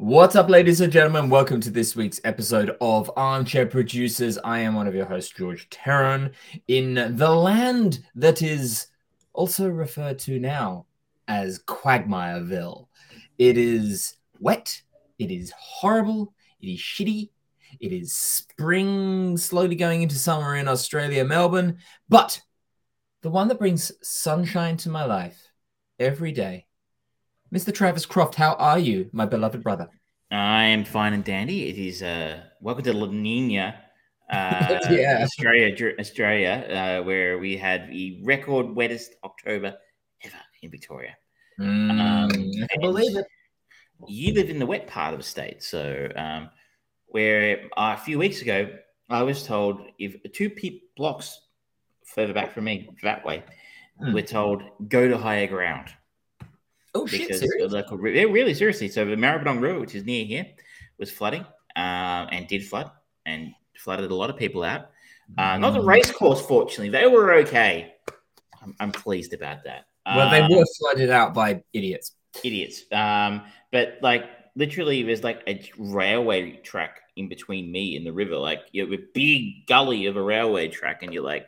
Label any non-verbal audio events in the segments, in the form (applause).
What's up, ladies and gentlemen? Welcome to this week's episode of Armchair Producers. I am one of your hosts, George Terron, in the land that is also referred to now as Quagmireville. It is wet, it is horrible, it is shitty, it is spring slowly going into summer in Australia, Melbourne, but the one that brings sunshine to my life every day Mr. Travis Croft, how are you, my beloved brother? I am fine and dandy. It is uh, welcome to La Nina, (laughs) uh, yeah. Australia, Australia, uh, where we had the record wettest October ever in Victoria. Mm, um, I believe it. You live in the wet part of the state, so um, where uh, a few weeks ago I was told if two peep blocks further back from me that way, mm. we're told go to higher ground. Oh shit! Seriously? Like, really seriously. So the Maribyrnong River, which is near here, was flooding uh, and did flood and flooded a lot of people out. Uh, mm. Not the mm. race course, fortunately, they were okay. I'm, I'm pleased about that. Well, they um, were flooded out by idiots. Idiots. Um, but like literally, there's like a railway track in between me and the river, like you know, a big gully of a railway track, and you're like,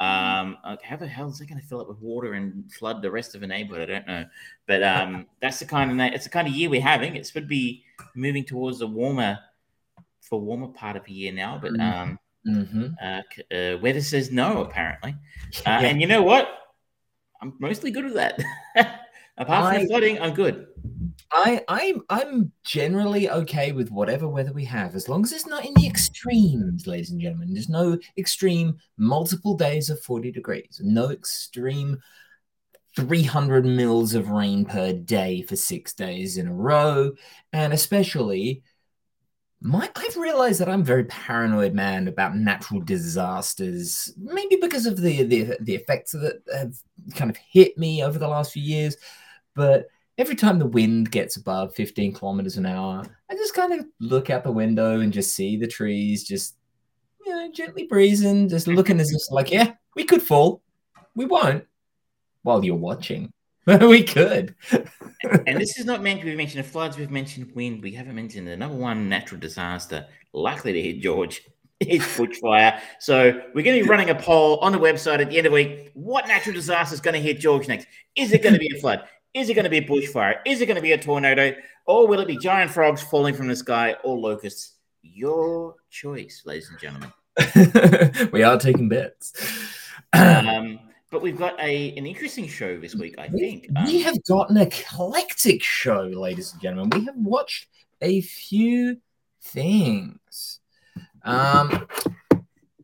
um, like how the hell is it going to fill up with water and flood the rest of the neighborhood? I don't know, but um, (laughs) that's the kind of it's the kind of year we're having. It should be moving towards a warmer, for warmer part of the year now, but mm-hmm. um, mm-hmm. uh, uh, weather says no apparently, (laughs) uh, yeah. and you know what? I'm mostly good with that. (laughs) Apart from I, the flooding, I'm good. I I'm I'm generally okay with whatever weather we have, as long as it's not in the extremes, ladies and gentlemen. There's no extreme multiple days of 40 degrees, no extreme 300 mils of rain per day for six days in a row, and especially my I've realized that I'm very paranoid man about natural disasters, maybe because of the the, the effects that have kind of hit me over the last few years, but every time the wind gets above 15 kilometers an hour, I just kind of look out the window and just see the trees just, you know, gently breezing, just looking as if like, yeah, we could fall. We won't while you're watching. (laughs) we could. (laughs) and this is not meant to be mentioned floods. We've mentioned wind. We haven't mentioned the number one natural disaster likely to hit George (laughs) is bushfire. So we're going to be running a poll on the website at the end of the week. What natural disaster is going to hit George next? Is it going to be a flood? Is it going to be a bushfire? Is it going to be a tornado? Or will it be giant frogs falling from the sky or locusts? Your choice, ladies and gentlemen. (laughs) we are taking bets. (clears throat) um, but we've got a an interesting show this week, I think. Um, we have got an eclectic show, ladies and gentlemen. We have watched a few things. Um,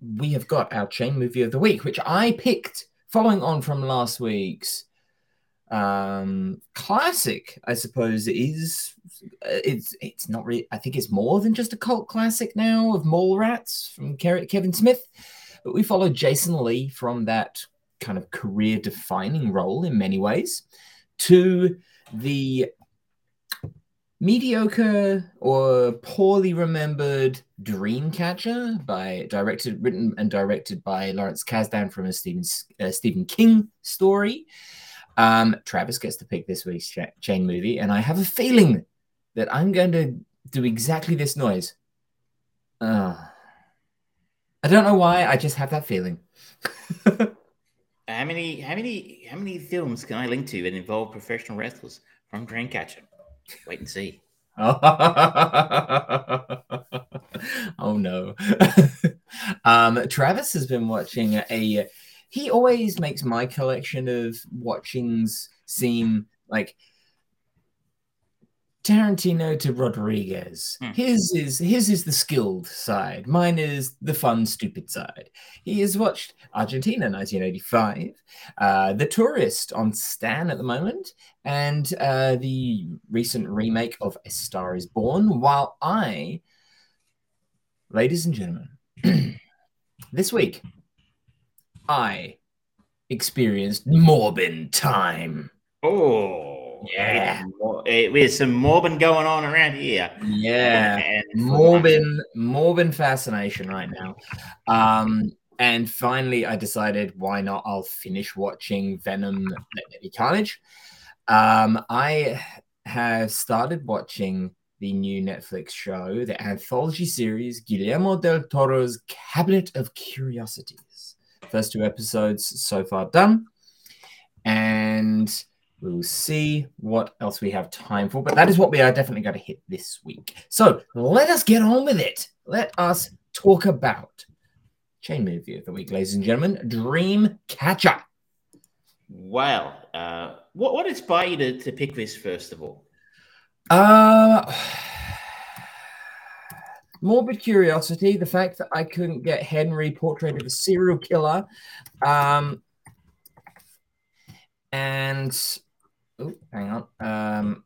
we have got our chain movie of the week, which I picked following on from last week's um classic i suppose is it's it's not really i think it's more than just a cult classic now of Mallrats from kevin smith but we followed jason lee from that kind of career defining role in many ways to the mediocre or poorly remembered dreamcatcher by directed written and directed by lawrence kasdan from a stephen, uh, stephen king story um, Travis gets to pick this week's chain movie, and I have a feeling that I'm going to do exactly this noise. Uh, I don't know why. I just have that feeling. (laughs) how many, how many, how many films can I link to that involve professional wrestlers from Dreamcatcher? Wait and see. (laughs) oh no. (laughs) um, Travis has been watching a he always makes my collection of watchings seem like Tarantino to Rodriguez. Hmm. His is his is the skilled side. Mine is the fun, stupid side. He has watched Argentina 1985, uh, The Tourist on Stan at the moment, and uh, the recent remake of A Star Is Born. While I, ladies and gentlemen, (clears throat) this week I experienced Morbin time. Oh, yeah. There's some Morbin going on around here. Yeah. Morbin, Morbin fascination right now. Um, and finally, I decided why not? I'll finish watching Venom Let Carnage. Um, I have started watching the new Netflix show, the anthology series Guillermo del Toro's Cabinet of Curiosities. First two episodes so far done. And we will see what else we have time for. But that is what we are definitely going to hit this week. So let us get on with it. Let us talk about chain movie of the week, ladies and gentlemen Dream Catcher. Wow. Uh, what, what inspired you to, to pick this, first of all? Uh, morbid curiosity, the fact that I couldn't get Henry: Portrait of a Serial Killer. Um, and oh, hang on. Um,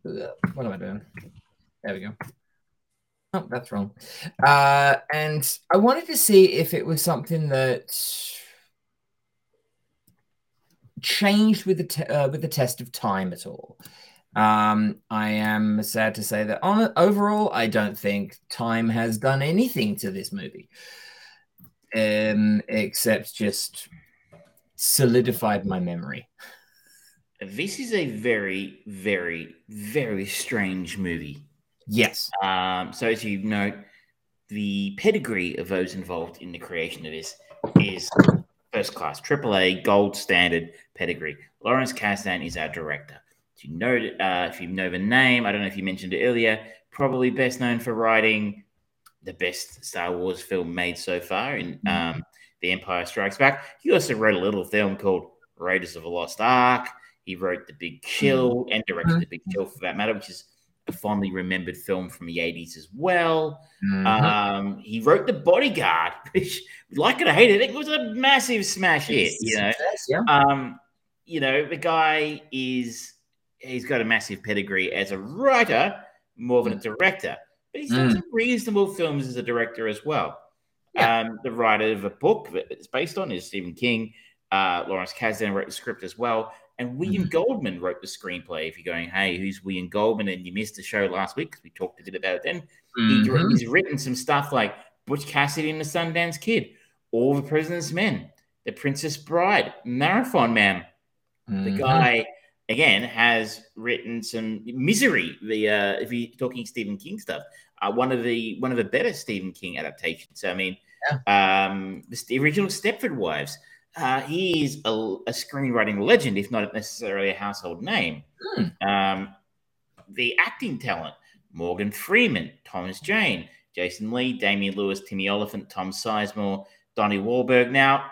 what am I doing? There we go. Oh, that's wrong. Uh, and I wanted to see if it was something that changed with the te- uh, with the test of time at all. Um, I am sad to say that on overall, I don't think time has done anything to this movie, um, except just solidified my memory. This is a very, very, very strange movie. Yes. Um, so as you note, the pedigree of those involved in the creation of this is first class, AAA, gold standard pedigree. Lawrence Kasdan is our director. If you know, uh, if you know the name, I don't know if you mentioned it earlier. Probably best known for writing the best Star Wars film made so far in mm-hmm. um, The Empire Strikes Back. He also wrote a little film called Raiders of the Lost Ark. He wrote The Big Chill mm-hmm. and directed The Big Chill for that matter, which is a fondly remembered film from the 80s as well. Mm-hmm. Um, he wrote The Bodyguard, (laughs) which, like it or hate it, it was a massive smash hit. You know, yeah. um, you know, the guy is he's got a massive pedigree as a writer more than a director, but he's done mm. some reasonable films as a director as well. Yeah. Um, the writer of a book that it's based on is Stephen King. Uh, Lawrence Kasdan wrote the script as well. And William mm Goldman wrote the screenplay. If you're going, hey, who's William Goldman? And you missed the show last week because we talked a bit about it then. Mm-hmm. He, he's written some stuff like Butch Cassidy and the Sundance Kid, All the President's Men, The Princess Bride, Marathon Man. Mm-hmm. The guy, again, has written some Misery. The uh, if you're talking Stephen King stuff, uh, one of the one of the better Stephen King adaptations. I mean, yeah. um, the original Stepford Wives. Uh, he is a, a, screenwriting legend, if not necessarily a household name. Hmm. Um, the acting talent Morgan Freeman, Thomas Jane, Jason Lee, Damian Lewis, Timmy Olyphant, Tom Sizemore, Donnie Wahlberg. Now,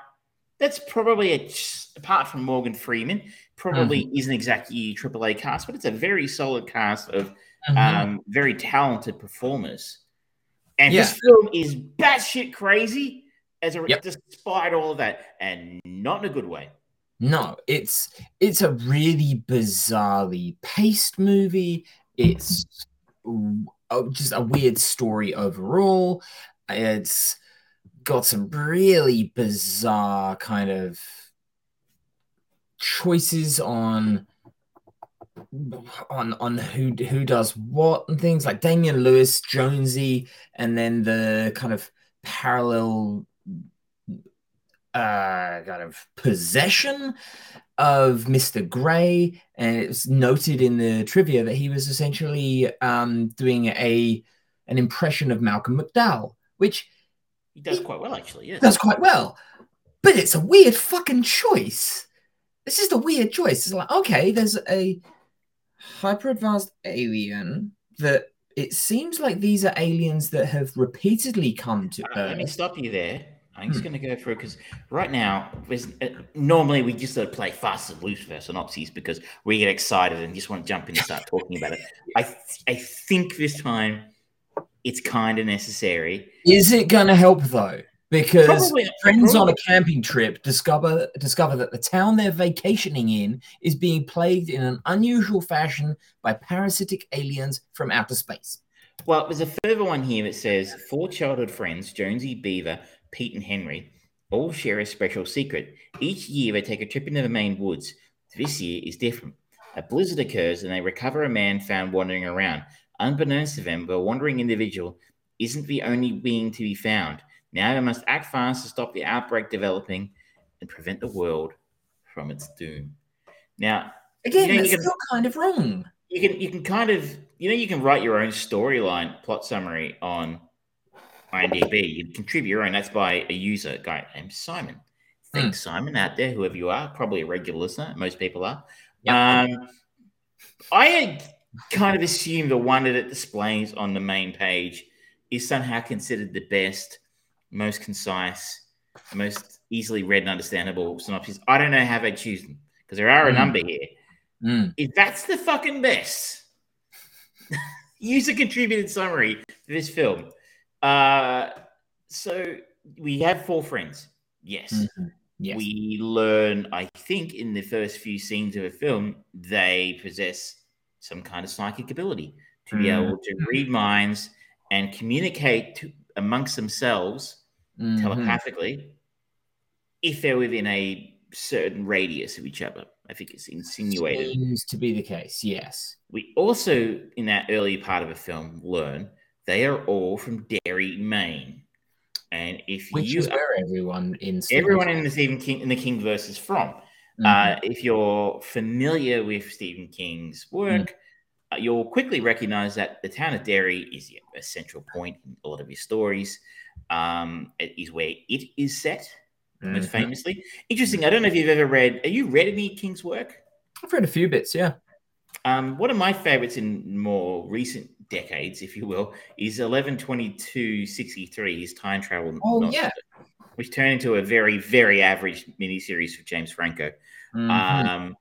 that's probably a, apart from Morgan Freeman, probably mm-hmm. isn't exactly a AAA cast, but it's a very solid cast of mm-hmm. um, very talented performers. And yeah. this film is batshit crazy as a yep. despite all of that, and not in a good way. No, it's it's a really bizarrely paced movie. It's just a weird story overall. It's got some really bizarre kind of choices on on on who who does what and things like Damian Lewis, Jonesy, and then the kind of parallel uh, kind of possession of Mr. Grey, and it's noted in the trivia that he was essentially um, doing a an impression of Malcolm McDowell, which he does he quite well, actually. Yes, does quite well, but it's a weird fucking choice. It's just a weird choice. It's like okay, there's a hyper advanced alien that it seems like these are aliens that have repeatedly come to uh, Earth. Let me stop you there. I'm just hmm. going to go through because right now, uh, normally we just sort of play fast and loose our synopses because we get excited and just want to jump in and start talking about it. (laughs) I th- I think this time it's kind of necessary. Is it going to help though? Because probably, friends probably. on a camping trip discover discover that the town they're vacationing in is being plagued in an unusual fashion by parasitic aliens from outer space. Well, there's a further one here that says four childhood friends, Jonesy Beaver, Pete and Henry, all share a special secret. Each year they take a trip into the Maine woods. This year is different. A blizzard occurs and they recover a man found wandering around. Unbeknownst to them, the wandering individual isn't the only being to be found. Now they must act fast to stop the outbreak developing and prevent the world from its doom. Now, again, you know, it's still kind of wrong. you can you can kind of you know you can write your own storyline plot summary on IMDb. You can contribute your own. That's by a user guy named Simon. Thanks, mm. Simon, out there, whoever you are, probably a regular listener. Most people are. Yep. Um, I kind of assume the one that it displays on the main page is somehow considered the best, most concise, most easily read and understandable synopsis. I don't know how they choose them because there are a mm. number here. Mm. If that's the fucking best (laughs) user contributed summary for this film, uh, so we have four friends. Yes. Mm-hmm. Yes. We learn, I think, in the first few scenes of a film, they possess some kind of psychic ability to mm-hmm. be able to read minds and communicate to, amongst themselves mm-hmm. telepathically if they're within a certain radius of each other. I think it's insinuated. Seems to be the case, yes. We also, in that early part of a film, learn they are all from Derry, Maine. And if Which you is where everyone in Stephen everyone in the Stephen King in the King verse is from. Mm-hmm. Uh, if you're familiar with Stephen King's work, mm-hmm. uh, you'll quickly recognize that the town of Derry is a central point in a lot of his stories. Um, it is where it is set mm-hmm. most famously. Interesting. I don't know if you've ever read. Have you read any King's work? I've read a few bits. Yeah. Um, one of my favorites in more recent decades, if you will, is 11/22/63, his time travel. Oh, novel, yeah. Which turned into a very, very average miniseries for James Franco. Mm-hmm. Um,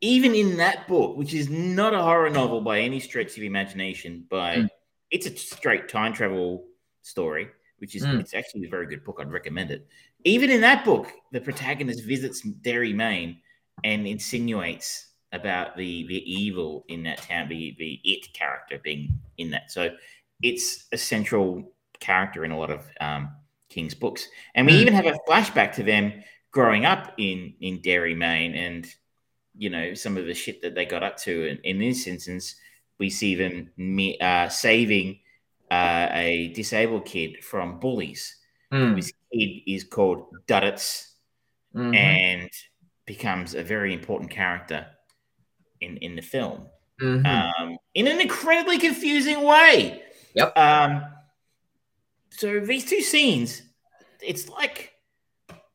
even in that book, which is not a horror novel by any stretch of imagination, but mm. it's a straight time travel story, which is mm. it's actually a very good book. I'd recommend it. Even in that book, the protagonist visits Derry, Maine, and insinuates about the the evil in that town, the the it character being in that. So it's a central character in a lot of um, King's books, and we mm. even have a flashback to them growing up in in Derry, Maine, and you know some of the shit that they got up to. And in this instance, we see them uh, saving uh, a disabled kid from bullies. Mm. This kid is called Duddits mm-hmm. and becomes a very important character in in the film mm-hmm. um, in an incredibly confusing way. Yep. Um, so these two scenes, it's like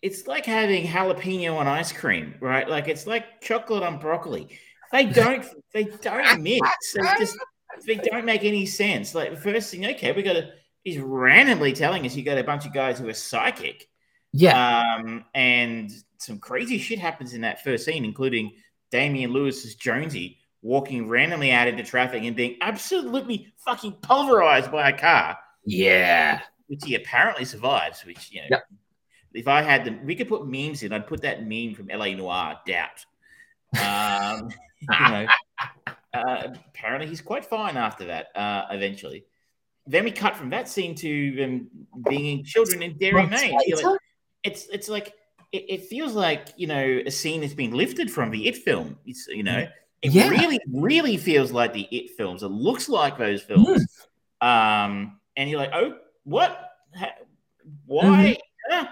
it's like having jalapeno on ice cream, right? Like it's like chocolate on broccoli. They (laughs) don't they don't mix. They (laughs) just they don't make any sense. Like the first thing, okay, we got to he's randomly telling us you got a bunch of guys who are psychic. Yeah. Um, and some crazy shit happens in that first scene, including Damian Lewis's Jonesy walking randomly out into traffic and being absolutely fucking pulverized by a car. Yeah. Which he apparently survives, which, you know, yep. if I had them, we could put memes in. I'd put that meme from LA Noire, doubt. Um, (laughs) you know, (laughs) uh, apparently he's quite fine after that, uh, eventually. Then we cut from that scene to them being children in Derry, Maine. Like, it's, it's like, it, it, feels like you know a scene has been lifted from the It film. It's you know it yeah. really really feels like the It films. It looks like those films. Mm. Um, and you're like, oh, what? Why? Mm-hmm.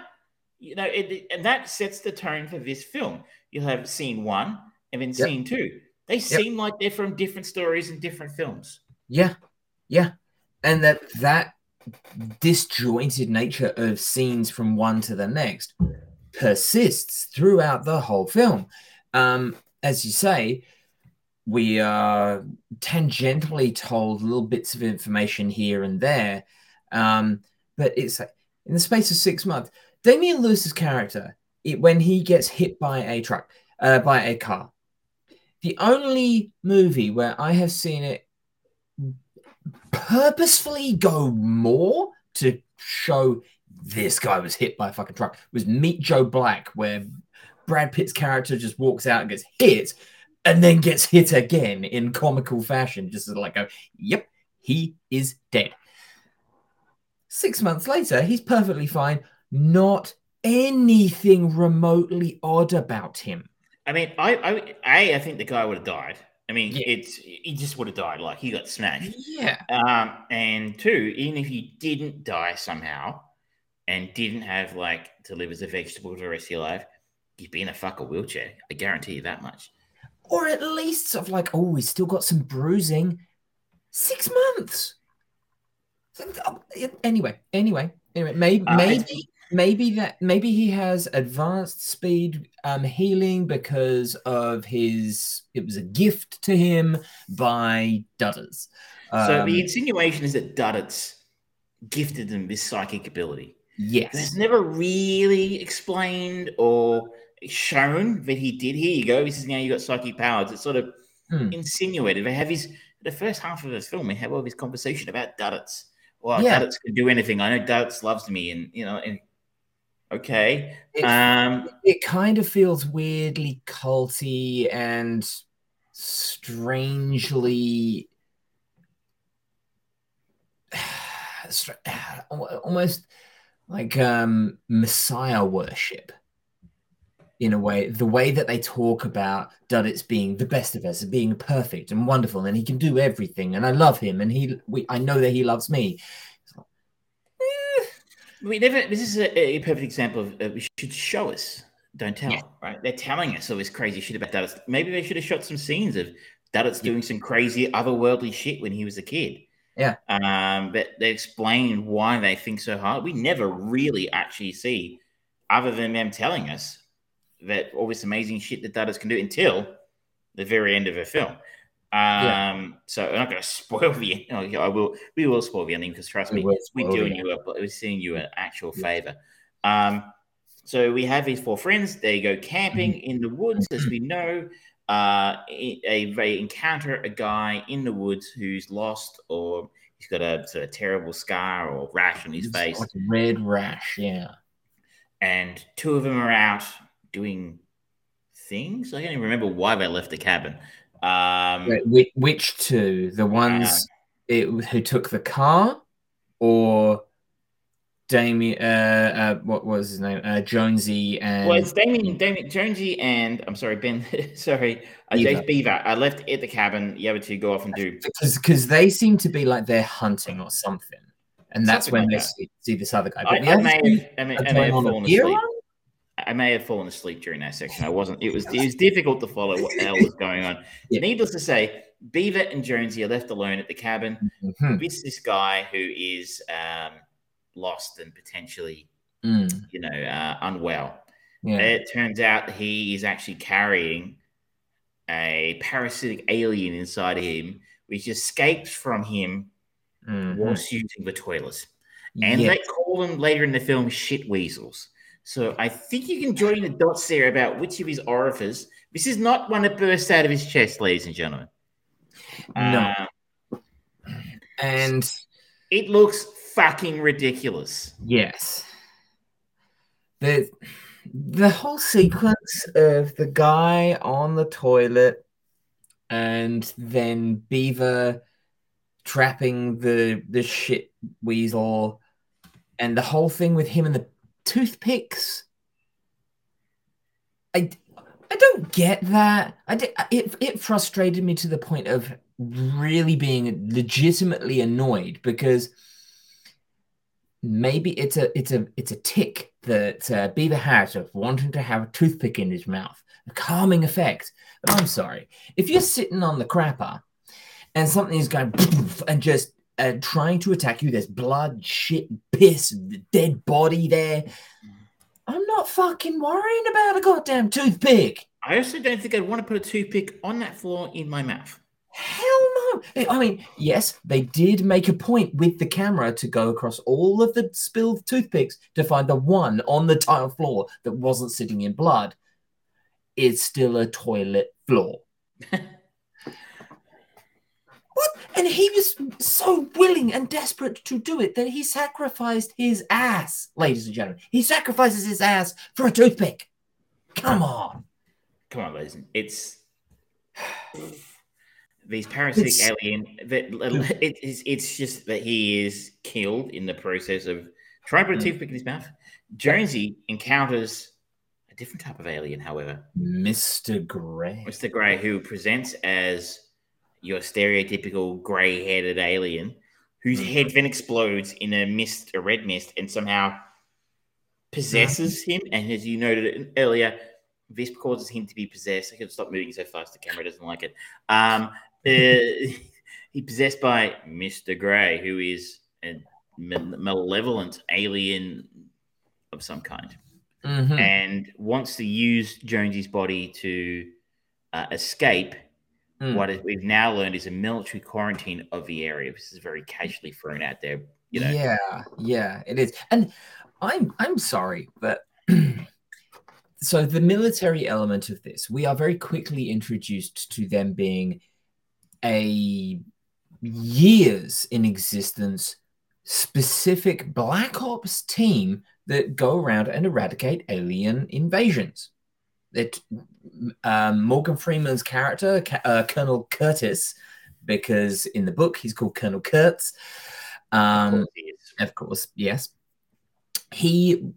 You know, it, and that sets the tone for this film. You'll have scene one and then yep. scene two. They yep. seem like they're from different stories and different films. Yeah, yeah, and that that disjointed nature of scenes from one to the next persists throughout the whole film. Um, as you say, we are tangentially told little bits of information here and there, um, but it's in the space of six months. Damian Lewis's character, it, when he gets hit by a truck, uh, by a car, the only movie where I have seen it purposefully go more to show this guy was hit by a fucking truck was Meet Joe Black, where Brad Pitt's character just walks out and gets hit and then gets hit again in comical fashion, just like go, yep, he is dead. Six months later, he's perfectly fine. Not anything remotely odd about him. I mean, I, I, I, I think the guy would have died. I mean, yeah. it's he just would have died. Like he got smashed. Yeah. Um, and two, even if he didn't die somehow, and didn't have like to live as a vegetable for the rest of your life, you'd be in a fucking wheelchair. I guarantee you that much. or at least sort of like, oh, he's still got some bruising. Six months. Anyway, anyway, anyway, maybe, uh, maybe, maybe that maybe he has advanced speed um, healing because of his. It was a gift to him by Duddits. Um, so the um, insinuation is that Duddits gifted him this psychic ability. Yes, it's never really explained or shown that he did. Here you go. This is now you got psychic powers. It's sort of hmm. insinuated. They have his the first half of this film. We have all this conversation about Duddits. Well, yeah. Duddits can do anything. I know Duddits loves me, and you know, and okay. It, um, it kind of feels weirdly culty and strangely (sighs) (sighs) almost like um messiah worship in a way, the way that they talk about Duddits being the best of us, being perfect and wonderful, and he can do everything, and I love him, and he, we, I know that he loves me. Like, eh. We never. This is a, a perfect example of uh, we should show us, don't tell. Yeah. Right? They're telling us all this crazy shit about Duddits. Maybe they should have shot some scenes of Duddits yeah. doing some crazy otherworldly shit when he was a kid. Yeah. Um, but they explain why they think so hard. We never really actually see, other than them telling us, that all this amazing shit that Duddits can do until the very end of the film. Um, yeah. so I'm not going (laughs) to spoil the. I will. We will spoil the ending because trust me, we're doing you a, we're seeing you an actual favor. Um, so we have these four friends. They go camping mm-hmm. in the woods, as we know. Uh, a, they encounter a guy in the woods who's lost, or he's got a sort of terrible scar or rash on his it's face, like a red rash. Yeah. And two of them are out doing things. I can't even remember why they left the cabin. Um, Wait, which two? The ones uh, it, who took the car, or Damian? Uh, uh, what was his name? Uh, Jonesy and well, it's Damian, Damian Jonesy and I'm sorry, Ben. (laughs) sorry, uh, Beaver. Beaver. I left at the cabin. The other two go off and do because because they seem to be like they're hunting or something, and that's something when like they that. see, see, this other guy. But I, I may have, I may, I may have fallen asleep. I may have fallen asleep during that section. I wasn't. It was (laughs) it was difficult to follow what the hell was going on. Yeah. Needless to say, Beaver and Jonesy are left alone at the cabin mm-hmm. with this guy who is um, lost and potentially, mm. you know, uh, unwell. Yeah. It turns out he is actually carrying a parasitic alien inside of him, which escaped from him mm-hmm. whilst using the toilets. And yes. they call them later in the film shit weasels. So I think you can join the dots there about which of his orifices. This is not one that bursts out of his chest, ladies and gentlemen. No. Uh, and it looks fucking ridiculous. Yes. The the whole sequence of the guy on the toilet and then Beaver trapping the the shit weasel and the whole thing with him and the toothpicks. I, I don't get that. I did, it it frustrated me to the point of really being legitimately annoyed because maybe it's a it's a it's a tick that uh, Beaver has of wanting to have a toothpick in his mouth, a calming effect. But I'm sorry, if you're sitting on the crapper and something is going (laughs) and just uh, trying to attack you. There's blood, shit, piss, dead body there. I'm not fucking worrying about a goddamn toothpick. I also don't think I'd want to put a toothpick on that floor in my mouth. Hell no. I mean, yes, they did make a point with the camera to go across all of the spilled toothpicks to find the one on the tile floor that wasn't sitting in blood. It's still a toilet floor. (laughs) And he was so willing and desperate to do it that he sacrificed his ass, ladies and gentlemen. He sacrifices his ass for a toothpick. Come on. Come on, ladies. It's (sighs) these parasitic it's, alien. That it's it's just that he is killed in the process of trying to put a hmm. toothpick in his mouth. Jonesy encounters a different type of alien, however, Mr. Gray. Mr. Gray, who presents as your stereotypical grey-headed alien whose mm-hmm. head then explodes in a mist, a red mist, and somehow possesses him. And as you noted earlier, this causes him to be possessed. I can stop moving so fast the camera doesn't like it. Um, uh, (laughs) (laughs) he's possessed by Mister Gray, who is a malevolent alien of some kind, Mhm. and wants to use Jonesy's body to uh, escape. Mm. What we've now learned is a military quarantine of the area. This is very casually thrown out there. You know, Yeah, yeah, it is. And I'm I'm sorry, but (clears throat) so the military element of this, we are very quickly introduced to them being a years in existence specific black ops team that go around and eradicate alien invasions. That um, Morgan Freeman's character, uh, Colonel Curtis, because in the book he's called Colonel Kurtz. Um, of course, yes. He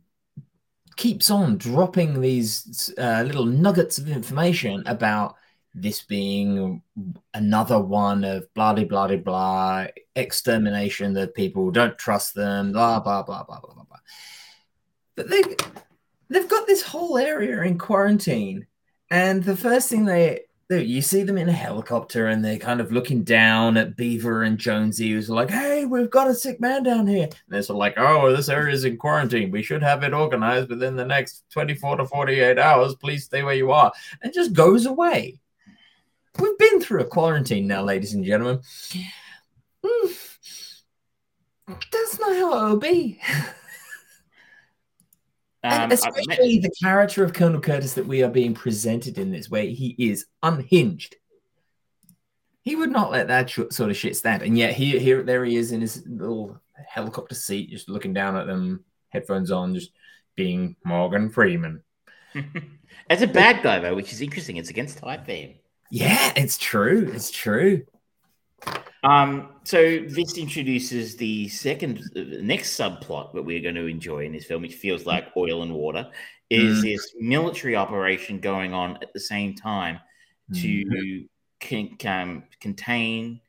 keeps on dropping these uh, little nuggets of information about this being another one of blah de blah de blah extermination that people don't trust them, blah blah blah blah blah blah blah. But they they've got this whole area in quarantine, and the first thing they you see them in a helicopter, and they're kind of looking down at Beaver and Jonesy, who's like, "Hey, we've got a sick man down here." And they're sort of like, "Oh, this area is in quarantine. We should have it organized within the next twenty-four to forty-eight hours. Please stay where you are." And just goes away. We've been through a quarantine now, ladies and gentlemen. Hmm. That's not how it will be. (laughs) Um, and especially the character of Colonel Curtis that we are being presented in this way, he is unhinged. He would not let that sh- sort of shit stand, and yet here, here, there he is in his little helicopter seat, just looking down at them, headphones on, just being Morgan Freeman. (laughs) As a bad guy, though, which is interesting. It's against type for him. Yeah, it's true. It's true. Um, so this introduces the second, the next subplot that we're going to enjoy in this film, which feels like oil and water, is Mm. this military operation going on at the same time to con- um, contain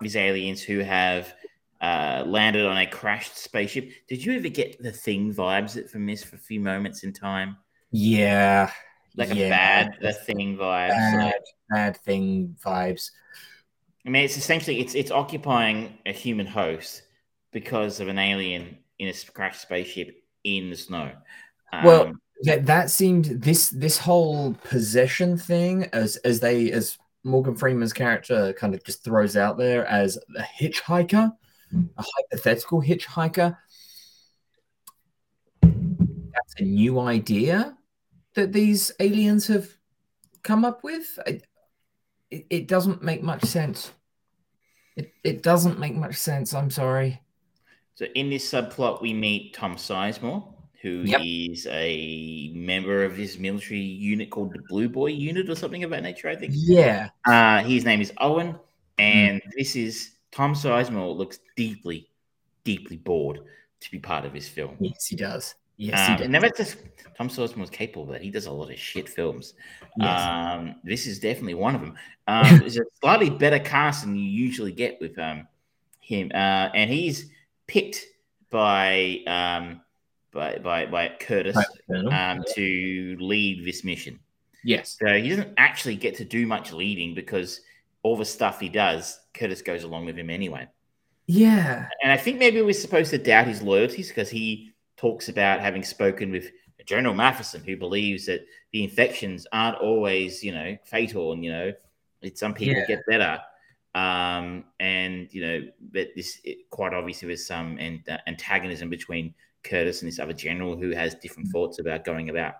these aliens who have uh, landed on a crashed spaceship. Did you ever get the thing vibes from this for a few moments in time? Yeah, Like yeah, a bad the thing vibes. bad, like- bad thing vibes. I mean, it's essentially it's it's occupying a human host because of an alien in a crashed spaceship in the snow. Well, Um, that that seemed this this whole possession thing as as they as Morgan Freeman's character kind of just throws out there as a hitchhiker, a hypothetical hitchhiker. That's a new idea that these aliens have come up with. I- It, it doesn't make much sense. It, it doesn't make much sense. I'm sorry. so in this subplot, we meet Tom Sizemore, who is Yep. a member of this military unit called the Blue Boy Unit or something of that nature. I think. Yeah. Uh, his name is Owen, and this is Tom Sizemore looks deeply, deeply bored to be part of this film. Yes, he does. Yes, Um, and never just Tom Sizemore was capable of that. He does a lot of shit films. Yes. Um, this is definitely one of them. Um, (laughs) it's a slightly better cast than you usually get with um, him, uh, and he's picked by um, by by, by Curtis um, to lead this mission. yes. So he doesn't actually get to do much leading because all the stuff he does, Curtis goes along with him anyway. Yeah. And I think maybe we're supposed to doubt his loyalties because he talks about having spoken with General Matheson, who believes that the infections aren't always, you know, fatal, and you know, it, some people Yeah. get better. Um, and you know that this it, quite obviously there's some an, uh, antagonism between Curtis and this other general who has different thoughts about going about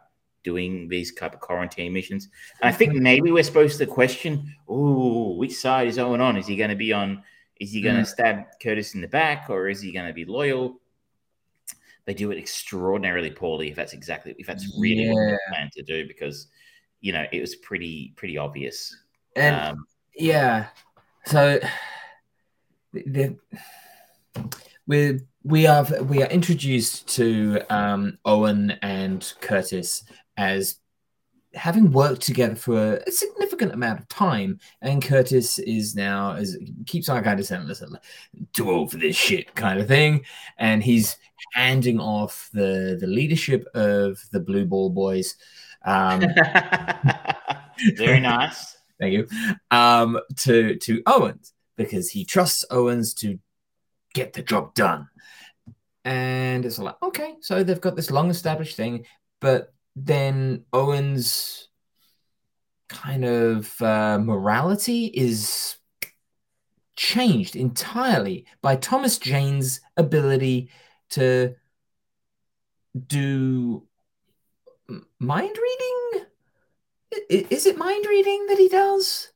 doing these type of quarantine missions. And I think maybe we're supposed to question, oh, which side is Owen on? Is he going to be on? Is he going to stab Curtis in the back, or is he going to be loyal? They do it extraordinarily poorly. If that's exactly, if that's really what they Yeah. plan to do, because you know it was pretty pretty obvious. And Um, yeah. So the, we we are we are introduced to um, Owen and Curtis as having worked together for a significant amount of time, and Curtis is now as keeps on kind of saying, "Listen, too old for this shit," kind of thing, and he's handing off the the leadership of the Blue Ball Boys Um, (laughs) Very nice. Thank you. Um, to to Owens because he trusts Owens to get the job done. And it's like, okay, so they've got this long established thing, but then Owens kind of uh, morality is changed entirely by Thomas Jane's ability to do mind reading. Is it mind reading that he does?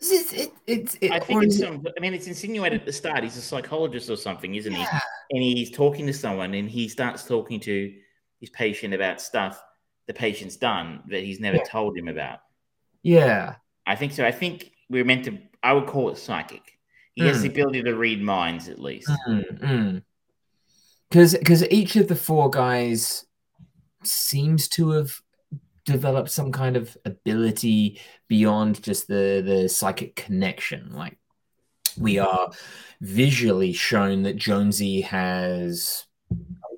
Is it, it, it, I think it's some, I mean, it's insinuated at the start. He's a psychologist or something, isn't yeah. he? And he's talking to someone, and he starts talking to his patient about stuff the patient's done that he's never yeah. told him about. Yeah. I think so. I think we're meant to, I would call it psychic. He mm. has the hmm. ability to read minds at least. Because mm, because each of the four guys seems to have developed some kind of ability beyond just the the psychic connection. Like we are visually shown that Jonesy has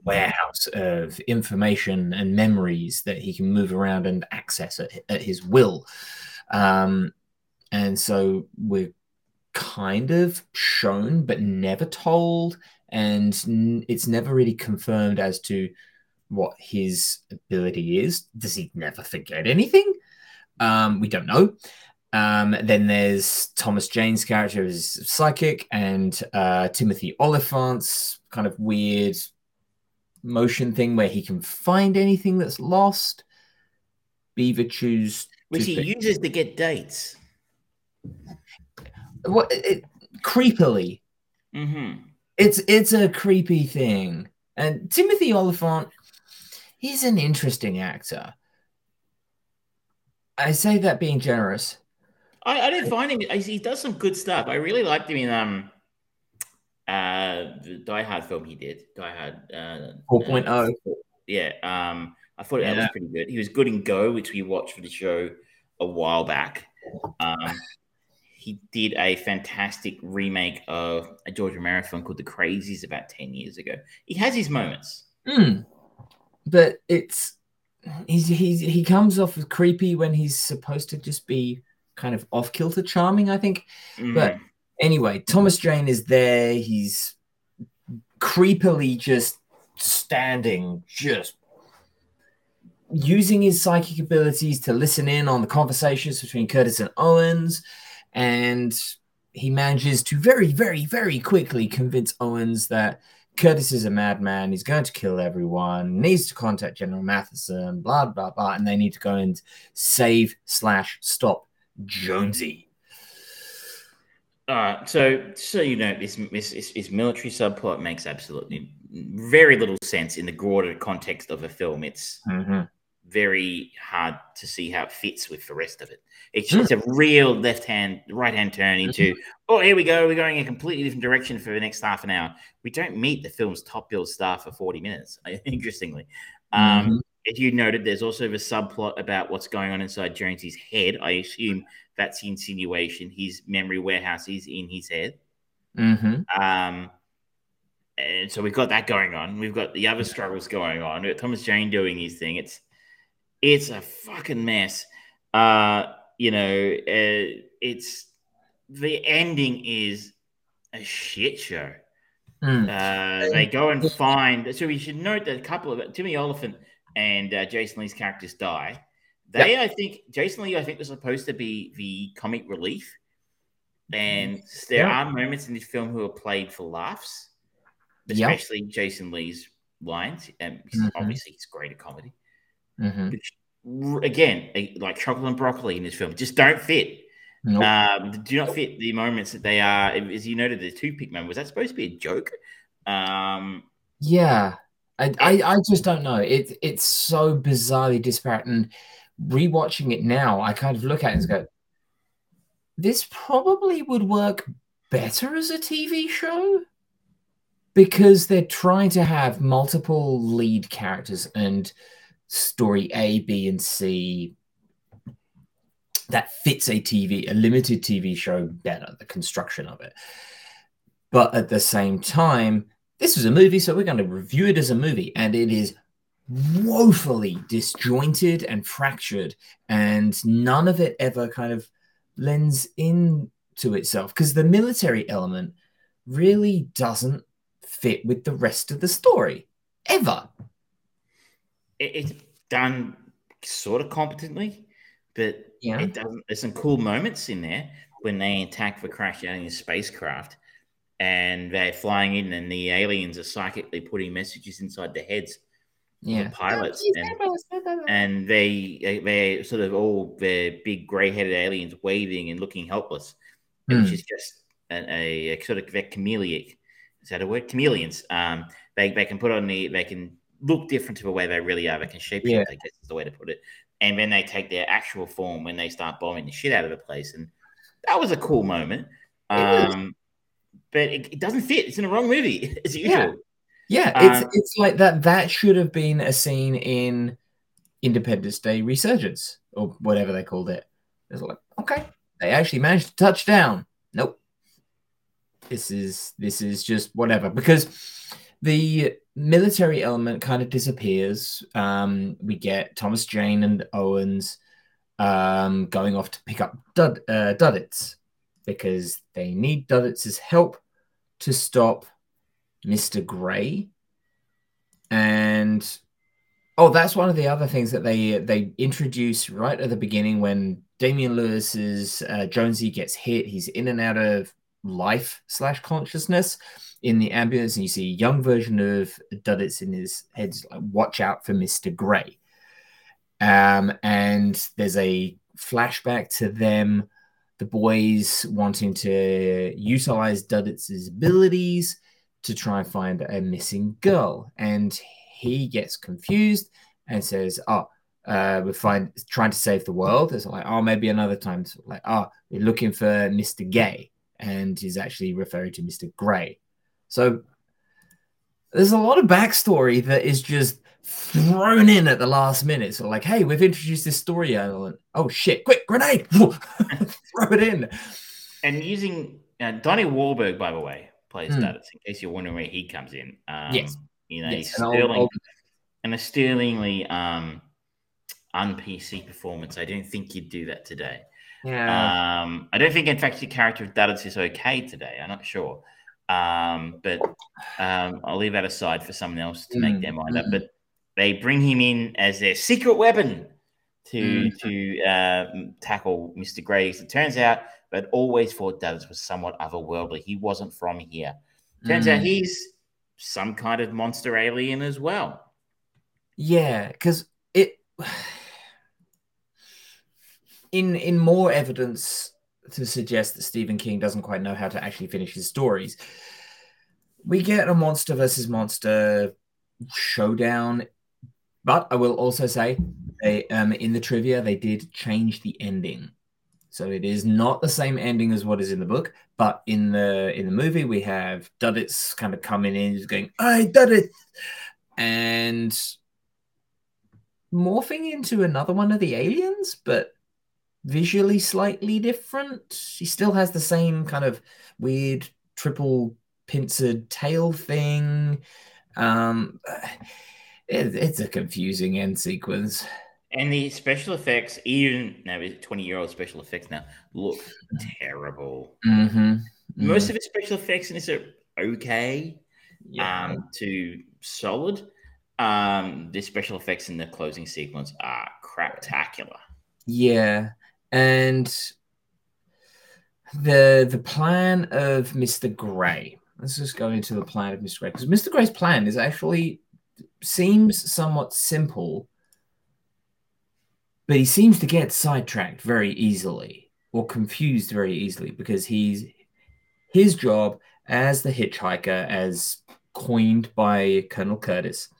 warehouse of information and memories that he can move around and access at, at his will. Um, and so we're kind of shown, but never told. And it's never really confirmed as to what his ability is. Does he never forget anything? Um, we don't know. Um, then there's Thomas Jane's character as psychic, and uh, Timothy Olyphant's kind of weird motion thing where he can find anything that's lost. Beaver choose which he pick. uses to get dates. What it, creepily? Mm-hmm. It's it's a creepy thing, and Timothy Olyphant, he's an interesting actor. I say that being generous. I, I didn't find him. He does some good stuff. I really liked him in um uh, the Die Hard film he did, Die Hard uh, 4.0. Uh, yeah, um, I thought yeah. that was pretty good. He was good in Go, which we watched for the show a while back. Um, he did a fantastic remake of a George Romero film called The Crazies about 10 years ago. He has his moments. Mm. But it's he's, he's he comes off as creepy when he's supposed to just be kind of off kilter charming, I think. Mm. But Anyway, Thomas Jane is there. He's creepily just standing, just using his psychic abilities to listen in on the conversations between Curtis and Owens. And he manages to very, very, very quickly convince Owens that Curtis is a madman. He's going to kill everyone, needs to contact General Matheson, blah, blah, blah. And they need to go and save slash stop Jonesy. Uh, so, so you know, this, this, this military subplot makes absolutely very little sense in the broader context of a film. It's mm-hmm. very hard to see how it fits with the rest of it. It's just a real left hand, right hand turn into, mm-hmm. oh, here we go. We're going in a completely different direction for the next half an hour. We don't meet the film's top bill star for 40 minutes, (laughs) interestingly. Um, mm-hmm. If you noted, there's also the subplot about what's going on inside Jonesy's head. I assume that's the insinuation. His memory warehouse is in his head. Mm-hmm. Um, and so we've got that going on. We've got the other struggles going on. We've got Thomas Jane doing his thing. It's it's a fucking mess. Uh, you know, uh, it's the ending is a shit show. Mm. Uh, they go and find. So we should note that a couple of Timmy Olyphant and uh, Jason Lee's characters die. They, yep. I think, Jason Lee, I think, was supposed to be the comic relief. And there are moments in this film who are played for laughs, especially yep. Jason Lee's lines. And mm-hmm. obviously, he's great at comedy. Mm-hmm. Which, again, like chocolate and broccoli in this film, just don't fit. Nope. Um, do not fit the moments that they are. As you noted, the toothpick moment was that supposed to be a joke? Um, yeah, I, I, I just don't know. It, it's so bizarrely disparate, and rewatching it now, I kind of look at it and go, this probably would work better as a TV show because they're trying to have multiple lead characters and story A, B, and C that fits a TV, a limited TV show better, the construction of it. But at the same time, this was a movie, so we're going to review it as a movie, and it is woefully disjointed and fractured, and none of it ever kind of lends in to itself because the military element really doesn't fit with the rest of the story ever. it's done sort of competently, but yeah. it doesn't. There's some cool moments in there when they attack the crash alien spacecraft and they're flying in, and the aliens are psychically putting messages inside the heads yeah. the pilots, and, and they they sort of all their big grey-headed aliens waving and looking helpless, mm. which is just a, a, sort of they're chameleon. Is that a word? Chameleons. Um, they they can put on the they can look different to the way they really are. They can shape yeah. I guess is the way to put it. And then they take their actual form when they start bombing the shit out of the place, and that was a cool moment. Um, but it, it, doesn't fit. It's in the wrong movie (laughs) as usual. Yeah. Yeah, it's um, it's like that. That should have been a scene in Independence Day Resurgence or whatever they called it. It's like okay, they actually managed to touch down. Nope. This is this is just whatever because the military element kind of disappears. Um, we get Thomas Jane and Owens um, going off to pick up Dud, uh, Duddits because they need Duddits' help to stop Mr. Grey. And oh, that's one of the other things that they they introduce right at the beginning when Damian Lewis's uh, Jonesy gets hit. He's in and out of life slash consciousness in the ambulance, and you see a young version of Duddits in his head. Like, Watch out for Mister Grey. Um, and there's a flashback to them, the boys wanting to utilize Duddits' abilities to try and find a missing girl. And he gets confused and says, Oh, uh, we're find, trying to save the world. It's like, oh, maybe another time. It's like, oh, we're looking for Mr. Gay. And he's actually referring to Mr. Grey. So there's a lot of backstory that is just thrown in at the last minute. So, like, hey, we've introduced this story element. Oh, shit, quick, grenade! (laughs) Throw it in. And using uh, Donnie Wahlberg, by the way, plays mm. in case you're wondering where he comes in. Um, yes. You know, yes. sterling, and a sterlingly um, un PC performance. I don't think you'd do that today. Yeah. Um, I don't think, in fact, the character of Duddits is okay today. I'm not sure. Um, but um, I'll leave that aside for someone else to mm. make their mind mm. up. But they bring him in as their secret weapon to mm. to uh, tackle Mr. Graves. It turns out but always thought Davis was somewhat otherworldly. He wasn't from here. Turns mm. out he's some kind of monster alien as well. Yeah, because it (sighs) in in more evidence to suggest that Stephen King doesn't quite know how to actually finish his stories. We get a monster versus monster showdown, but I will also say, they, um, in the trivia, they did change the ending. So it is not the same ending as what is in the book, but in the in the movie we have Duddits kind of coming in, just going, "I Duddit," and morphing into another one of the aliens, but visually slightly different. He still has the same kind of weird triple pincered tail thing. Um, (sighs) it, it's a confusing end sequence. And the special effects, even now, 20 year old special effects now, look terrible. Mm-hmm. Mm-hmm. Most of the special effects in this are okay yeah. um, to solid. Um, the special effects in the closing sequence are craptacular. Yeah. And the the plan of Mr. Grey. Let's just go into the plan of Mr. Grey because Mr. Grey's plan is actually seems somewhat simple but he seems to get sidetracked very easily or confused very easily because he's his job as the hitchhiker, as coined by Colonel Curtis,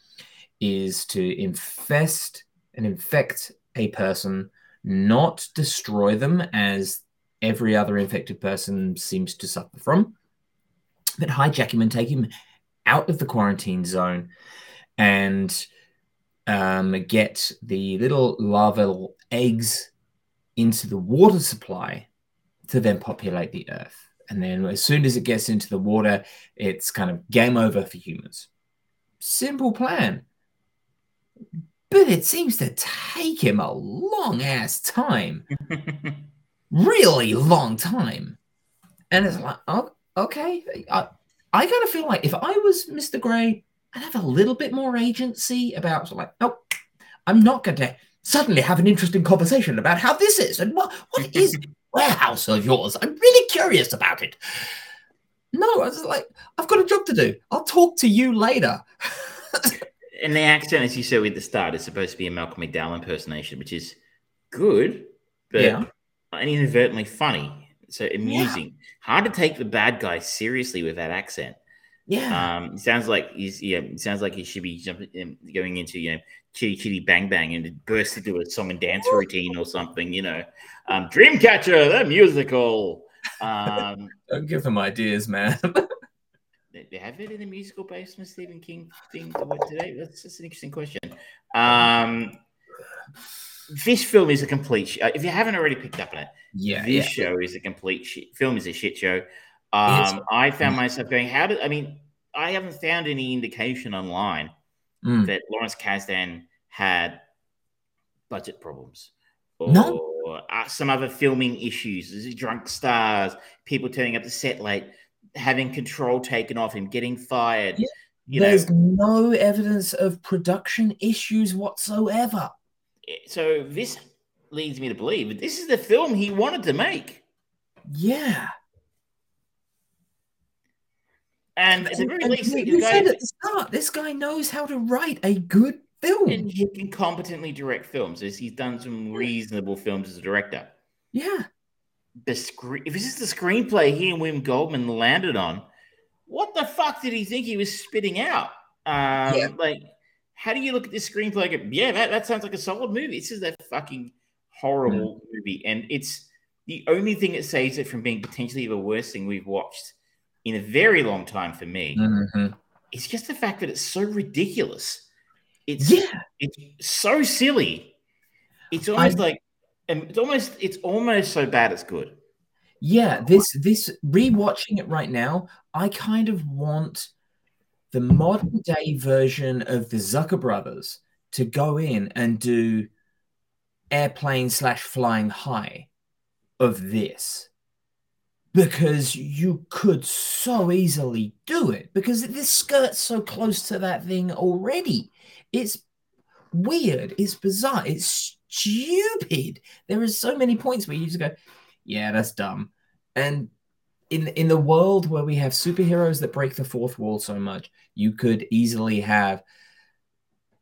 is to infest and infect a person, not destroy them as every other infected person seems to suffer from, but hijack him and take him out of the quarantine zone. And um, get the little larval eggs into the water supply to then populate the earth. And then as soon as it gets into the water, it's kind of game over for humans. Simple plan. but it seems to take him a long ass time. (laughs) really long time. And it's like, oh, okay. I, I kind of feel like if I was Mr. Grey, I'd have a little bit more agency about, like, oh, I'm not going to suddenly have an interesting conversation about how this is and what, what is (laughs) warehouse of yours. I'm really curious about it. No, I was like, I've got a job to do. I'll talk to you later. (laughs) and the accent, as you said at the start, is supposed to be a Malcolm McDowell impersonation, which is good, but yeah. inadvertently funny. So amusing. Yeah. Hard to take the bad guy seriously with that accent. Yeah. Um, sounds like he's yeah. sounds like he should be jumping, um, going into you know chitty chitty bang bang and burst into a song and dance routine or something. You know, um, Dreamcatcher the musical. Um, (laughs) Don't give them ideas, man. (laughs) they have it in a musical based on Stephen King thing today? That's just an interesting question. Um, this film is a complete. Sh- if you haven't already picked up on it, yeah, this yeah. show is a complete shit. Film is a shit show. Um, I found myself going, how did I mean? I haven't found any indication online mm. that Lawrence Kasdan had budget problems or no. uh, some other filming issues, is drunk stars, people turning up to set late, having control taken off him, getting fired. Yeah. There's know. no evidence of production issues whatsoever. So this leads me to believe this is the film he wanted to make. Yeah. And at the very least, you said at the start, this guy knows how to write a good film. And he can competently direct films. He's done some reasonable films as a director. Yeah. The screen if this is the screenplay he and Wim Goldman landed on, what the fuck did he think he was spitting out? Um, yeah. like how do you look at this screenplay? Go, yeah, that, that sounds like a solid movie. This is a fucking horrible yeah. movie, and it's the only thing that saves it from being potentially the worst thing we've watched in a very long time for me. Mm-hmm. It's just the fact that it's so ridiculous. It's yeah. it's so silly. It's almost I, like it's almost it's almost so bad it's good. Yeah, this this rewatching it right now, I kind of want the modern day version of the Zucker brothers to go in and do airplane slash flying high of this because you could so easily do it because this skirt's so close to that thing already. It's weird, it's bizarre, it's stupid. There are so many points where you just go, yeah, that's dumb. And in in the world where we have superheroes that break the fourth wall so much, you could easily have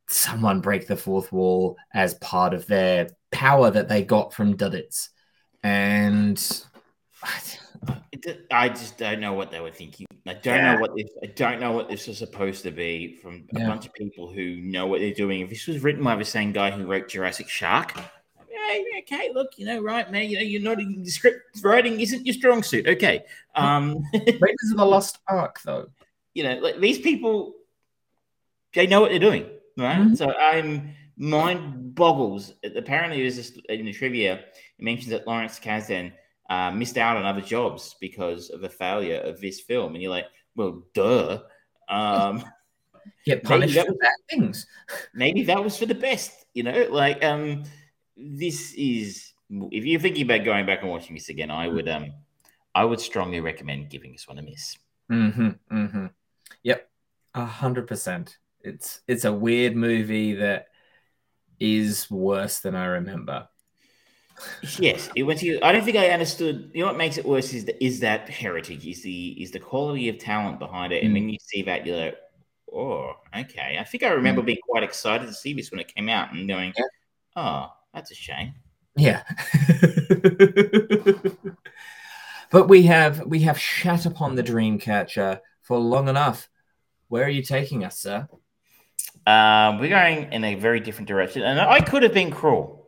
someone break the fourth wall as part of their power that they got from Duddits. And I just don't know what they were thinking. I don't yeah. know what this. I don't know what this was supposed to be from a yeah. bunch of people who know what they're doing. If this was written by the same guy who wrote Jurassic Shark, okay, look, you know, right, man, you know, you're not in script writing isn't your strong suit. Okay. Um (laughs) Raiders of the Lost Ark, though. You know, like these people, they know what they're doing, right? Mm-hmm. So I'm mind boggles. Apparently, there's this in the trivia. It mentions that Lawrence Kasdan uh, missed out on other jobs because of the failure of this film, and you're like, well, duh. Um, (laughs) Get punished for bad things. (laughs) maybe that was for the best, you know. Like, um, this is if you're thinking about going back and watching this again, I would um, I would strongly recommend giving this one a miss. Mm-hmm. Mm-hmm. Yep. A hundred percent. It's it's a weird movie that is worse than I remember. Yes, it went to. I don't think I understood. You know what makes it worse is the, is that heritage, is the is the quality of talent behind it, mm. and when you see that, you're like, oh, okay. I think I remember mm. being quite excited to see this when it came out, and going, yeah. oh, that's a shame. Yeah. (laughs) but we have we have shat upon the Dreamcatcher for long enough. Where are you taking us, sir? Um, we're going in a very different direction, and I could have been cruel.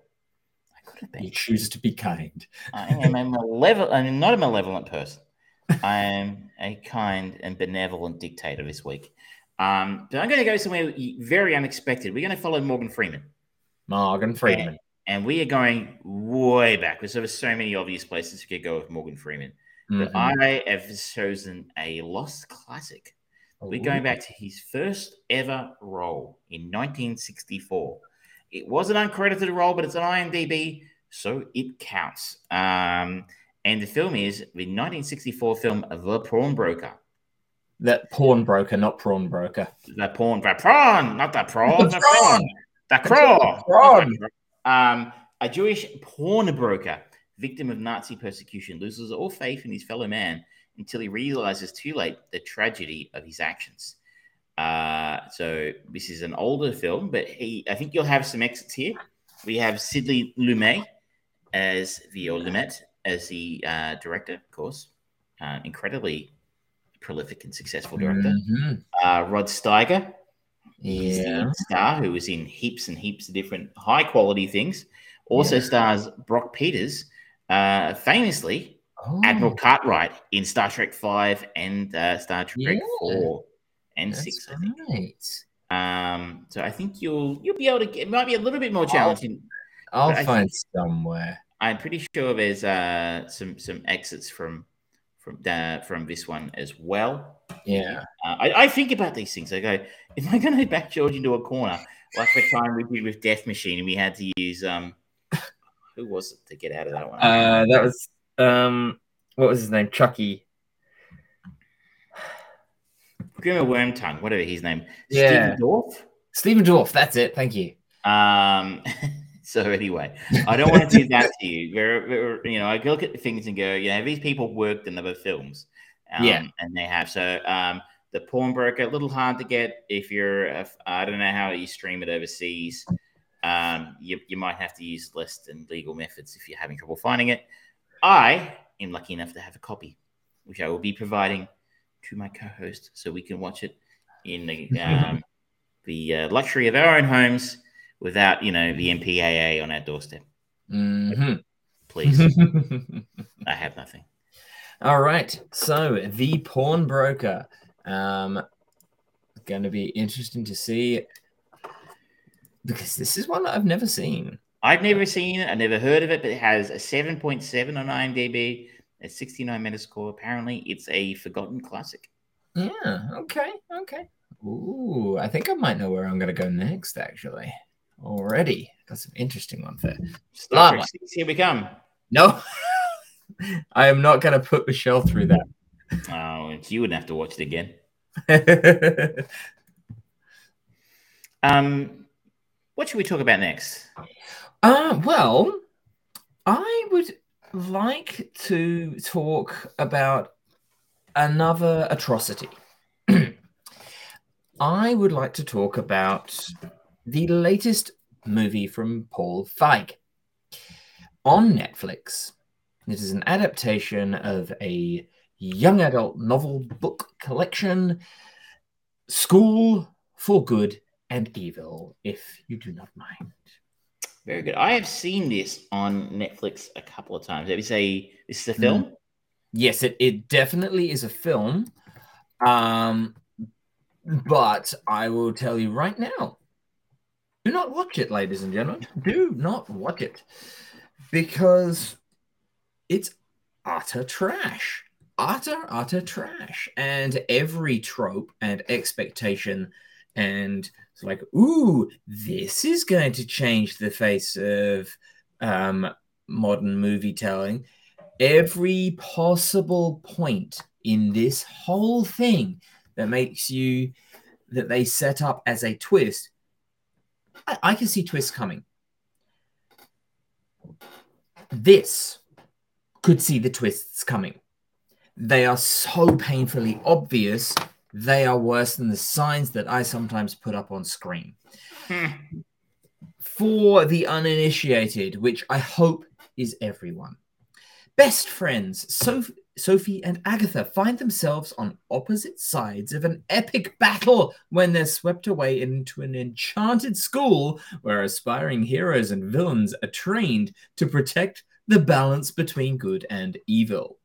I could have. You choose to be kind. I am a (laughs) malevolent. I'm not a malevolent person. I am a kind and benevolent dictator this week. Um, but I'm going to go somewhere very unexpected. We're going to follow Morgan Freeman. Morgan Freeman and we are going way back. There's so many obvious places we could go with Morgan Freeman. Mm-hmm. But I have chosen a lost classic We're going back to his first ever role in 1964. It was an uncredited role, but it's an IMDb, so it counts. Um, and the film is the 1964 film The Pawnbroker. That pawnbroker, not prawn broker. The pawn, the prawn, not the prawn, The the prawn. the prawn. Um, a Jewish pawnbroker, victim of Nazi persecution, loses all faith in his fellow man until he realizes too late the tragedy of his actions. Uh, so this is an older film, but he, I think you'll have some exits here. We have Sidney Lumet as the or as the uh, director, of course, uh, incredibly prolific and successful director. Mhm. Uh, Rod Steiger, He's Yeah. the star who was in heaps and heaps of different high quality things. Also Yeah. stars Brock Peters, uh, famously Oh, Admiral Cartwright in Star Trek Five and uh, Star Trek Yeah. Four and that's Six. I think. right. Um, so I think you'll you'll be able to get. It might be a little bit more challenging. I'll But find somewhere. I'm pretty sure there's uh, some some exits from from uh, from this one as well. Yeah. Uh, I, I think about these things. I go, am I going to back George into a corner like the time we did with Death Machine and we had to use um, (laughs) who was it to get out of that one? Uh, that was um, what was his name? Chucky. Grima Wormtongue, whatever his name. Yeah. Stephen Dorff. Stephen Dwarf, that's it. Thank you. Um, (laughs) (laughs) so anyway, I don't want to do that to you. We're, we're- you know, I look at the things and go, you know, these people worked in other films. Um, Yeah. And they have. So um, the pawnbroker, a little hard to get if you're, I don't know how you stream it overseas. Um, you, you might have to use less than legal methods if you're having trouble finding it. I am lucky enough to have a copy, which I will be providing to my co-host so we can watch it in the (laughs) um, the uh, luxury of our own homes without, you know, the MPAA on our doorstep. Mhm. Please, (laughs) I have nothing. All right. So the pawnbroker. Um, going to be interesting to see because this is one that I've never seen. I've never seen it. I've never heard of it, but it has a 7.7 on IMDb, a 69 Metascore. Apparently, it's a forgotten classic. Yeah. Okay. Okay. Ooh, I think I might know where I'm going to go next. Actually, already got some interesting ones there. Star Lava. Trek 6, here we come. No, (laughs) I am not going to put Michelle through that. Oh, you wouldn't have to watch it again. (laughs) Um, what should we talk about next? Uh, well, I would like to talk about another atrocity. (clears throat) I would like to talk about the latest movie from Paul Feig on Netflix. It is an adaptation of a young adult novel book collection, School for Good and Evil, if you do not mind. Very good. I have seen this on Netflix a couple of times. Have you say this is a film? Yes, it, it definitely is a film. Um, but I will tell you right now do not watch it, ladies and gentlemen. Do not watch it because it's utter trash. Utter, utter trash. And every trope and expectation and it's like, ooh, this is going to change the face of um, modern movie telling every possible point in this whole thing that makes you that they set up as a twist i, I can see twists coming. This could see the twists coming. They are so painfully obvious they are worse than the signs that i sometimes put up on screen. (laughs) For the uninitiated which i hope is everyone Best friends, Soph- Sophie and Agatha find themselves on opposite sides of an epic battle when they're swept away into an enchanted school where aspiring heroes and villains are trained to protect the balance between good and evil.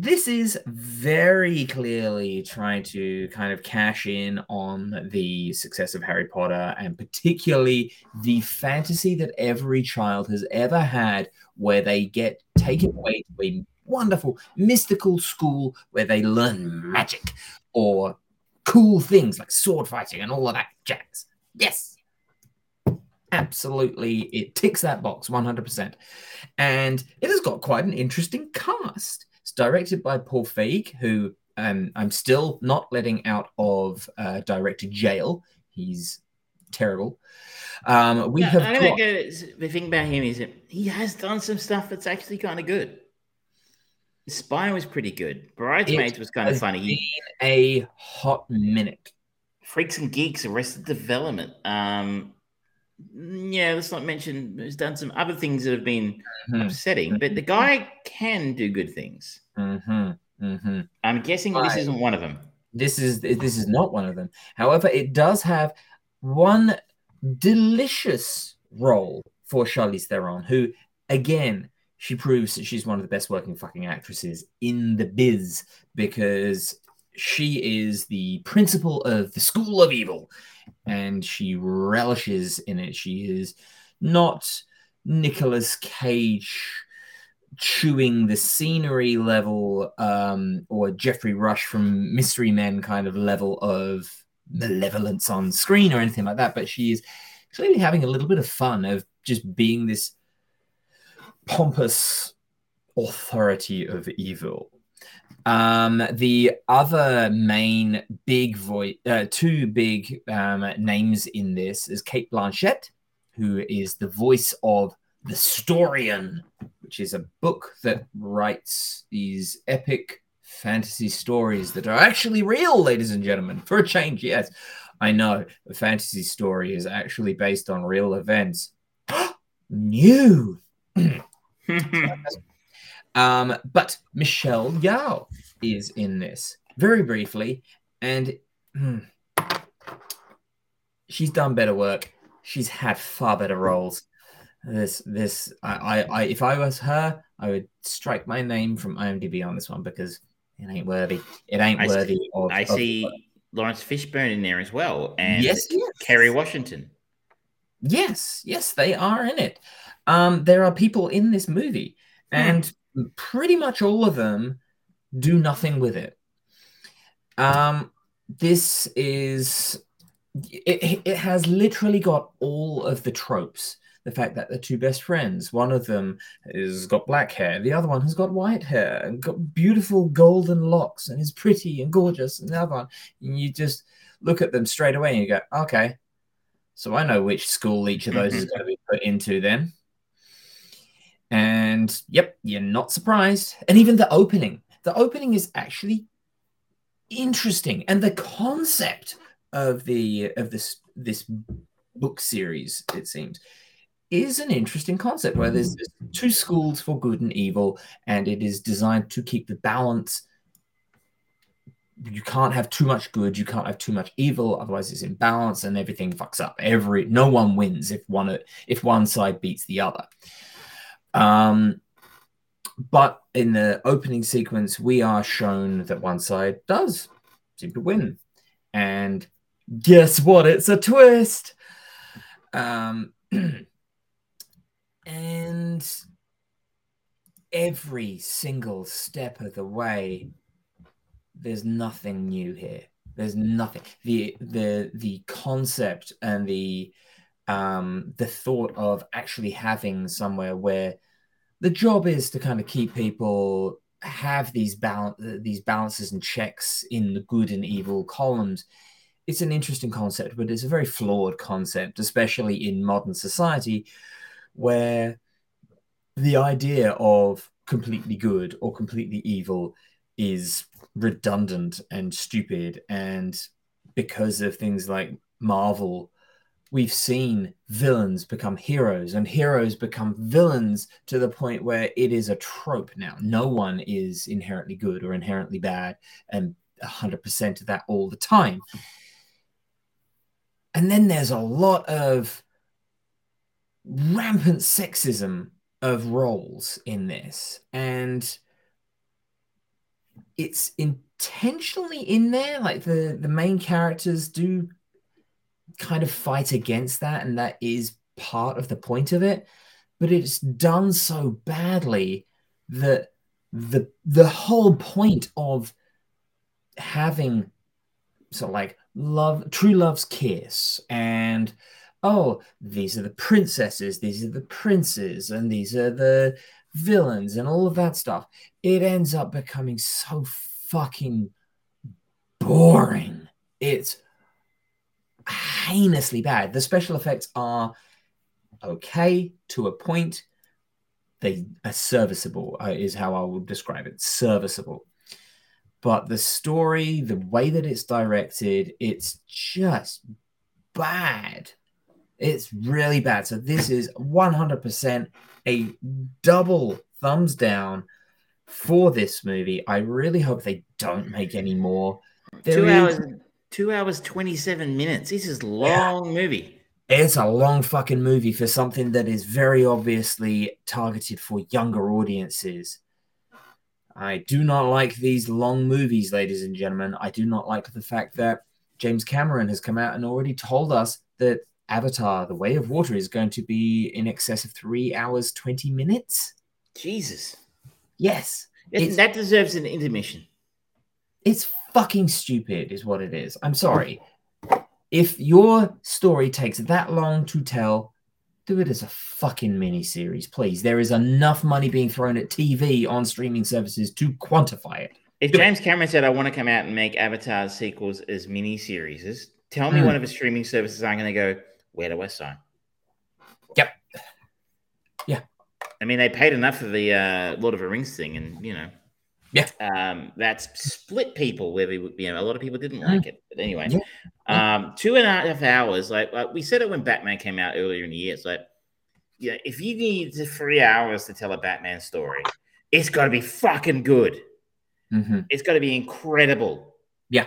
This is very clearly trying to kind of cash in on the success of Harry Potter and particularly the fantasy that every child has ever had where they get taken away to a wonderful mystical school where they learn magic or cool things like sword fighting and all of that jazz. Yes. Absolutely, it ticks that box 100%. And it has got quite an interesting cast. It's directed by Paul Feig, who um, I'm still not letting out of uh, director jail. He's terrible. Um, we Yeah, have I got, uh, the thing about him is that he has done some stuff that's actually kind of good. Spy was pretty good. Bridesmaids was kind of funny. been a hot minute. Freaks and Geeks, Arrested Development. Um, yeah, let's not mention. He's done some other things that have been Mhm, upsetting, but the guy can do good things. mhm, mhm. I'm guessing this isn't one of them. This is this is not one of them. However, it does have one delicious role for Charlize Theron, who again she proves that she's one of the best working fucking actresses in the biz because she is the principal of the School of Evil, and she relishes in it. She is not Nicolas Cage chewing the scenery level um, or Geoffrey Rush from Mystery Men kind of level of malevolence on screen or anything like that, but she is clearly having a little bit of fun of just being this pompous authority of evil. Um, the other main big voice, uh, two big um, names in this is Cate Blanchett, who is the voice of the Storian, which is a book that writes these epic fantasy stories that are actually real, ladies and gentlemen. For a change, yes, I know a fantasy story is actually based on real events. (gasps) New. (laughs) Um, but Michelle Yeoh is in this very briefly, and hmm, she's done better work. She's had far better roles. This, this, I, I, I, if I was her, I would strike my name from IMDb on this one because it ain't worthy. It ain't I see- worthy of. I of- see Laurence Fishburne in there as well, and yes, yes. Kerry Washington. Yes, yes, they are in it. Um, there are people in this movie, and pretty much all of them do nothing with it. Um, this is it, it has literally got all of the tropes. The fact that the two best friends, one of them has got black hair, the other one has got white hair and got beautiful golden locks and is pretty and gorgeous, and the other one, and you just look at them straight away and you go, okay, so I know which school each of those is going to be put into then. And yep, you're not surprised. And even the opening, the opening is actually interesting, and the concept of the of this this book series, it seems, is an interesting concept where there's two schools for good and evil, and it is designed to keep the balance. You can't have too much good, you can't have too much evil, otherwise it's imbalance and everything fucks up. Every no one wins if one if one side beats the other. Um, but in the opening sequence, we are shown that one side does seem to win. And guess what? It's a twist. Um, (clears throat) and every single step of the way, there's nothing new here. There's nothing. The the the concept and the um, the thought of actually having somewhere where the job is to kind of keep people have these balance these balances and checks in the good and evil columns. It's an interesting concept but it's a very flawed concept especially in modern society where the idea of completely good or completely evil is redundant and stupid. And because of things like marvel we've seen villains become heroes and heroes become villains to the point where it is a trope now. No one is inherently good or inherently bad and 100% of that all the time. And then there's a lot of rampant sexism of roles in this. And it's intentionally in there. Like the the main characters do kind of fight against that, and that is part of the point of it. But it's done so badly that the the whole point of having so like love true love's kiss and oh these are the princesses these are the princes and these are the villains and all of that stuff it ends up becoming so fucking boring it's heinously bad the special effects are okay to a point they are serviceable uh, is how i will describe it serviceable but the story, the way that it's directed, it's just bad. It's really bad. So this is 100% a double thumbs down for this movie. I really hope they don't make any more. There two is... hours, two hours, 27 minutes. This is long yeah. movie. It's a long fucking movie for something that is very obviously targeted for younger audiences. I do not like these long movies, ladies and gentlemen. I do not like the fact that James Cameron has come out and already told us that Avatar, The Way of Water, is going to be in excess of three hours, 20 minutes. Jesus. Yes. that deserves an intermission. It's fucking stupid, is what it is. I'm sorry. If your story takes that long to tell, do it as a fucking mini series, please. There is enough money being thrown at TV on streaming services to quantify it. If do James it. Cameron said, I want to come out and make Avatar sequels as mini series, tell me mm. one of his streaming services I'm going to go, where do I sign? Yep. Yeah. I mean, they paid enough for the uh, Lord of the Rings thing, and, you know, yeah, um, that's split people where we, you know, a lot of people didn't like it. But anyway, yeah. um, two and a half hours. Like, like, we said it when Batman came out earlier in the year. It's like, yeah, if you need three hours to tell a Batman story, it's got to be fucking good. Mm-hmm. It's got to be incredible. Yeah,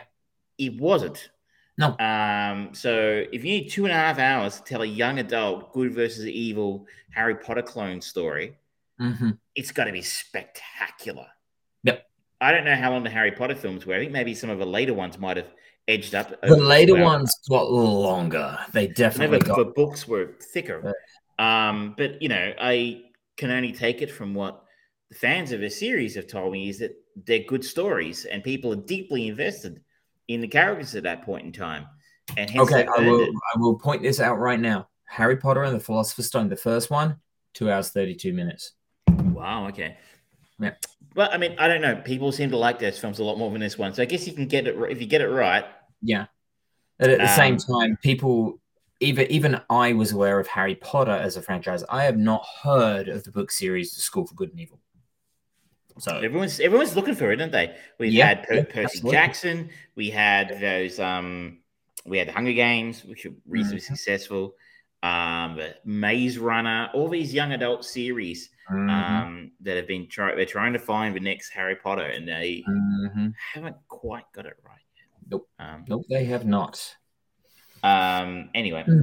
it wasn't. No. Um. So if you need two and a half hours to tell a young adult good versus evil Harry Potter clone story, mm-hmm. it's got to be spectacular. I don't know how long the Harry Potter films were. I think maybe some of the later ones might have edged up. The later ones got longer. They definitely got. The books were thicker. Yeah. Um, but you know, I can only take it from what the fans of the series have told me is that they're good stories and people are deeply invested in the characters at that point in time. And okay, I will. I will point this out right now. Harry Potter and the Philosopher's Stone, the first one, two hours thirty-two minutes. Wow. Okay. Yeah. But I mean, I don't know. People seem to like those films a lot more than this one. So I guess you can get it if you get it right. Yeah. But at the um, same time, people even even I was aware of Harry Potter as a franchise. I have not heard of the book series The School for Good and Evil. So everyone's everyone's looking for it, aren't they? We yeah, had per- yeah, Percy absolutely. Jackson. We had those. Um, we had the Hunger Games, which were reasonably mm-hmm. successful. Um, Maze Runner, all these young adult series mm-hmm. um, that have been trying. They're trying to find the next Harry Potter, and they mm-hmm. haven't quite got it right yet. Nope. Um, nope, they have not. Um. Anyway, mm.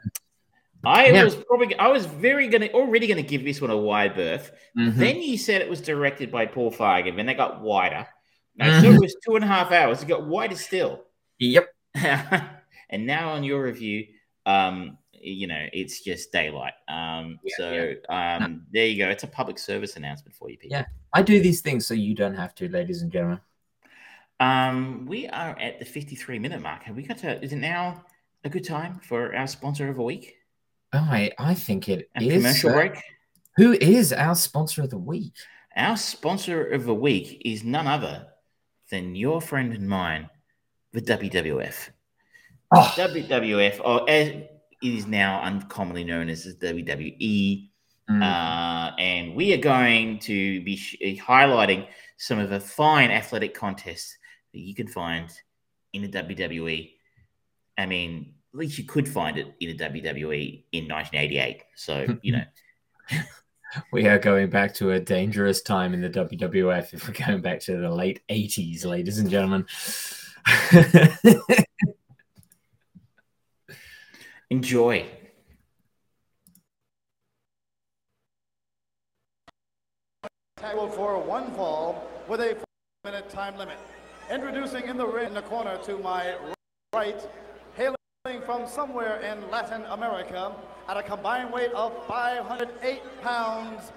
I was probably I was very gonna already gonna give this one a wide berth. Mm-hmm. Then you said it was directed by Paul Feig, and then they got wider. Now, so it was two and a half hours. It got wider still. Yep. (laughs) and now on your review, um, you know, it's just daylight. Um, yeah, so yeah. Um, no. there you go. It's a public service announcement for you, people. Yeah, I do these things so you don't have to, ladies and gentlemen. Um, we are at the 53 minute mark. Have we got to? Is it now a good time for our sponsor of a week? Oh, I, I think it a is. Commercial uh, break. Who is our sponsor of the week? Our sponsor of the week is none other than your friend and mine, the WWF. Oh. WWF, or as, it is now uncommonly known as the WWE. Mm. Uh, and we are going to be sh- uh, highlighting some of the fine athletic contests that you can find in the WWE. I mean, at least you could find it in the WWE in 1988. So, (laughs) you know. we are going back to a dangerous time in the WWF if we're going back to the late 80s, ladies and gentlemen. (laughs) Enjoy. Tackled for one fall with a minute time limit. Introducing in the ring in the corner to my right, hailing from somewhere in Latin America at a combined weight of 508 pounds,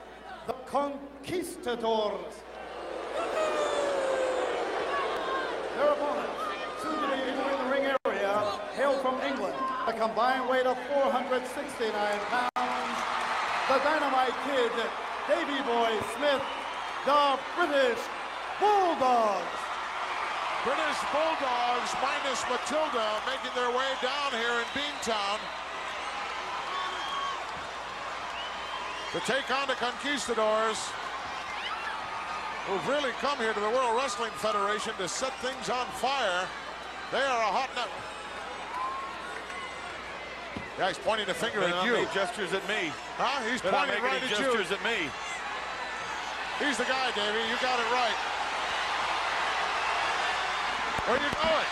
the Conquistadors. Their opponents, soon to be entering the ring area, hail from England, a combined weight of 469 pounds, the Dynamite Kid, Davy Boy Smith, the British Bulldogs. British Bulldogs minus Matilda making their way down here in Beantown to take on the Conquistadors, who've really come here to the World Wrestling Federation to set things on fire. They are a hot nut. Yeah, he's pointing a finger at you. gestures at me. Huh? He's They're pointing right at you. gestures at me. He's the guy, Davey. You got it right. Where you going?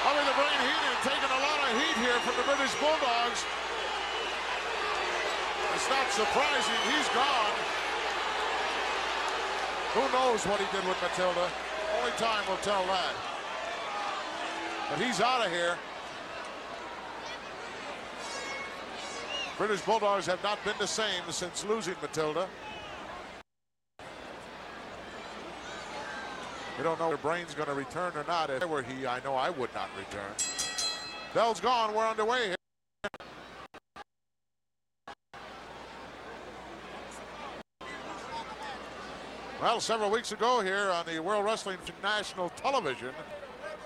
Bobby the Brain Heenan taking a lot of heat here from the British Bulldogs. It's not surprising. He's gone. Who knows what he did with Matilda? Only time will tell that. But he's out of here. British Bulldogs have not been the same since losing Matilda. We don't know if Brain's going to return or not. If I were he, I know I would not return. Bell's gone. We're underway here. Well, several weeks ago here on the World Wrestling National Television,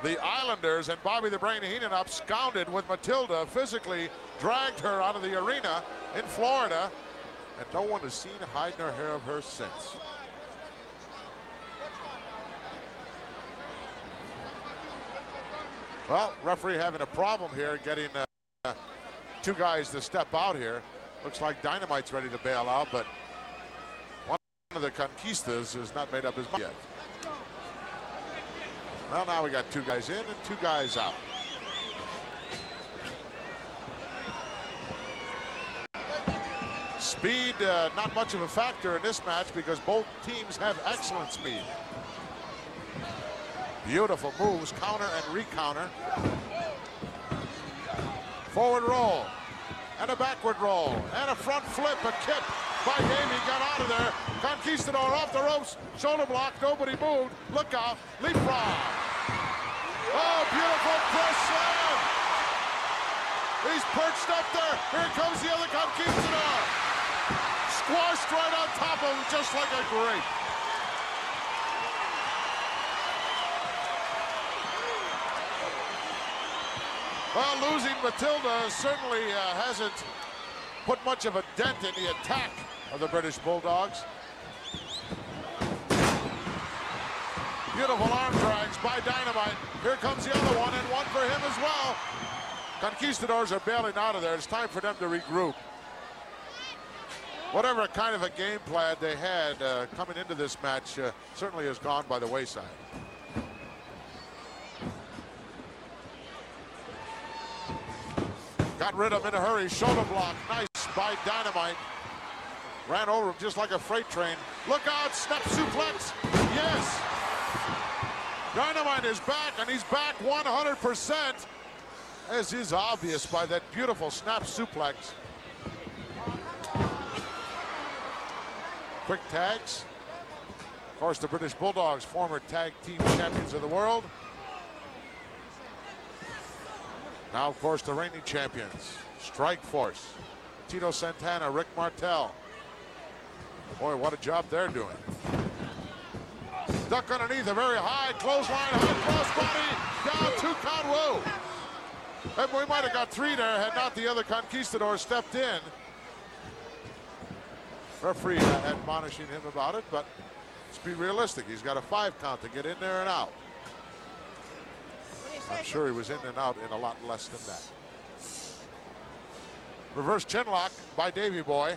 the Islanders and Bobby the Brain Heenan absconded with Matilda, physically dragged her out of the arena in Florida, and no one has seen hide nor hair of her since. Well, referee having a problem here getting uh, two guys to step out here. Looks like Dynamite's ready to bail out, but one of the Conquistas has not made up his mind yet. Well, now we got two guys in and two guys out. Speed, uh, not much of a factor in this match because both teams have excellent speed. Beautiful moves, counter and recounter. Forward roll, and a backward roll, and a front flip, a kick by Davey, got out of there. Conquistador off the ropes, shoulder block, nobody moved. Look out, leapfrog. Oh, beautiful press slam. He's perched up there. Here comes the other Conquistador. Squashed right on top of him, just like a grape. Well, losing Matilda certainly uh, hasn't put much of a dent in the attack of the British Bulldogs. Beautiful arm drags by Dynamite. Here comes the other one, and one for him as well. Conquistadors are bailing out of there. It's time for them to regroup. Whatever kind of a game plan they had uh, coming into this match uh, certainly has gone by the wayside. Got rid of him in a hurry. Shoulder block. Nice by Dynamite. Ran over him just like a freight train. Look out. Snap suplex. Yes. Dynamite is back, and he's back 100%, as is obvious by that beautiful snap suplex. Quick tags. Of course, the British Bulldogs, former tag team champions of the world. Now, of course, the reigning champions, Strike Force, Tito Santana, Rick Martel. Boy, what a job they're doing. Duck underneath a very high clothesline, high crossbody, down two count, whoa. And we might have got three there had not the other conquistador stepped in. Referee admonishing him about it, but let's be realistic. He's got a five count to get in there and out. I'm sure he was in and out in a lot less than that. Reverse chinlock by Davy Boy.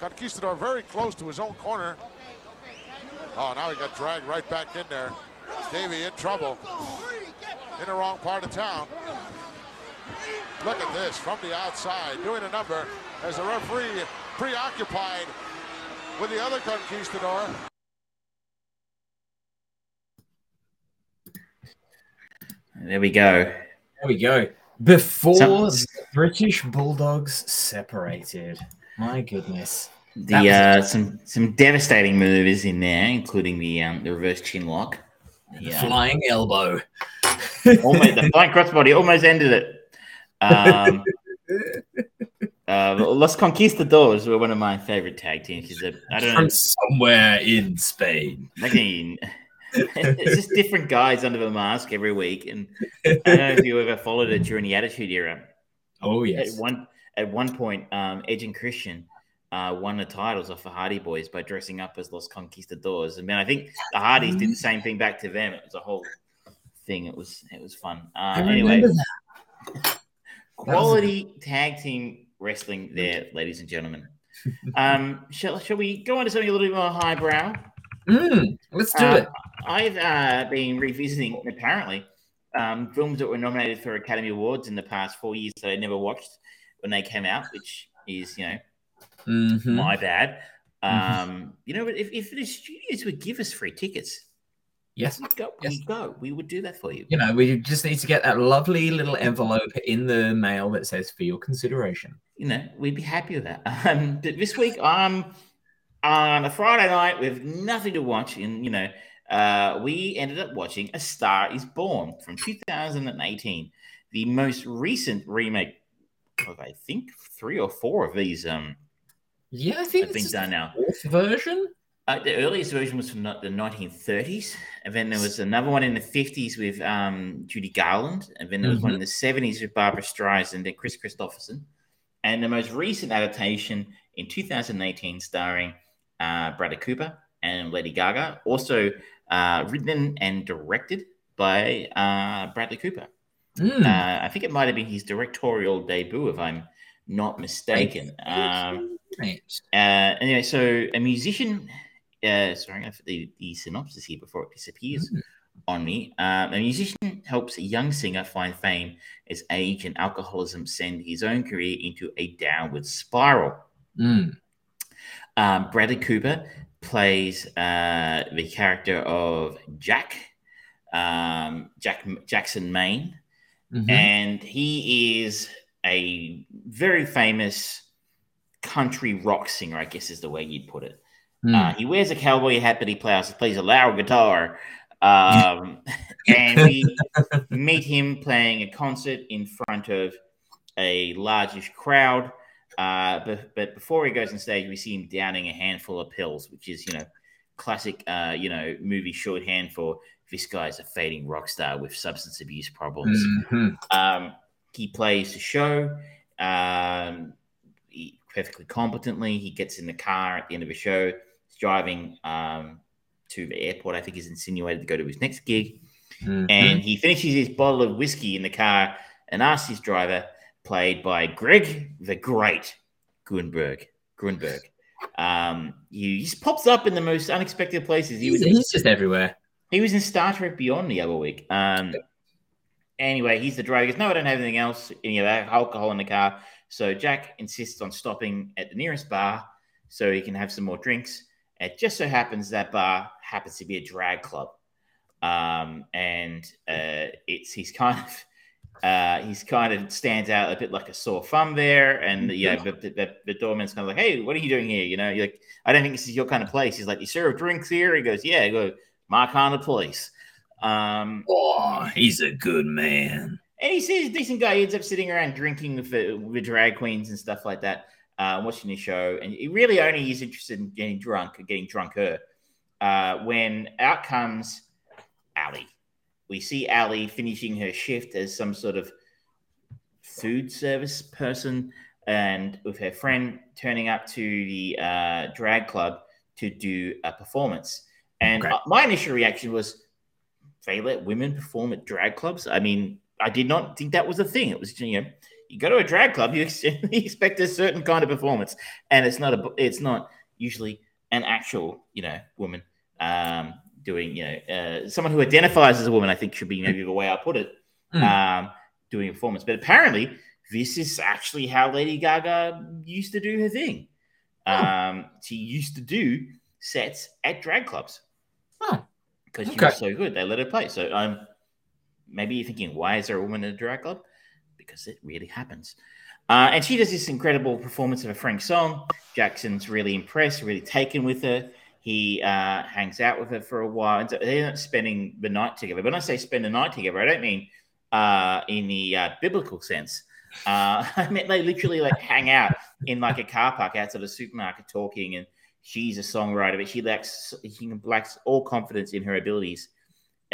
Conquistador very close to his own corner. Oh, now he got dragged right back in there. Davey in trouble. In the wrong part of town. Look at this from the outside, doing a number as the referee preoccupied with the other conquistador. There we go. There we go. Before so- British Bulldogs separated. My goodness. The uh, some some devastating moves in there, including the um, the reverse chin lock. Yeah, Flying elbow. almost the flying crossbody almost ended it. Um, (laughs) uh, Los Conquistadores were one of my favorite tag teams because I don't know. Somewhere in Spain. I mean, (laughs) it's just different guys under the mask every week, and I don't know if you ever followed it during the Attitude Era. Oh, yes. At one at one point, um, Edge and Christian uh, won the titles off the Hardy Boys by dressing up as Los Conquistadors. And then I think the Hardys did the same thing back to them. It was a whole thing. It was it was fun. Uh, anyway, quality tag team wrestling there, ladies and gentlemen. (laughs) Um, shall, shall we go on to something a little bit more highbrow? Mm, let's do Uh, it. I've uh, been revisiting apparently um, films that were nominated for Academy Awards in the past four years that I never watched when they came out, which is you know Mhm. my bad. Mhm. Um, you know, if, if the studios would give us free tickets, Yes. we'd go, Yes. we'd go. We would do that for you. You know, we just need to get that lovely little envelope in the mail that says for your consideration. You know, we'd be happy with that. (laughs) Um, but this week, um, on a Friday night with nothing to watch, and you know, uh, we ended up watching A Star Is Born from 2018, the most recent remake of I think three or four of these um Yeah, I think have been done now. version. Uh, the earliest version was from the the 1930s, and then there was another one in the 50s with um, Judy Garland, and then there was one in the 70s with Barbra Streisand and Kris Kristofferson, and the most recent adaptation in 2018 starring uh, Bradley Cooper and Lady Gaga, also uh, written and directed by uh, Bradley Cooper. Mm. Uh, I think it might have been his directorial debut, if I'm not mistaken. Um, Uh, anyway, so a musician. Uh, sorry, I'm gonna put the, the synopsis here before it disappears Mm. on me. Um, a musician helps a young singer find fame as age and alcoholism send his own career into a downward spiral. Mm. Um, Bradley Cooper plays uh, the character of Jack, um, Jack Jackson Maine, Mhm. and he is a very famous country rock singer, I guess is the way you'd put it. Mm. Uh, he wears a cowboy hat, but he plays plays a loud guitar. Um, (laughs) and we meet him playing a concert in front of a largish crowd. Uh, but, but before he goes on stage, we see him downing a handful of pills, which is, you know, classic, uh, you know, movie shorthand for this guy's a fading rock star with substance abuse problems. Mhm. Um, he plays the show um, perfectly competently. He gets in the car at the end of the show. He's driving um, to the airport. I think he's insinuated to go to his next gig. Mhm. And he finishes his bottle of whiskey in the car and asks his driver, played by Greg the Great Grunberg. Grunberg. Um, he just pops up in the most unexpected places. He he's, was he's just everywhere. he was in Star Trek Beyond the other week. Um, anyway, he's the driver. He goes, No, I don't have anything else, any of that alcohol in the car. So Jack insists on stopping at the nearest bar so he can have some more drinks. It just so happens that bar happens to be a drag club. Um, and uh, it's he's kind of uh, he's kind of stands out a bit like a sore thumb there, and yeah, but the, the, the doorman's kind of like, "Hey, what are you doing here?" You know, you're like, "I don't think this is your kind of place." He's like, "You serve drinks here?" He goes, "Yeah." I go, "My kind of place." Um, Oh, he's a good man. And he sees a decent guy. He ends up sitting around drinking with the, with drag queens and stuff like that, uh, watching the show. And he really only is interested in getting drunk or getting drunker. Uh, when out comes Ally. We see Ally finishing her shift as some sort of food service person and with her friend turning up to the uh, drag club to do a performance. And Okay. my initial reaction was, they let women perform at drag clubs? I mean, I did not think that was a thing. It was, you know, you go to a drag club, (laughs) you expect a certain kind of performance, and it's not a, it's not usually an actual, you know, woman um, doing, you know, uh, someone who identifies as a woman. I think should be maybe the way I put it, Hmm. um, doing a performance. But apparently, this is actually how Lady Gaga used to do her thing. Um, she used to do sets at drag clubs Oh, because she was so good. They let her play. So um, maybe you're thinking, why is there a woman in a drag club? Because it really happens. Uh, and she does this incredible performance of a Frank song. Jackson's really impressed, really taken with her. He uh, hangs out with her for a while. And so they're not spending the night together. When I say spend the night together, I don't mean uh, in the uh, biblical sense. Uh, (laughs) I mean they literally like hang out in like a car park outside a supermarket talking. And she's a songwriter, but she lacks she lacks all confidence in her abilities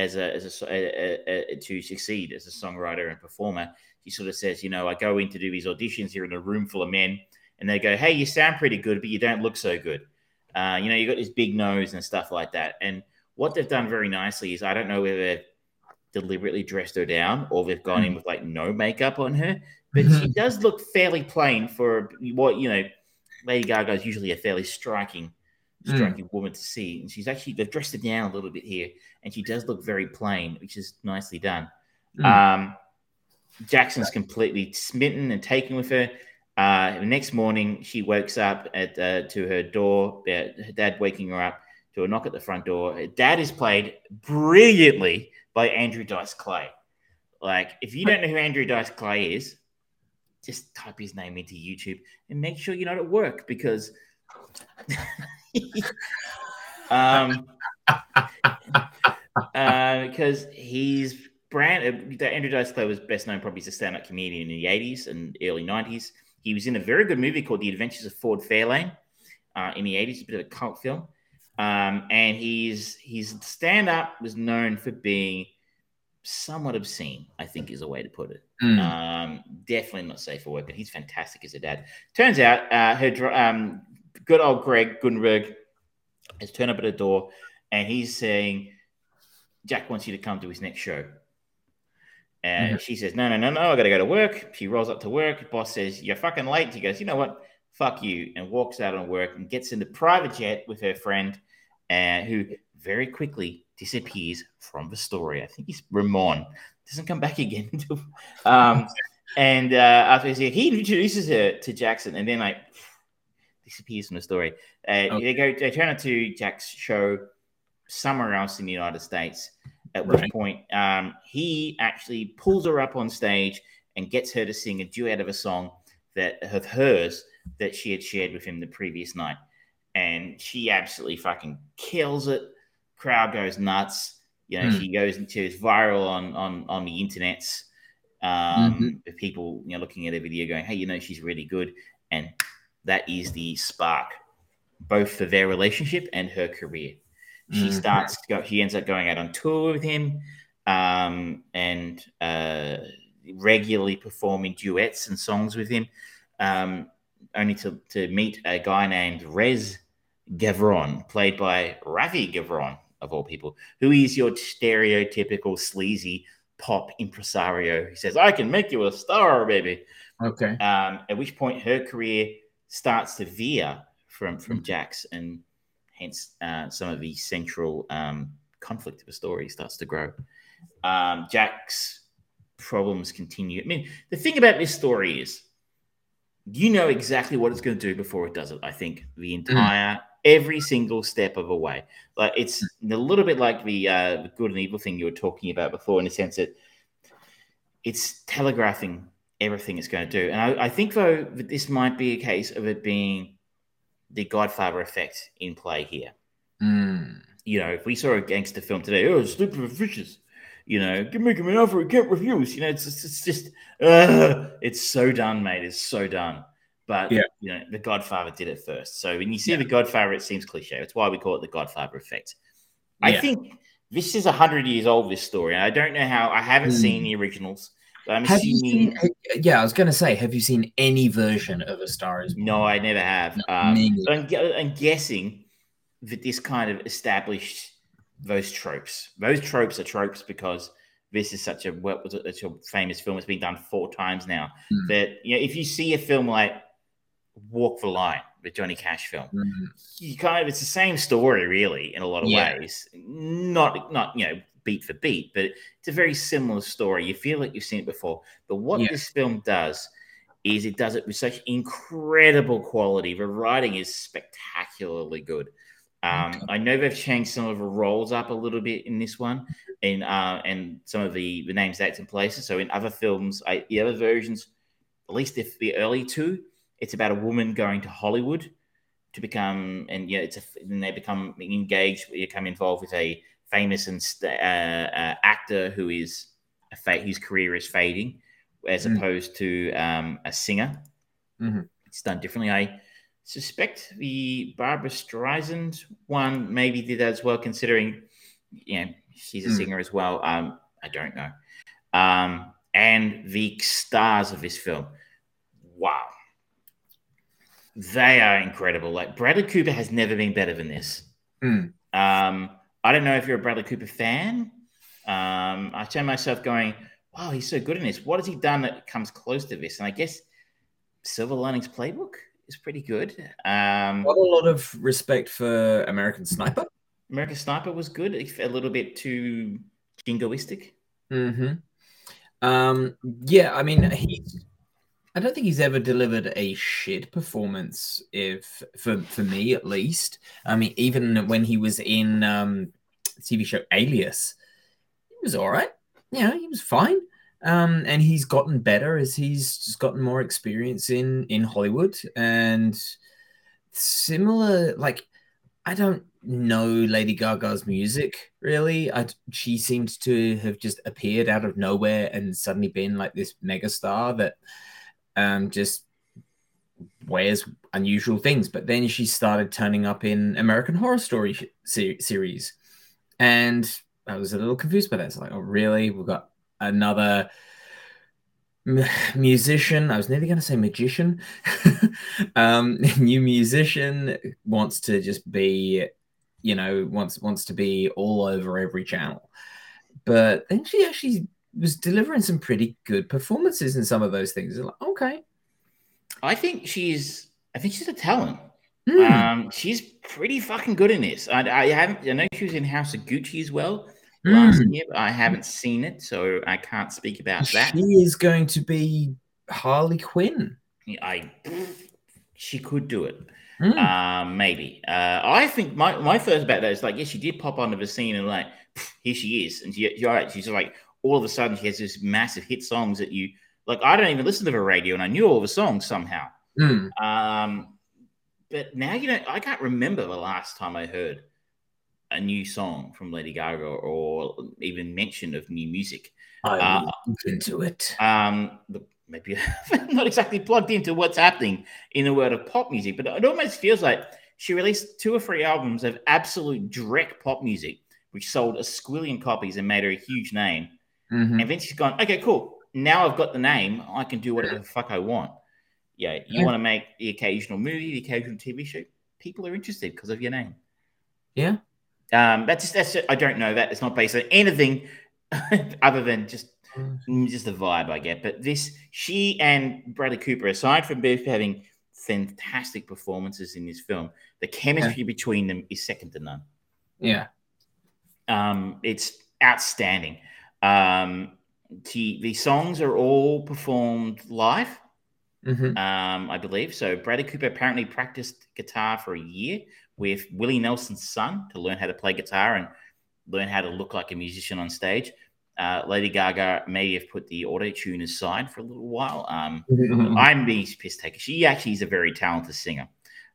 as a as a, a, a, to succeed as a songwriter and performer. She sort of says, you know, I go in to do these auditions here in a room full of men, and they go, "Hey, you sound pretty good, but you don't look so good." Uh, you know, you got this big nose and stuff like that. And what they've done very nicely is, I don't know whether they've deliberately dressed her down or they've gone in with like no makeup on her, but she does look fairly plain for what you know. Lady Gaga is usually a fairly striking striking mm. woman to see. And she's actually they've dressed her down a little bit here, and she does look very plain, which is nicely done. Mm. Um, Jackson's completely smitten and taken with her. Uh, the next morning, she wakes up at uh, to her door. Uh, her dad waking her up to a knock at the front door. Her dad is played brilliantly by Andrew Dice Clay. Like, if you don't know who Andrew Dice Clay is, just type his name into YouTube and make sure you're not at work because (laughs) um, uh, because he's brand. Uh, Andrew Dice Clay was best known probably as a stand-up comedian in the '80s and early '90s. He was in a very good movie called The Adventures of Ford Fairlane uh, in the '80s, a bit of a cult film. Um, and he's his stand-up was known for being somewhat obscene. I think is a way to put it. Mm. Um, definitely not safe for work, but he's fantastic as a dad. Turns out, uh, her um, good old Greg Gutenberg has turned up at the door and he's saying, Jack wants you to come to his next show. And mm-hmm. she says, No, no, no, no, I got to go to work. She rolls up to work. Boss says, You're fucking late. She goes, You know what? Fuck you. And walks out on work and gets in the private jet with her friend, uh, who very quickly disappears from the story. I think he's Ramon. Doesn't come back (laughs) again. um, and uh, after he introduces her to Jackson, and then like disappears from the story. Uh, okay. They go, they turn it to Jack's show somewhere else in the United States. At right. which point, um, he actually pulls her up on stage and gets her to sing a duet of a song that of hers that she had shared with him the previous night, and she absolutely fucking kills it. Crowd goes nuts. You know, mm. she goes into it's viral on on on the internets. Um, mm-hmm. people you know looking at a video going, "Hey, you know, she's really good," and that is the spark, both for their relationship and her career. She mm-hmm. starts to go, he ends up going out on tour with him um, and uh, regularly performing duets and songs with him, um, only to, to meet a guy named Rez Gavron, played by Rafi Gavron, of all people, who is your stereotypical sleazy pop impresario. He says, I can make you a star, baby. Okay. Um, at which point her career starts to veer from from mm-hmm. Jax, and hence uh, some of the central um, conflict of the story starts to grow. Um, Jack's problems continue. I mean, the thing about this story is you know exactly what it's going to do before it does it. I think the mm. entire mm. every single step of the way. Like it's a little bit like the, uh, the good and evil thing you were talking about before, in the sense that it's telegraphing everything it's going to do. And I, I, think, though, that this might be a case of it being the Godfather effect in play here. Mm. You know, if we saw a gangster film today, oh, stupid fishes, you know, give me an offer, get reviews. You know, it's it's, it's just, uh, it's so done, mate. It's so done. But yeah. you know, the Godfather did it first. So when you see yeah. the Godfather, it seems cliche. That's why we call it the Godfather effect. Yeah. I think this is hundred years old. This story, and I don't know how. I haven't mm. seen the originals. I'm have assuming... you seen? Yeah, I was going to say, have you seen any version of A Star Is Born? No, I never have. No, um, I'm, I'm, guessing that this kind of established those tropes. Those tropes are tropes because this is such a what was such a famous film. It's been done four times now. Mm. That you know, if you see a film like Walk the Line, the Johnny Cash film, mm. you kind of it's the same story, really, in a lot of yeah. ways. Not not you know beat for beat, but it's a very similar story. You feel like you've seen it before. But what yeah. this film does is it does it with such incredible quality. The writing is spectacularly good. Um, Okay. I know they've changed some of the roles up a little bit in this one, in uh, and some of the the names, dates, and places. So in other films, I, the other versions, at least if the early two, it's about a woman going to Hollywood to become, and yeah, it's a, then they become engaged, become involved with a famous and st- uh, uh, actor who is a fa- whose career is fading, as Mm. opposed to um, a singer. Mhm. It's done differently. I suspect the Barbra Streisand one maybe did that as well, considering you know she's a Mm. singer as well. Um, I don't know. Um, and the stars of this film, wow, they are incredible. Like Bradley Cooper has never been better than this. Mm. Um, I don't know if you're a Bradley Cooper fan. Um, I found myself going, "Wow, he's so good in this. What has he done that comes close to this?" And I guess Silver Linings Playbook is pretty good. Um, Got a lot of respect for American Sniper. American Sniper was good, if a little bit too jingoistic. hmm Um, yeah, I mean, he's. I don't think he's ever delivered a shit performance, if for for me at least. I mean, even when he was in um, TV show Alias, he was all right. Yeah, he was fine. Um, and he's gotten better as he's just gotten more experience in in Hollywood and similar. Like, I don't know Lady Gaga's music really. I she seems to have just appeared out of nowhere and suddenly been like this megastar that um just wears unusual things. But then she started turning up in American Horror Story se- series, and I was a little confused by that. It's like, oh really? We've got another musician. I was nearly going to say magician. (laughs) um, (laughs) new musician wants to just be, you know, wants wants to be all over every channel. But then she actually was delivering some pretty good performances in some of those things. Like, okay, I think she's. I think she's a talent. Hmm. Um, she's pretty fucking good in this. I, I haven't. I know she was in House of Gucci as well Hmm. last year, but I haven't seen it, so I can't speak about that. she is going to be Harley Quinn. I. She could do it. Um, maybe. Uh, I think my, my first about that is like, yeah, she did pop onto the scene and like, here she is, and she, you're right. She's like, all of a sudden, she has this massive hit songs that you like. I don't even listen to the radio, and I knew all the songs somehow. Hmm. Um, but now you know, I can't remember the last time I heard a new song from Lady Gaga or even mention of new music. I Uh, into it. Um, the- maybe (laughs) I'm not exactly plugged into what's happening in the world of pop music, but it almost feels like she released two or three albums of absolute dreck pop music, which sold a squillion copies and made her a huge name. Mhm. And she's gone, okay, cool. Now I've got the name. I can do whatever the fuck I want. Yeah, you Yeah. want to make the occasional movie, the occasional TV show. People are interested because of your name. Yeah. Um, that's that's I don't know that it's not based on anything (laughs) other than just Mm. just the vibe I get. But this, she and Bradley Cooper, aside from both having fantastic performances in this film, the chemistry between them is second to none. Yeah. Um, it's outstanding. Um, the, the songs are all performed live, Mhm. um, I believe. So Bradley Cooper apparently practiced guitar for a year with Willie Nelson's son to learn how to play guitar and learn how to look like a musician on stage. Uh, Lady Gaga may have put the auto tune aside for a little while. Um, I'm being piss taker. She actually is a very talented singer.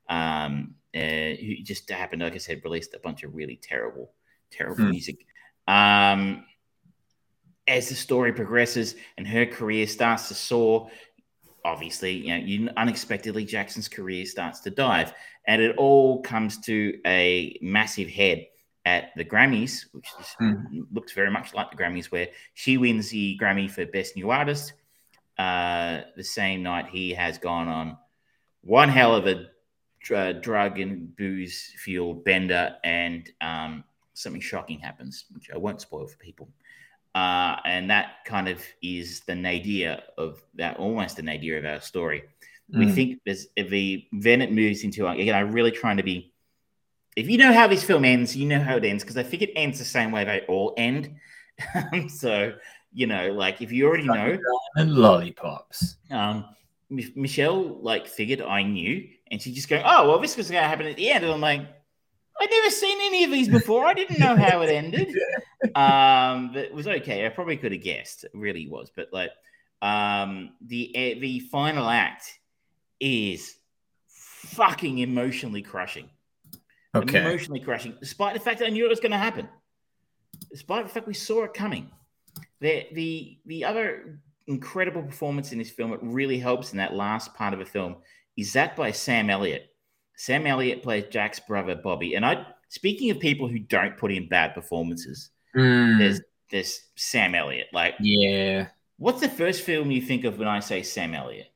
Um, uh, who just happened, like I said, released a bunch of really terrible, terrible Hmm. music. Um, as the story progresses and her career starts to soar, obviously, you know, you unexpectedly Jackson's career starts to dive, and it all comes to a massive head at the Grammys, which Hmm. looks very much like the Grammys, where she wins the Grammy for Best New Artist. Uh, the same night, he has gone on one hell of a dr- drug and booze fueled bender, and um, something shocking happens, which I won't spoil for people. Uh, and that kind of is the nadir of that, almost the nadir of our story. We Mm. think there's if the then it moves into again. I'm really trying to be. If you know how this film ends, you know how it ends because I think it ends the same way they all end. (laughs) so you know, like if you already know, and lollipops. um, Mi- Michelle like figured I knew, and she just going, "Oh, well, this was going to happen at the end," and I'm like, I'd never seen any of these before. I didn't know how it ended. (laughs) Um, but it was okay. I probably could have guessed. It really was. But like, um, the uh, the final act is fucking emotionally crushing. Okay. Emotionally crushing, despite the fact that I knew it was going to happen. Despite the fact we saw it coming. The the the other incredible performance in this film, it really helps in that last part of the film, is that by Sam Elliott. Sam Elliott plays Jack's brother Bobby. And I speaking of people who don't put in bad performances, Mm, there's there's Sam Elliott. Like, yeah. what's the first film you think of when I say Sam Elliott?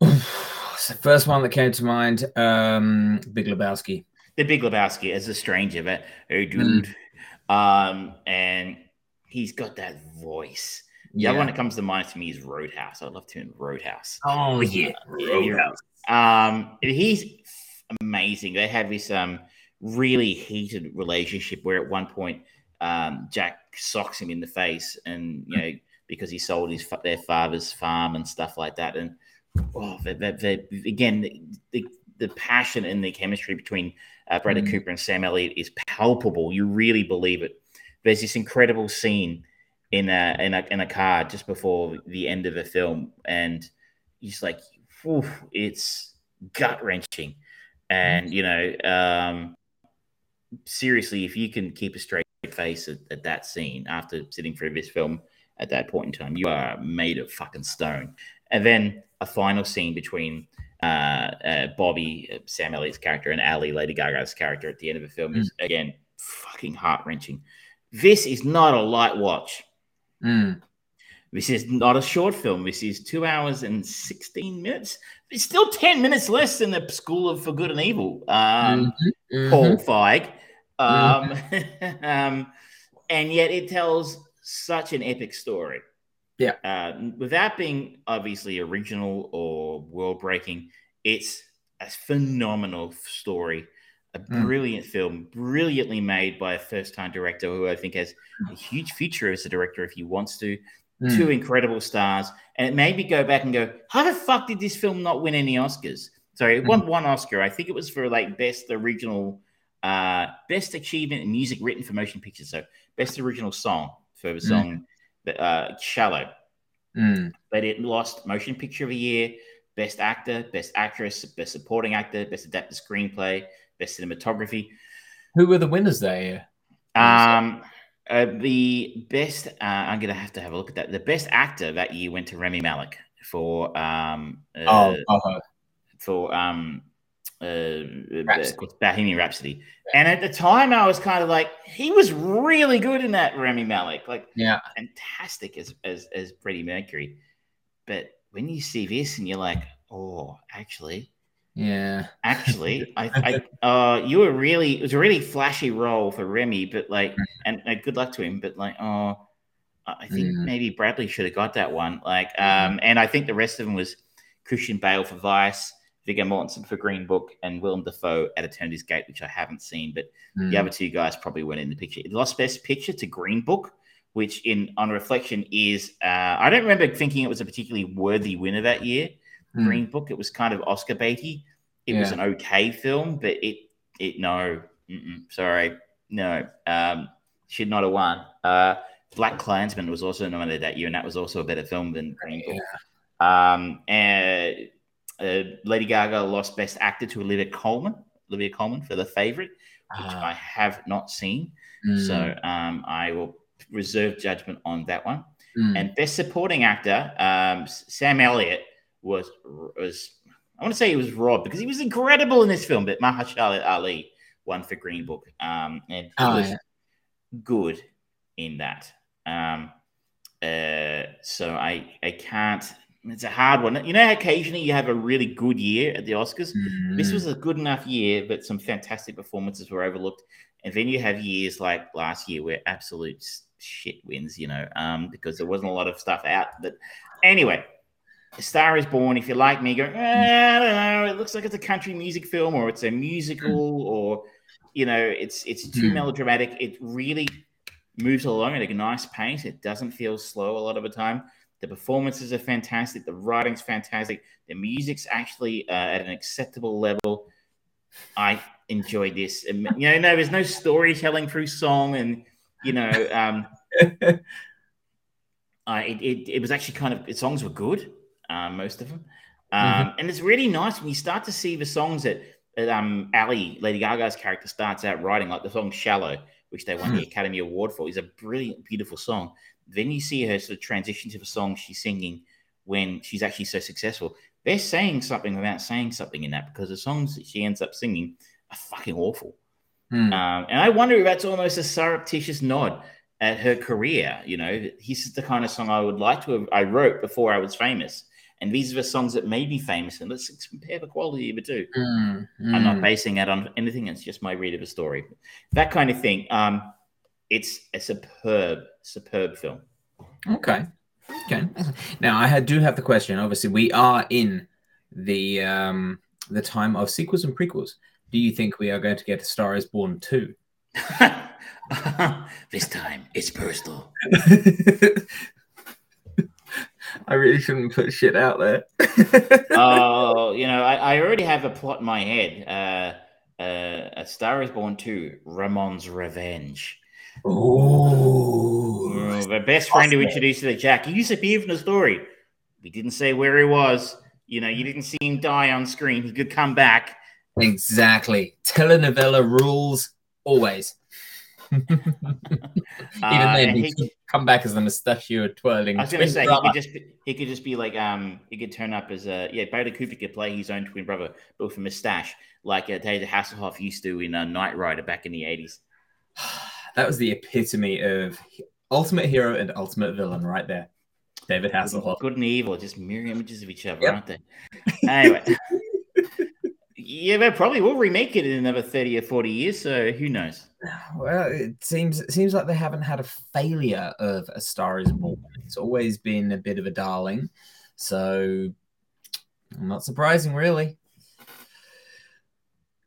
It's the first one that came to mind. Um, Big Lebowski. The Big Lebowski as a stranger, but hey dude. Um, and he's got that voice. The other one that comes to mind to me is Roadhouse. I love to in Roadhouse. Oh yeah. Yeah, you're- Um, he's amazing. They have this um really heated relationship where at one point um Jack socks him in the face, and you know because he sold his their father's farm and stuff like that. And oh, they, they, they- again, the, the passion and the chemistry between uh, Bradley Mm. Cooper and Sam Elliott is palpable. You really believe it. There's this incredible scene in a in a in a car just before the end of the film, and he's like, "Oof, it's gut wrenching. And you know, um, seriously, if you can keep a straight face at, at that scene after sitting through this film at that point in time, you are made of fucking stone. And then a final scene between uh, uh, Bobby, uh, Sam Elliott's character, and Ally, Lady Gaga's character at the end of the film is again fucking heart wrenching. This is not a light watch. Mm. This is not a short film. This is two hours and 16 minutes. It's still 10 minutes less than the School of For Good and Evil. Um, Mhm, Paul mhm. Feig. Um, (laughs) um, and yet it tells such an epic story. Yeah. Uh, without being obviously original or world breaking, it's a phenomenal story. A Mm. brilliant film, brilliantly made by a first time director who I think has a huge future as a director if he wants to Mm. two incredible stars, and it made me go back and go, how the fuck did this film not win any Oscars? Sorry, it won one Oscar. I think it was for like best original, uh, best achievement in music written for motion pictures. So best original song for the song, uh, "Shallow." Mm. But it lost motion picture of the year, best actor, best actress, best supporting actor, best adapted screenplay, best cinematography. Who were the winners there? Um, uh, the best, uh, I'm going to have to have a look at that. The best actor that year went to Rami Malek for, um, uh, Oh, oh, for, um, uh, Rhapsody. Bohemian Rhapsody. And at the time, I was kind of like, he was really good in that Rami Malek, like yeah. fantastic as, as, as Freddie Mercury. But when you see this and you're like, oh, actually, Yeah. Actually, I, (laughs) I, uh, you were really, it was a really flashy role for Rami, but like, and, and good luck to him, but like, oh, I think maybe Bradley should have got that one. Like, um, and I think the rest of them was Christian Bale for Vice, Viggo Mortensen for Green Book, and Willem Dafoe at Eternity's Gate, which I haven't seen, but the Mm. other two guys probably weren't in the picture. It lost Best Picture to Green Book, which in on reflection is, uh, I don't remember thinking it was a particularly worthy winner that year. Mm. Green Book. It was kind of Oscar baity. It was an okay film, but it it no, mm-mm, sorry, no, um, should not have won. Uh, BlacKkKlansman was also nominated that year, and that was also a better film than Green Book. Um, and uh, Lady Gaga lost Best Actor to Olivia Colman. Olivia Colman for The Favorite, which Ah. I have not seen, Mm. so um, I will reserve judgment on that one. Mm. And best supporting actor, um, Sam Elliott was was I want to say he was robbed because he was incredible in this film, but Mahershala Ali won for Green Book, um, and he Oh, was yeah. good in that. Um, uh, so I I can't. It's a hard one. You know, occasionally you have a really good year at the Oscars. This Mm. was a good enough year, but some fantastic performances were overlooked. And then you have years like last year where absolute shit wins, you know, um, because there wasn't a lot of stuff out. But anyway, A Star is Born, if you like me, go, "Eh, I don't know, it looks like it's a country music film or it's a musical or, you know, it's it's too Hmm. melodramatic. It really moves along at a nice pace. It doesn't feel slow a lot of the time. The performances are fantastic. The writing's fantastic. The music's actually uh, at an acceptable level. I enjoyed this. You know, no, there's no storytelling through song, and you know, um, (laughs) I it, it, it was actually kind of the songs were good, um, most of them, um, Mhm. and it's really nice when you start to see the songs that, that um Ally Lady Gaga's character starts out writing, like the song "Shallow," which they won the Academy Award for, is a brilliant, beautiful song. Then you see her sort of transition to the song she's singing when she's actually so successful. They're saying something without saying something in that because the songs that she ends up singing are fucking awful. Hmm. Um, and I wonder if that's almost a surreptitious nod at her career. You know, this is the kind of song I would like to have I wrote before I was famous. And these are the songs that made me famous. And let's compare the quality of the two. Hmm. I'm not basing that on anything. It's just my read of a story. That kind of thing. Um, it's a superb, superb film. Okay. Okay. Now I had, do have the question. Obviously, we are in the um the time of sequels and prequels. Do you think we are going to get a Star is Born 2? (laughs) this time it's personal. (laughs) I really shouldn't put shit out there. (laughs) Oh, you know, I, I already have a plot in my head. Uh, uh, a Star is Born 2, Ramon's Revenge. Ooh. Oh, the best friend who Awesome. introduced you to Jack. He disappeared from the story. We didn't say where he was. You know, you didn't see him die on screen. He could come back. Exactly. Telenovela rules always. (laughs) Even Uh, then, he, could come back as a mustachio twirling. I was going to say he could just be, he could just be like um he could turn up as a yeah Bradley Cooper could play his own twin brother but with a mustache like uh, David Hasselhoff used to in uh, Knight Rider back in the eighties. (sighs) that was the epitome of ultimate hero and ultimate villain right there. David Hasselhoff. Good and evil, just mirror images of each other, Yep. aren't they? (laughs) Anyway, (laughs) yeah, they probably will remake it in another thirty or forty years. So who knows? Well, it seems it seems like they haven't had a failure of a Star Is Born. It's always been a bit of a darling, so not surprising, really.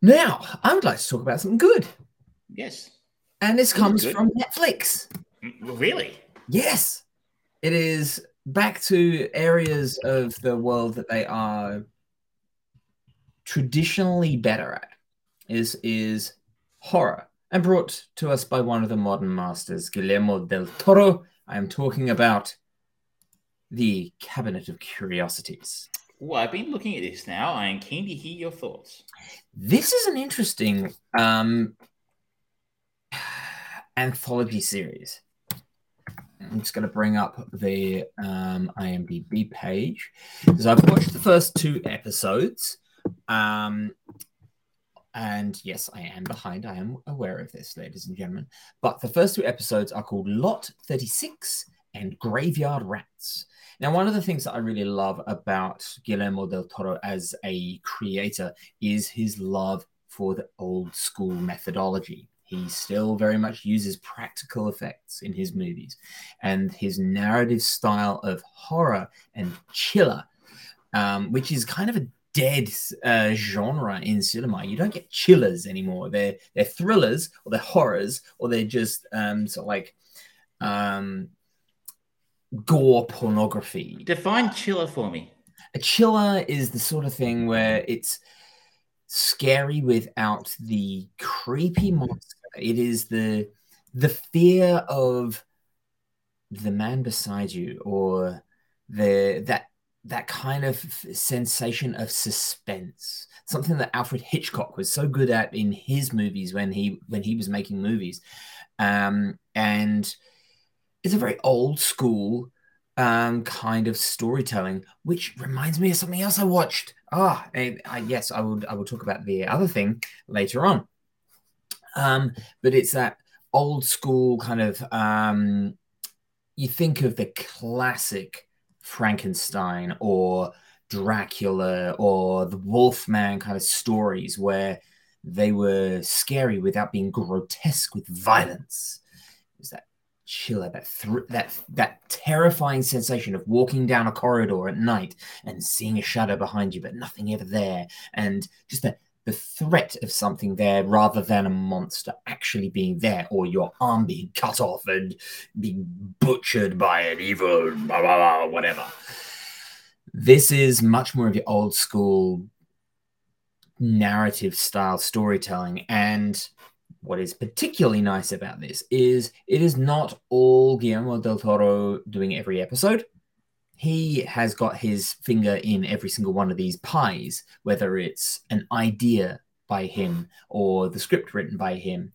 Now, I would like to talk about something good, Yes, and this comes from Netflix. Mm, really. Yes, it is back to areas of the world that they are traditionally better at. Is is horror, and brought to us by one of the modern masters, Guillermo del Toro. I am talking about the Cabinet of Curiosities. Well, I've been looking at this now. I am keen to hear your thoughts. This is an interesting um, anthology series. I'm just going to bring up the um, IMDb page because I've watched the first two episodes. Um, and yes, I am behind. I am aware of this, ladies and gentlemen. But the first two episodes are called Lot 36 and Graveyard Rats. Now, one of the things that I really love about Guillermo del Toro as a creator is his love for the old school methodology. He still very much uses practical effects in his movies, and his narrative style of horror and chiller, um, which is kind of a dead uh, genre in cinema. You don't get chillers anymore. They're they're thrillers or they're horrors or they're just um, sort of like um, gore pornography. Define chiller for me. A chiller is the sort of thing where it's scary without the creepy monster. It is the the fear of the man beside you or the that that kind of sensation of suspense. Something that alfred hitchcock was so good at in his movies when he when he was making movies. Um and it's a very old school um kind of storytelling which reminds me of something else i watched. Ah and I, yes i will i will talk about the other thing later on. Um but it's that old school kind of um you think of the classic frankenstein or dracula or the wolfman kind of stories where they were scary without being grotesque with violence. It was that chiller, that thr- that that terrifying sensation of walking down a corridor at night and seeing a shadow behind you, but nothing ever there, and just the the threat of something there rather than a monster actually being there, or your arm being cut off and being butchered by an evil blah blah blah whatever. This is much more of your old school narrative style storytelling. And what is particularly nice about this is it is not all Guillermo del Toro doing every episode. He has got his finger in every single one of these pies, whether it's an idea by him or the script written by him.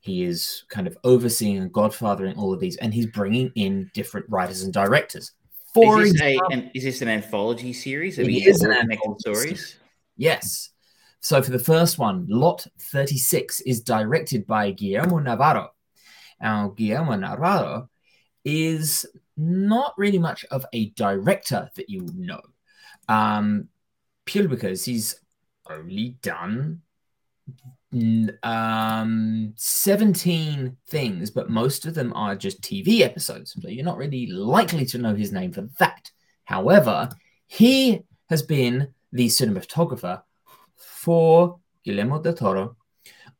He is kind of overseeing and godfathering all of these, and he's bringing in different writers and directors. For is, this example, a, an, is this an anthology series? Are It these an anthology stories? Yes. So for the first one, Lot 36 is directed by Guillermo Navarro. Now, Guillermo Navarro is not really much of a director that you know, um, purely because he's only done um, 17 things, but most of them are just TV episodes. So you're not really likely to know his name for that. However, he has been the cinematographer for Guillermo del Toro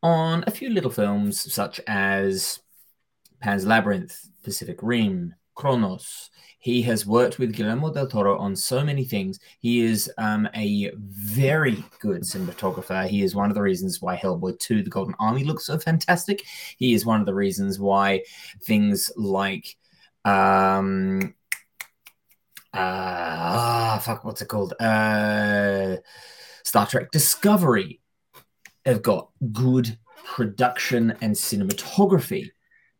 on a few little films such as Pan's Labyrinth, Pacific Rim, Cronos. He has worked with Guillermo del Toro on so many things. He is um, a very good cinematographer. He is one of the reasons why Hellboy 2 The Golden Army looks so fantastic. He is one of the reasons why things like um uh ah fuck what's it called uh Star Trek Discovery have got good production and cinematography.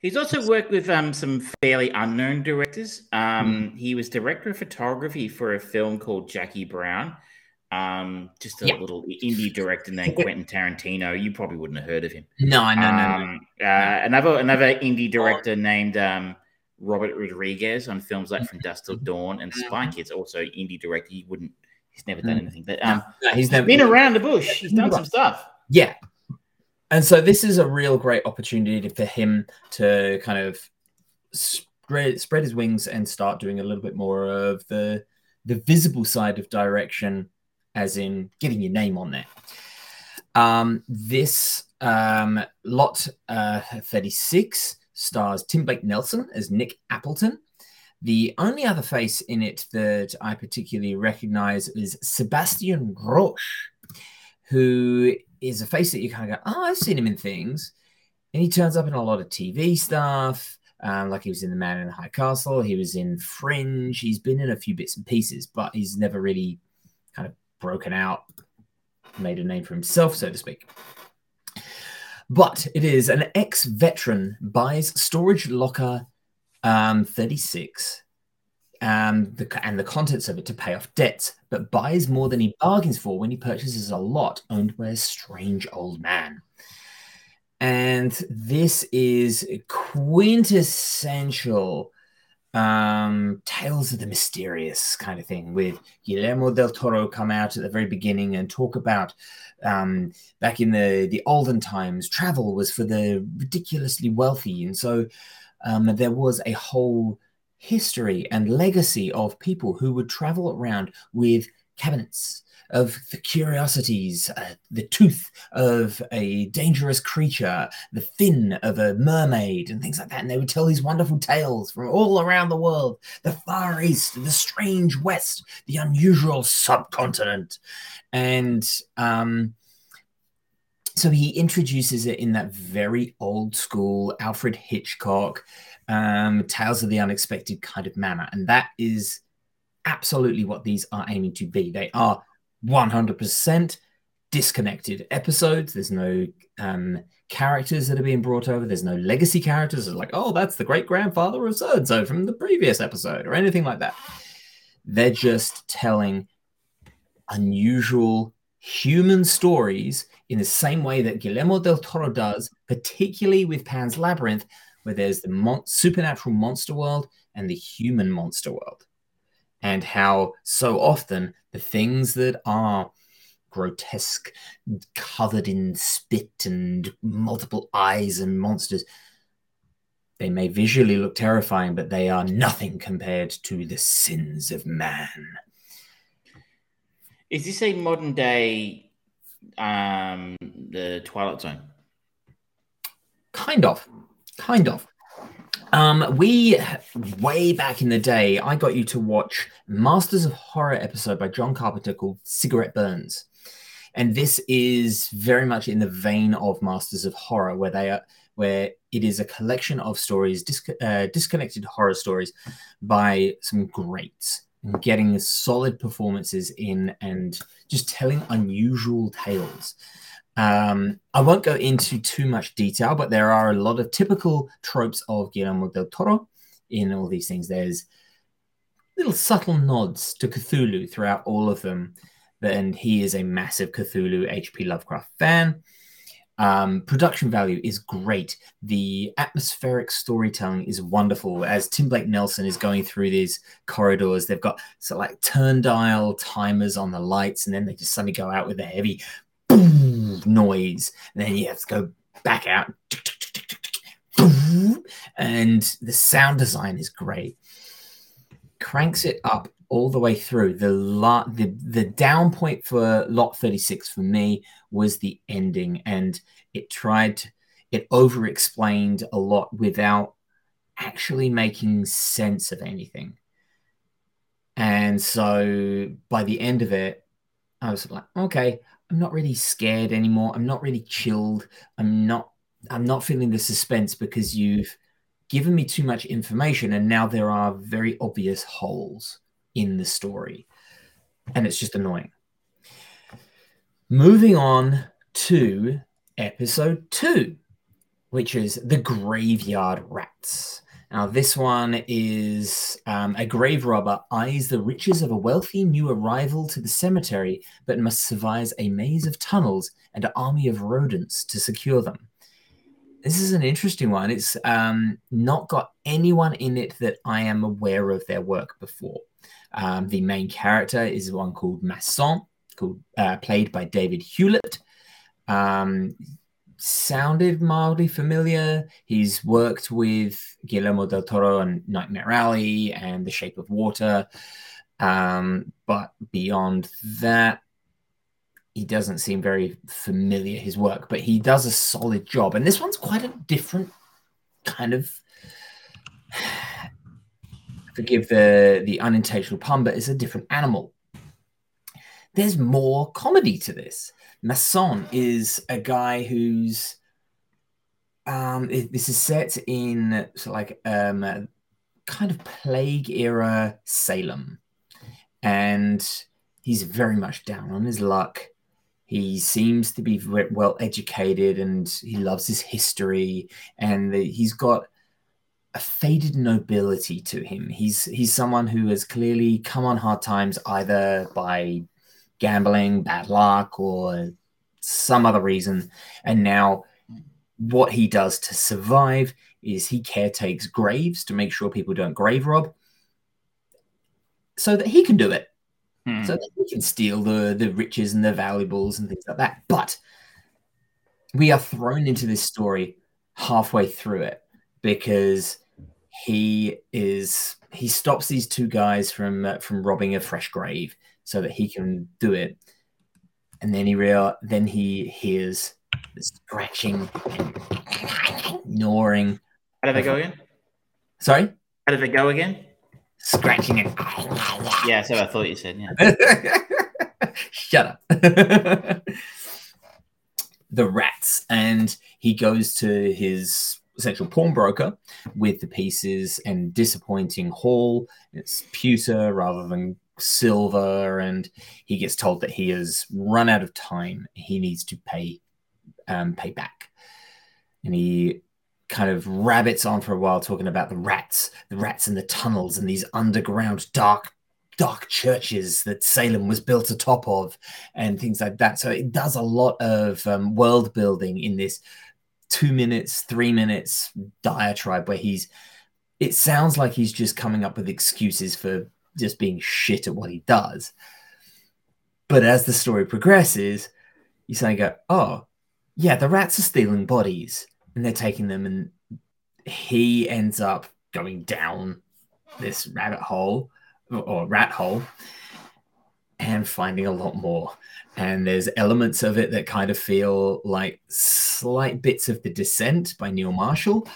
He's also worked with um, some fairly unknown directors. Um, Hmm. He was director of photography for a film called Jackie Brown. Um, just a Yeah. little indie director named Quentin Tarantino. You probably wouldn't have heard of him. No, no, no, no. Um, uh, Another another indie director named um, Robert Rodriguez on films like From Dusk Till Dawn and Spy Kids. Also indie director. He wouldn't. He's never done Mm. anything, but um, No, he's he's never been around the bush. He's done some stuff. Yeah. And so this is a real great opportunity for him to kind of spread spread his wings and start doing a little bit more of the the visible side of direction, as in getting your name on there. Um, this um, lot uh, 36 stars Tim Blake Nelson as Nick Appleton. The only other face in it that I particularly recognize is Sebastian Roche, who is a face that you kind of go, oh, I've seen him in things. And he turns up in a lot of TV stuff. Um, like he was in The Man in the High Castle. He was in Fringe. He's been in a few bits and pieces, but he's never really kind of broken out, made a name for himself, so to speak. But it is an ex veteran buys storage locker um, 36 um, the, and the contents of it to pay off debts, but buys more than he bargains for when he purchases a lot owned by a strange old man. And this is quintessential um, tales of the mysterious kind of thing with Guillermo del Toro come out at the very beginning and talk about um, back in the, the olden times, travel was for the ridiculously wealthy. And so um, there was a whole history and legacy of people who would travel around with cabinets of the curiosities, uh, the tooth of a dangerous creature, the fin of a mermaid, and things like that. And they would tell these wonderful tales from all around the world the Far East, the strange West, the unusual subcontinent. And um, so he introduces it in that very old school Alfred Hitchcock um, tales of the unexpected kind of manner. And that is absolutely what these are aiming to be. They are 100% disconnected episodes. There's no um, characters that are being brought over. There's no legacy characters. It's like, oh, that's the great grandfather of so and so from the previous episode or anything like that. They're just telling unusual human stories in the same way that Guillermo del Toro does, particularly with Pan's Labyrinth, where there's the mon- supernatural monster world and the human monster world. And how so often the things that are grotesque, covered in spit and multiple eyes and monsters, they may visually look terrifying, but they are nothing compared to the sins of man. Is this a modern day um the Twilight Zone? Kind of. Kind of. Um, we way back in the day, I got you to watch Masters of Horror episode by John Carpenter called Cigarette Burns. and this is very much in the vein of Masters of Horror, where they are where it is a collection of stories, disc- uh, disconnected horror stories by some greats, and getting solid performances in and just telling unusual tales. Um, I won't go into too much detail, but there are a lot of typical tropes of Guillermo del Toro in all these things. There's little subtle nods to Cthulhu throughout all of them. And he is a massive Cthulhu H.P. Lovecraft fan. Um, production value is great. The atmospheric storytelling is wonderful. As Tim Blake Nelson is going through these corridors, they've got so like turn dial timers on the lights, and then they just suddenly go out with a heavy boom noise, and then you have to go back out, and the sound design is great. Cranks it up all the way through. The la- the the down point for lot 36 for me was the ending and it tried to, it over explained a lot without actually making sense of anything. And so by the end of it, I was like, okay, I'm not really scared anymore. I'm not really chilled. I'm not I'm not feeling the suspense because you've given me too much information and now there are very obvious holes in the story. And it's just annoying. Moving on to episode two, which is The Graveyard Rats. Now, this one is um, a grave robber eyes the riches of a wealthy new arrival to the cemetery, but must survive a maze of tunnels and an army of rodents to secure them. This is an interesting one. It's um, not got anyone in it that I am aware of their work before. Um, the main character is one called Masson, called uh, played by David Hewlett. Um, sounded mildly familiar. He's worked with Guillermo del Toro on Nightmare Alley and The Shape of Water. Um, but beyond that, he doesn't seem very familiar, his work, but he does a solid job. And this one's quite a different kind of. (sighs) Forgive the, the unintentional pun, but it's a different animal. There's more comedy to this. Masson is a guy who's um, it, this is set in so like um, kind of plague era Salem, and he's very much down on his luck. He seems to be very well educated, and he loves his history, and the, he's got a faded nobility to him. He's he's someone who has clearly come on hard times either by gambling, bad luck, or some other reason. And now, what he does to survive is he caretakes graves to make sure people don't grave rob, so that he can do it, Hmm. so that he can steal the the riches and the valuables and things like that. But we are thrown into this story halfway through it because he is he stops these two guys from uh, from robbing a fresh grave so that he can do it and then he real then he hears the scratching and gnawing How did they go again? sorry How did they go again? scratching and Yeah, so I thought you said. Yeah. (laughs) Shut up. (laughs) the rats. And he goes to his sexual pawnbroker with the pieces and disappointing haul. It's pewter rather than silver. And he gets told that he has run out of time. He needs to pay um, pay back. And he kind of rabbits on for a while talking about the rats, the rats in the tunnels and these underground dark dark churches that Salem was built atop of and things like that. So it does a lot of um, world building in this two minutes, three minutes diatribe where he's, it sounds like he's just coming up with excuses for just being shit at what he does. But as the story progresses, you suddenly go, oh, yeah, the rats are stealing bodies and they're taking them, and he ends up going down this rabbit hole or rat hole and finding a lot more. And there's elements of it that kind of feel like slight bits of The Descent by Neil Marshall,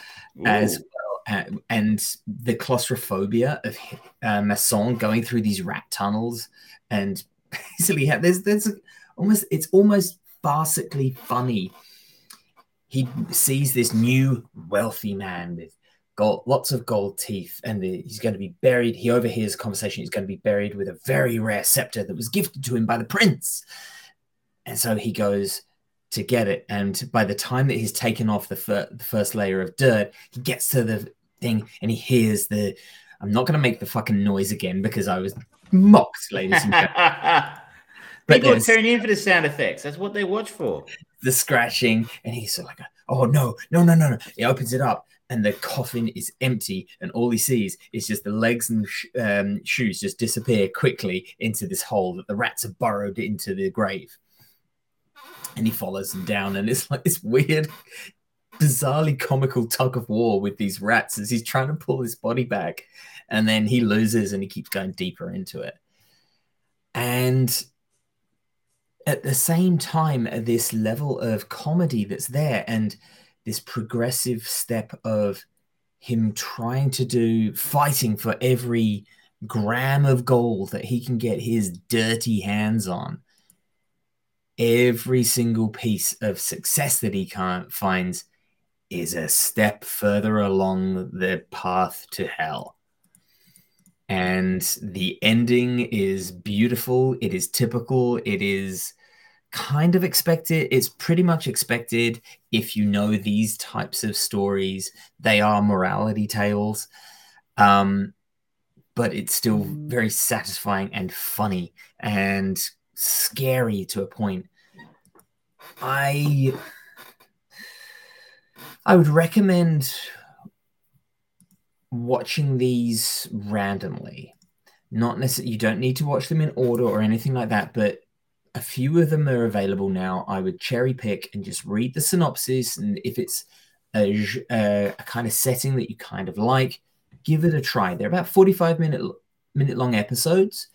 as Ooh. well. Uh, And the claustrophobia of uh, Masson going through these rat tunnels, and (laughs) basically, ha- there's there's almost it's almost farcically funny. He sees this new wealthy man with gold, lots of gold teeth, and the, he's going to be buried. He overhears a conversation. He's going to be buried with a very rare scepter that was gifted to him by the prince. And so he goes to get it. And by the time that he's taken off the, fir- the first layer of dirt, he gets to the thing and he hears the. I'm not going to make the fucking noise again because I was mocked, ladies and gentlemen. (laughs) But People tune in for the sound effects. That's what they watch for. the scratching, and he's sort of like, "Oh no, no, no, no, no!" He opens it up, and the coffin is empty, and all he sees is just the legs and sh- um, shoes just disappear quickly into this hole that the rats have burrowed into the grave. And he follows them down, and it's like this weird, bizarrely comical tug of war with these rats as he's trying to pull his body back, and then he loses, and he keeps going deeper into it. And at the same time, this level of comedy that's there, and this progressive step of him trying to do fighting for every gram of gold that he can get his dirty hands on. Every single piece of success that he can't finds is a step further along the path to hell. And the ending is beautiful. It is typical. It is kind of expected. It's pretty much expected if you know these types of stories. They are morality tales, um, but it's still very satisfying and funny and scary to a point. I I would recommend watching these randomly. Not necessarily, you don't need to watch them in order or anything like that, but a few of them are available now. I would cherry pick and just read the synopsis. And if it's a, uh, a kind of setting that you kind of like, give it a try. They're about 45 minute, minute long episodes.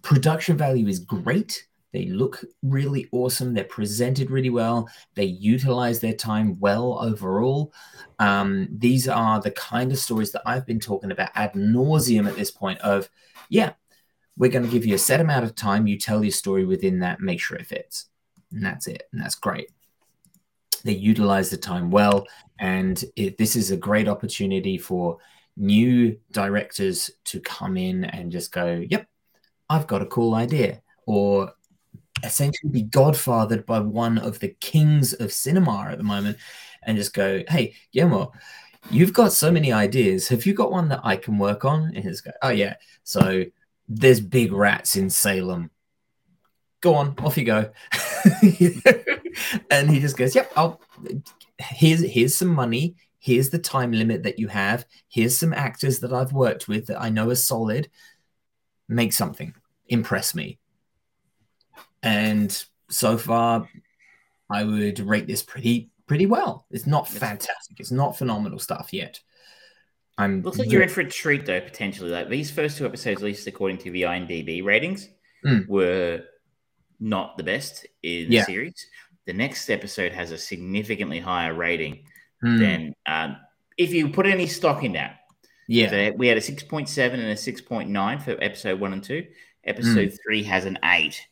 Production value is great. They look really awesome. They're presented really well. They utilize their time well overall. Um, these are the kind of stories that I've been talking about ad nauseum at this point. Of yeah, we're going to give you a set amount of time. You tell your story within that. Make sure it fits, and that's it. And that's great. They utilize the time well, and it, this is a great opportunity for new directors to come in and just go, "Yep, I've got a cool idea," or essentially be godfathered by one of the kings of cinema at the moment and just go, hey, Guillermo, you've got so many ideas. Have you got one that I can work on? And he's go, oh, yeah. So there's big rats in Salem. Go on, off you go. (laughs) and he just goes, yep, I'll here's here's some money. Here's the time limit that you have. Here's some actors that I've worked with that I know are solid. Make something. Impress me and so far i would rate this pretty pretty well it's not fantastic it's not phenomenal stuff yet i'm Looks like you're in for a treat though, potentially. Like these first two episodes, at least according to the IMDb ratings, Mm. were not the best in Yeah. the series. The next episode has a significantly higher rating Hmm, than um, if you put any stock in that. yeah So we had a 6.7 and a 6.9 for episode one and two. Episode three has an eight.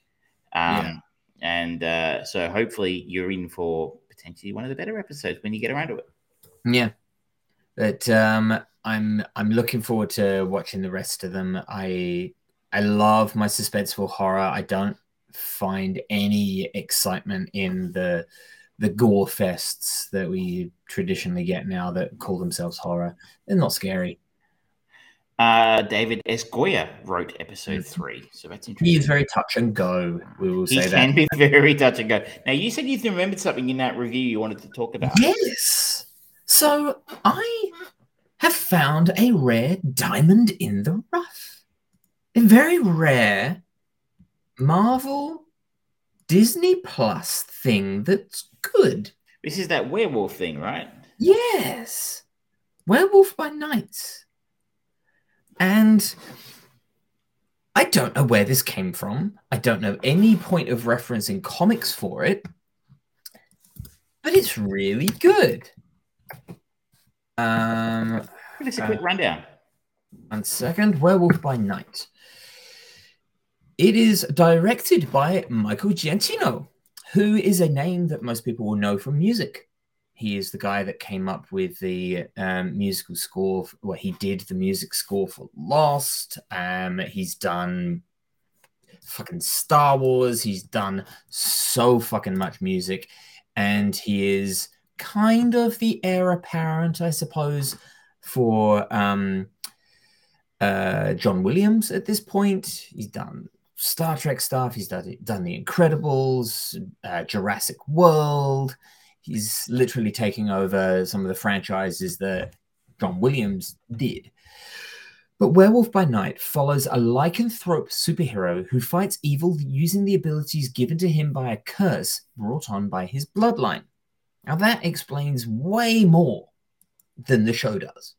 Um, Yeah. And uh, so hopefully you're in for potentially one of the better episodes when you get around to it. yeah. But um i'm i'm looking forward to watching the rest of them. I i love my suspenseful horror. I don't find any excitement in the the gore fests that we traditionally get now that call themselves horror. They're not scary Uh, David S. Goyer wrote episode Mm. three. So that's interesting. is very touch and go we will He say that he can be (laughs) very touch and go. Now, you said you remembered something in that review you wanted to talk about. Yes. So I have found a rare diamond in the rough. A very rare Marvel Disney Plus thing that's good. This is that werewolf thing, right? Yes. Werewolf by Night. And I don't know where this came from. I don't know any point of reference in comics for it. But it's really good. Um Give us a quick rundown. one second. Werewolf by Night. it is directed by Michael Giacchino, who is a name that most people will know from music. He is the guy that came up with the um, musical score. For, well, he did the music score for Lost. Um, he's done fucking Star Wars. He's done so fucking much music, and he is kind of the heir apparent, I suppose, for um, uh, John Williams at this point. He's done Star Trek stuff. He's done, done The Incredibles, uh, Jurassic World. He's literally taking over some of the franchises that John Williams did. But Werewolf by Night follows a lycanthrope superhero who fights evil using the abilities given to him by a curse brought on by his bloodline. Now, that explains way more than the show does.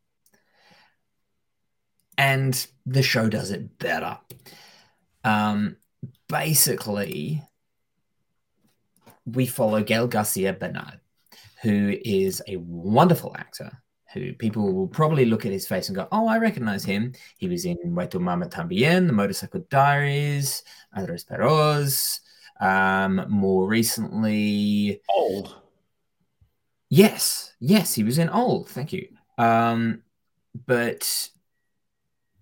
And the show does it better. Um, basically, we follow Gael Garcia Bernal, who is a wonderful actor who people will probably look at his face and go, Oh, I recognize him. He was in Y Tu Mamá También, The Motorcycle Diaries, Amores Perros. Um, more recently, Old. Yes, yes, he was in Old. Thank you. Um, but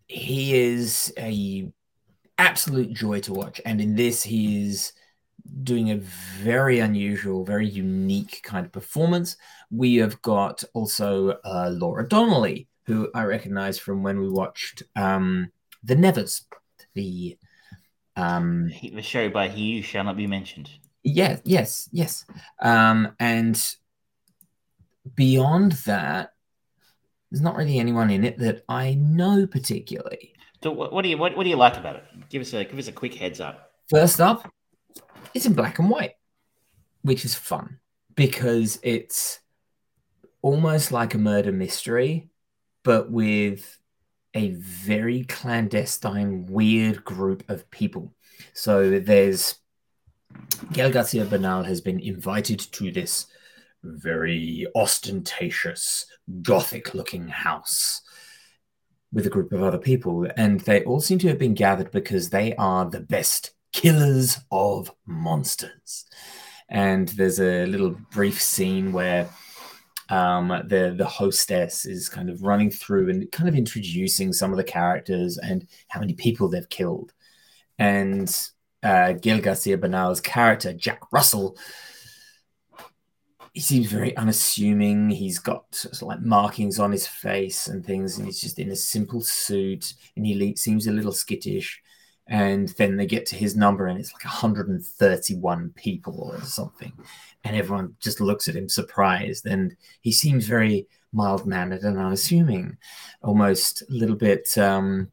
he is a absolute joy to watch, and in this, he is doing a very unusual, very unique kind of performance. We have got also uh, Laura Donnelly, who I recognize from when we watched um, The Nevers, the um, The show by He Who Shall Not Be Mentioned. Yes, yes, yes. Um, and beyond that, there's not really anyone in it that I know particularly. So what, what do you what, what do you like about it? Give us a give us a quick heads up. First up, it's in black and white, which is fun because it's almost like a murder mystery, but with a very clandestine, weird group of people. So there's Gael Garcia Bernal has been invited to this very ostentatious, gothic looking house with a group of other people. And they all seem to have been gathered because they are the best killers of monsters. And there's a little brief scene where um, the the hostess is kind of running through and kind of introducing some of the characters and how many people they've killed. And uh, Gael Garcia Bernal's character, Jack Russell, he seems very unassuming. He's got sort of like markings on his face and things, and he's just in a simple suit, and he seems a little skittish. And then they get to his number, and it's like 131 people or something, and everyone just looks at him surprised. And he seems very mild mannered and unassuming, almost a little bit um,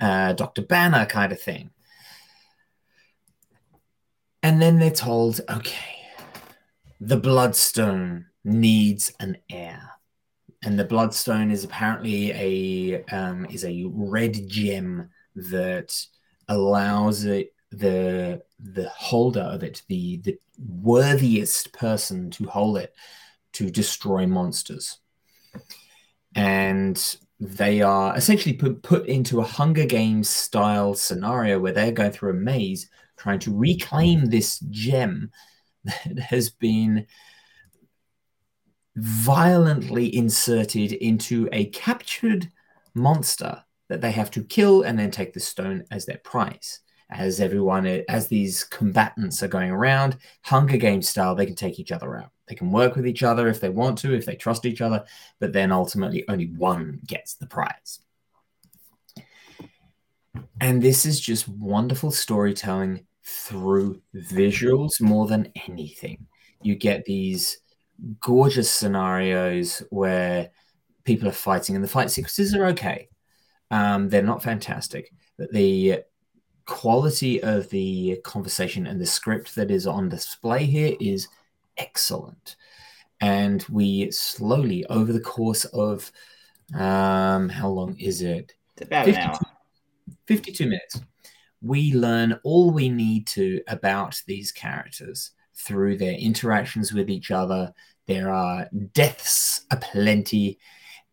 uh, Dr. Banner kind of thing. And then they're told, okay, the Bloodstone needs an heir. And the Bloodstone is apparently a um, is a red gem that allows it the the holder of it, the the worthiest person to hold it, to destroy monsters. And they are essentially put, put into a Hunger Games style scenario where they're going through a maze trying to reclaim this gem that has been violently inserted into a captured monster that they have to kill and then take the stone as their prize. As everyone, as these combatants are going around, Hunger Games style, they can take each other out. They can work with each other if they want to, if they trust each other, but then ultimately only one gets the prize. And this is just wonderful storytelling through visuals more than anything. You get these gorgeous scenarios where people are fighting, and the fight sequences are okay. Um, they're not fantastic, but the quality of the conversation and the script that is on display here is excellent. And we slowly, over the course of um, how long is it? It's about 52, an hour. 52 minutes we learn all we need to about these characters through their interactions with each other. There are deaths aplenty,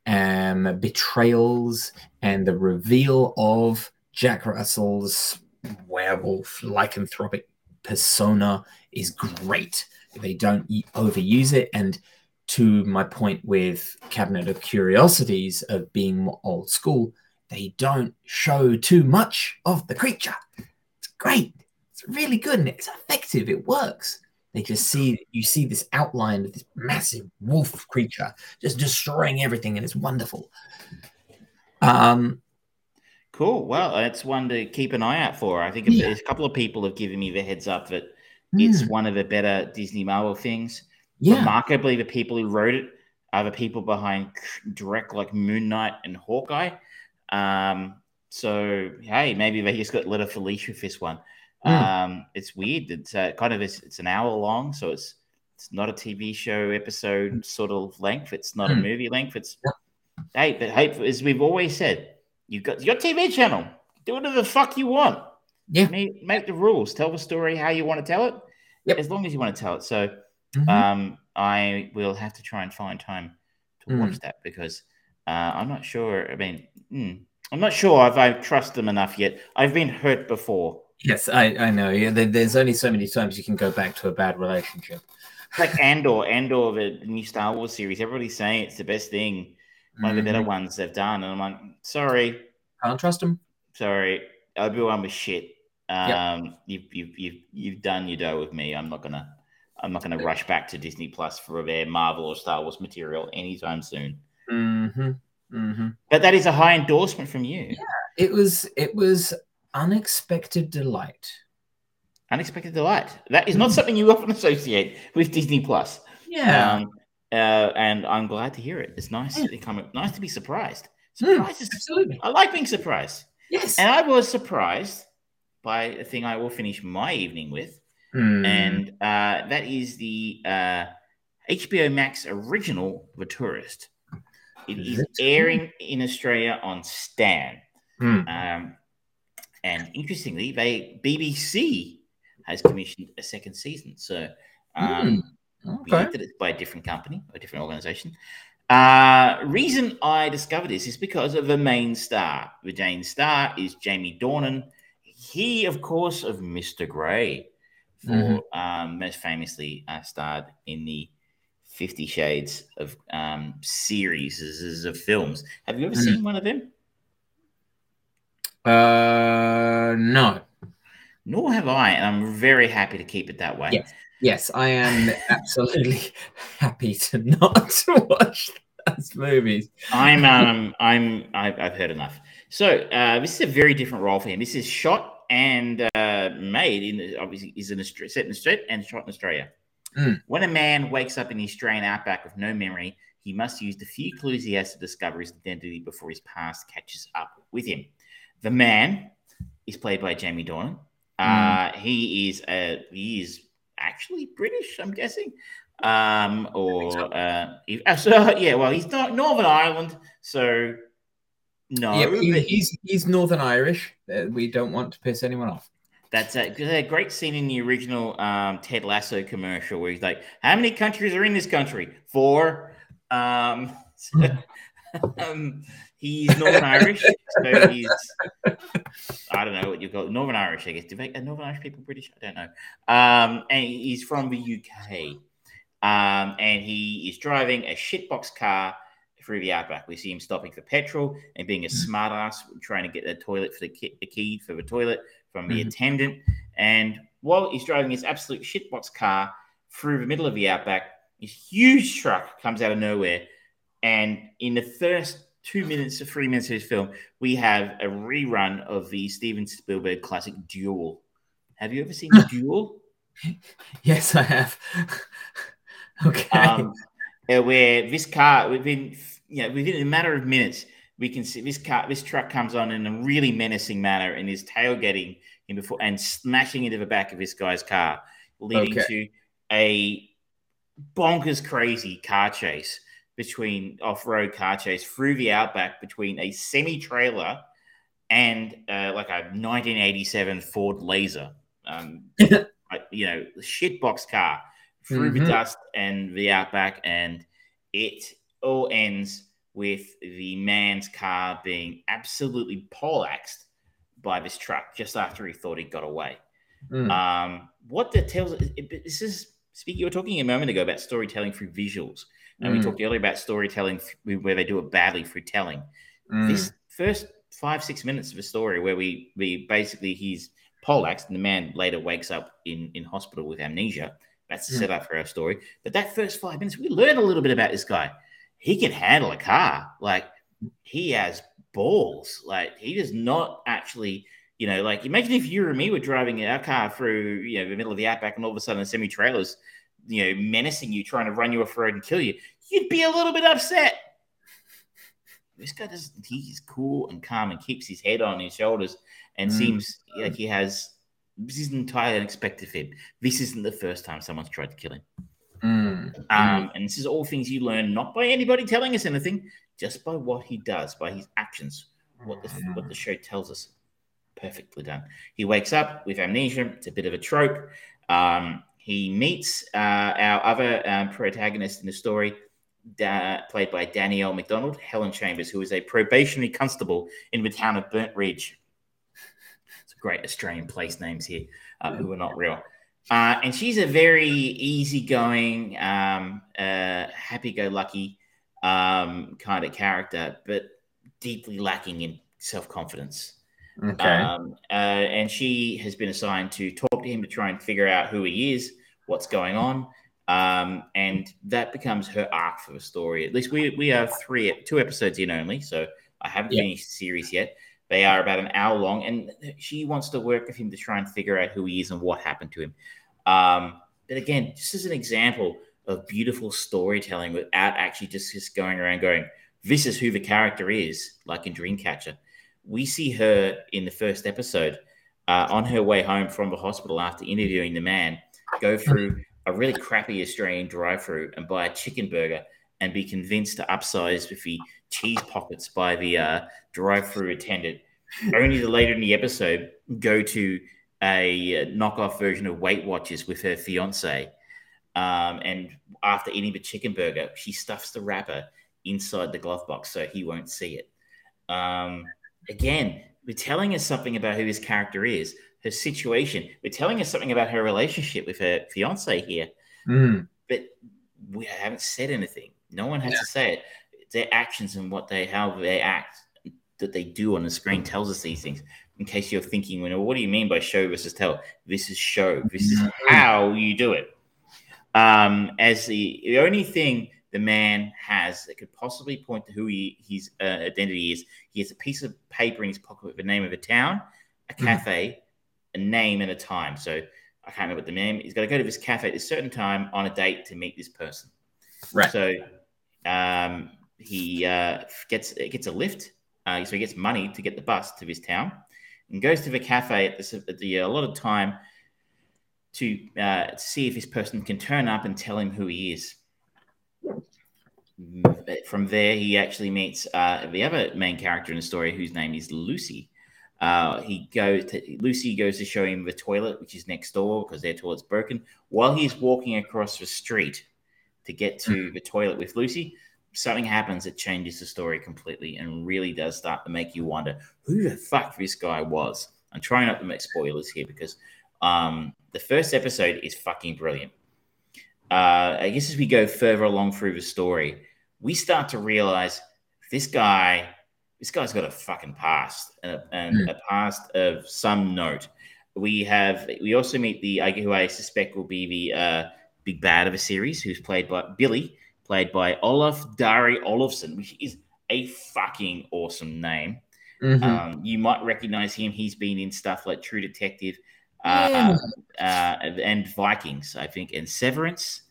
um, betrayals, and the reveal of Jack Russell's werewolf lycanthropic persona is great. They don't overuse it. And to my point with Cabinet of Curiosities of being more old school, they don't show too much of the creature. It's great. It's really good and it's effective. It works. They just see you see this outline of this massive wolf creature just destroying everything, and it's wonderful. Um, Cool. Well, that's one to keep an eye out for. I think Yeah. a couple of people have given me the heads up that it's mm, one of the better Disney Marvel things. yeah, Remarkably, the people who wrote it are the people behind direct like Moon Knight and Hawkeye. Um, so hey, maybe they just got little Felicia with this one. Mm. Um, it's weird. It's uh, kind of it's, it's an hour long, so it's it's not a TV show episode sort of length. It's not a Mm. movie length. It's hey, but hey, as we've always said, you've got your TV channel. Do whatever the fuck you want. Yeah. Make, make the rules. Tell the story how you want to tell it. Yep. As long as you want to tell it. So Mhm. um, I will have to try and find time to Mm. watch that because uh, I'm not sure. I mean, mm, I'm not sure if I trust them enough yet. I've been hurt before. yes, I, I know. Yeah, there, there's only so many times you can go back to a bad relationship. It's like (laughs) Andor, Andor, the new Star Wars series. Everybody's saying it's the best thing, one of the better Mhm. ones they've done, and I'm like, sorry, Can't trust them. sorry, Obi Wan was shit. Um, Yep. you've, you've you've you've done your dough with me. I'm not gonna I'm not gonna rush back to Disney Plus for their Marvel or Star Wars material anytime soon. Mm-hmm. Mm-hmm. But that is a high endorsement from you. Yeah, It was it was unexpected delight. Unexpected delight. That is not something you often associate with Disney Plus. Yeah. Um, uh, and I'm glad to hear it. It's nice. Yeah. To come, nice to be surprised. Mm, Surprises. absolutely. I like being surprised. Yes. And I was surprised by a thing I will finish my evening with. Mm. And uh, that is the uh, HBO Max original The Tourist. It is airing in Australia on Stan. Mm. Um, and interestingly, they BBC has commissioned a second season. So um, okay. it's by a different company, a different organization. Uh, reason I discovered this is because of the main star. The main star is Jamie Dornan. He, of course, of Mr. Grey, for Mhm. um, most famously uh, starred in the Fifty Shades of um, series of films. Have you ever Mhm. seen one of them? Uh, no. Nor have I, and I'm very happy to keep it that way. Yes. Yes, I am (laughs) absolutely happy to not (laughs) watch those movies. I'm um I'm I've, I've heard enough. So uh, this is a very different role for him. This is shot and uh, made in obviously is in set in Australia and shot in Australia. Mm. When a man wakes up in the Australian outback with no memory, he must use the few clues he has to discover his identity before his past catches up with him. The man is played by Jamie Dornan. Uh, he is a he is actually British, I'm guessing. Um, or uh, he- uh, so yeah, well, he's not Northern Ireland, so no. yeah, he- he's he's Northern Irish. Uh, we don't want to piss anyone off. that's a, a great scene in the original um, Ted Lasso commercial where he's like, "How many countries are in this country? Four. Um, (laughs) so, (laughs) um, he's Northern Irish, so he's I don't know what you call it. Northern Irish, I guess. Do they, Northern Irish people British? I don't know. Um, and he's from the UK. Um, and he is driving a shitbox car through the outback. We see him stopping for petrol and being a smartass, trying to get the toilet for the key, the key for the toilet from the Mhm. attendant. And while he's driving his absolute shitbox car through the middle of the outback, this huge truck comes out of nowhere. And in the first two minutes to three minutes of this film, we have a rerun of the Steven Spielberg classic Duel. Have you ever seen (laughs) Duel? Yes, I have. (laughs) okay. um, where this car within you know within a matter of minutes we can see this car this truck comes on in a really menacing manner and is tailgating him before and smashing into the back of this guy's car leading Okay. to a bonkers crazy car chase between off-road car chase through the outback between a semi-trailer and uh, like a 1987 Ford Laser um, (laughs) you know the shitbox car through the Mhm. dust and the outback, and it all ends with the man's car being absolutely poleaxed by this truck just after he thought he got away. Mm. Um, what that tells it- this is speaking. You were talking a moment ago about storytelling through visuals, and we Mm. talked earlier about storytelling where they do it badly through telling. Mm. This first five six minutes of a story where we we basically he's poleaxed and the man later wakes up in in hospital with amnesia. That's the Mm. setup for our story. But that first five minutes, we learn a little bit about this guy. He can handle a car. Like he has balls. Like he does not actually, you know, like imagine if you or me were driving our car through, you know, the middle of the outback and all of a sudden a semi trailers, you know, menacing you, trying to run you off the road and kill you. You'd be a little bit upset. This guy doesn't—he's cool and calm and keeps his head on his shoulders and Mm. seems like he has this is entirely unexpected for him. This isn't the first time someone's tried to kill him. Mm. Um, and this is all things you learn not by anybody telling us anything, just by what he does, by his actions, what the what the show tells us. Perfectly done. He wakes up with amnesia. It's a bit of a trope. Um, he meets uh, our other um, protagonist in the story, da- played by Danielle Macdonald, Helen Chambers, who is a probationary constable in the town of Burnt Ridge. It's great Australian place names here, uh, who are not real. Uh, and she's a very easygoing, um, uh, happy-go-lucky um, kind of character, but deeply lacking in self-confidence. Okay. Um, uh, and she has been assigned to talk to him to try and figure out who he is, what's going on, um, and that becomes her arc for the story. At least we we are three, two episodes in only, so I haven't Yeah. finished the series yet. They are about an hour long, and she wants to work with him to try and figure out who he is and what happened to him. Um, but again, just as an example of beautiful storytelling without actually just, just going around going, this is who the character is, like in Dreamcatcher. We see her in the first episode uh, on her way home from the hospital after interviewing the man, go through a really crappy Australian drive through and buy a chicken burger and be convinced to upsize with the cheese pockets by the uh, drive through attendant, only to later in the episode go to a knockoff version of Weight Watchers with her fiance. Um, and after eating the chicken burger, she stuffs the wrapper inside the glove box so he won't see it. Um, again, we're telling us something about who his character is, her situation. We're telling us something about her relationship with her fiance here, Mm. but we haven't said anything. No one has to say it. Their actions and what they, how they act, that they do on the screen tells us these things. In case you're thinking, well, what do you mean by show versus tell? This is show. This is how you do it. Um, as the, the only thing the man has that could possibly point to who he, his uh, identity is, he has a piece of paper in his pocket with the name of a town, a Mhm. cafe, a name, and a time. So I can't remember what the name. He's got to go to this cafe at a certain time on a date to meet this person. Right. So um, he uh, gets gets a lift. Uh, so he gets money to get the bus to this town, and goes to the cafe at the, at the allotted time to uh, see if this person can turn up and tell him who he is. From there, he actually meets uh, the other main character in the story, whose name is Lucy. Uh, he goes to Lucy goes to show him the toilet, which is next door because their toilet's broken. While he's walking across the street to get to the toilet with Lucy, something happens that changes the story completely and really does start to make you wonder who the fuck this guy was. I'm trying not to make spoilers here because um, the first episode is fucking brilliant. Uh, I guess as we go further along through the story, we start to realize this guy, this guy's got a fucking past and a, and Hmm. a past of some note. We have, we also meet the, I who I suspect will be the uh, big bad of a series, who's played by Billy, played by Olaf Darri Ólafsson, which is a fucking awesome name. Mhm. Um, you might recognize him. He's been in stuff like True Detective uh, uh, and Vikings, I think, and Severance.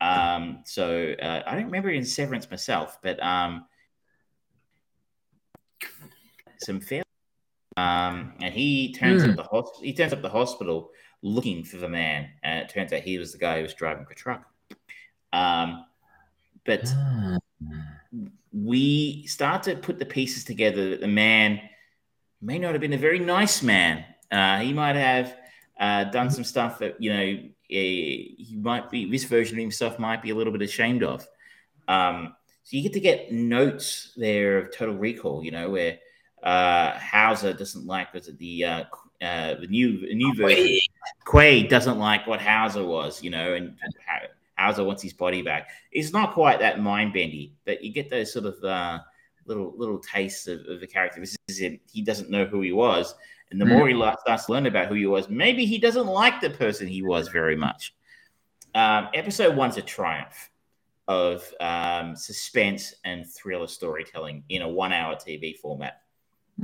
Um, so uh, I don't remember it in Severance myself, but um, some fair. Um, and he turns Hmm. up the hos- he turns up the hospital looking for the man, and it turns out he was the guy who was driving the truck. Um, but Ah. we start to put the pieces together that the man may not have been a very nice man. Uh, he might have uh, done some stuff that you know he might be. This version of himself might be a little bit ashamed of. Um, so you get to get notes there of Total Recall. You know where Uh, Hauser doesn't like was it the uh, uh, the new the new version. Quaid doesn't like what Hauser was, you know, and Hauser wants his body back. It's not quite that mind bendy, but you get those sort of uh, little little tastes of, of the character. This is it. He doesn't know who he was, and the Mm. more he starts to learn about who he was, maybe he doesn't like the person he was very much. Um, episode one's a triumph of um, suspense and thriller storytelling in a one-hour TV format.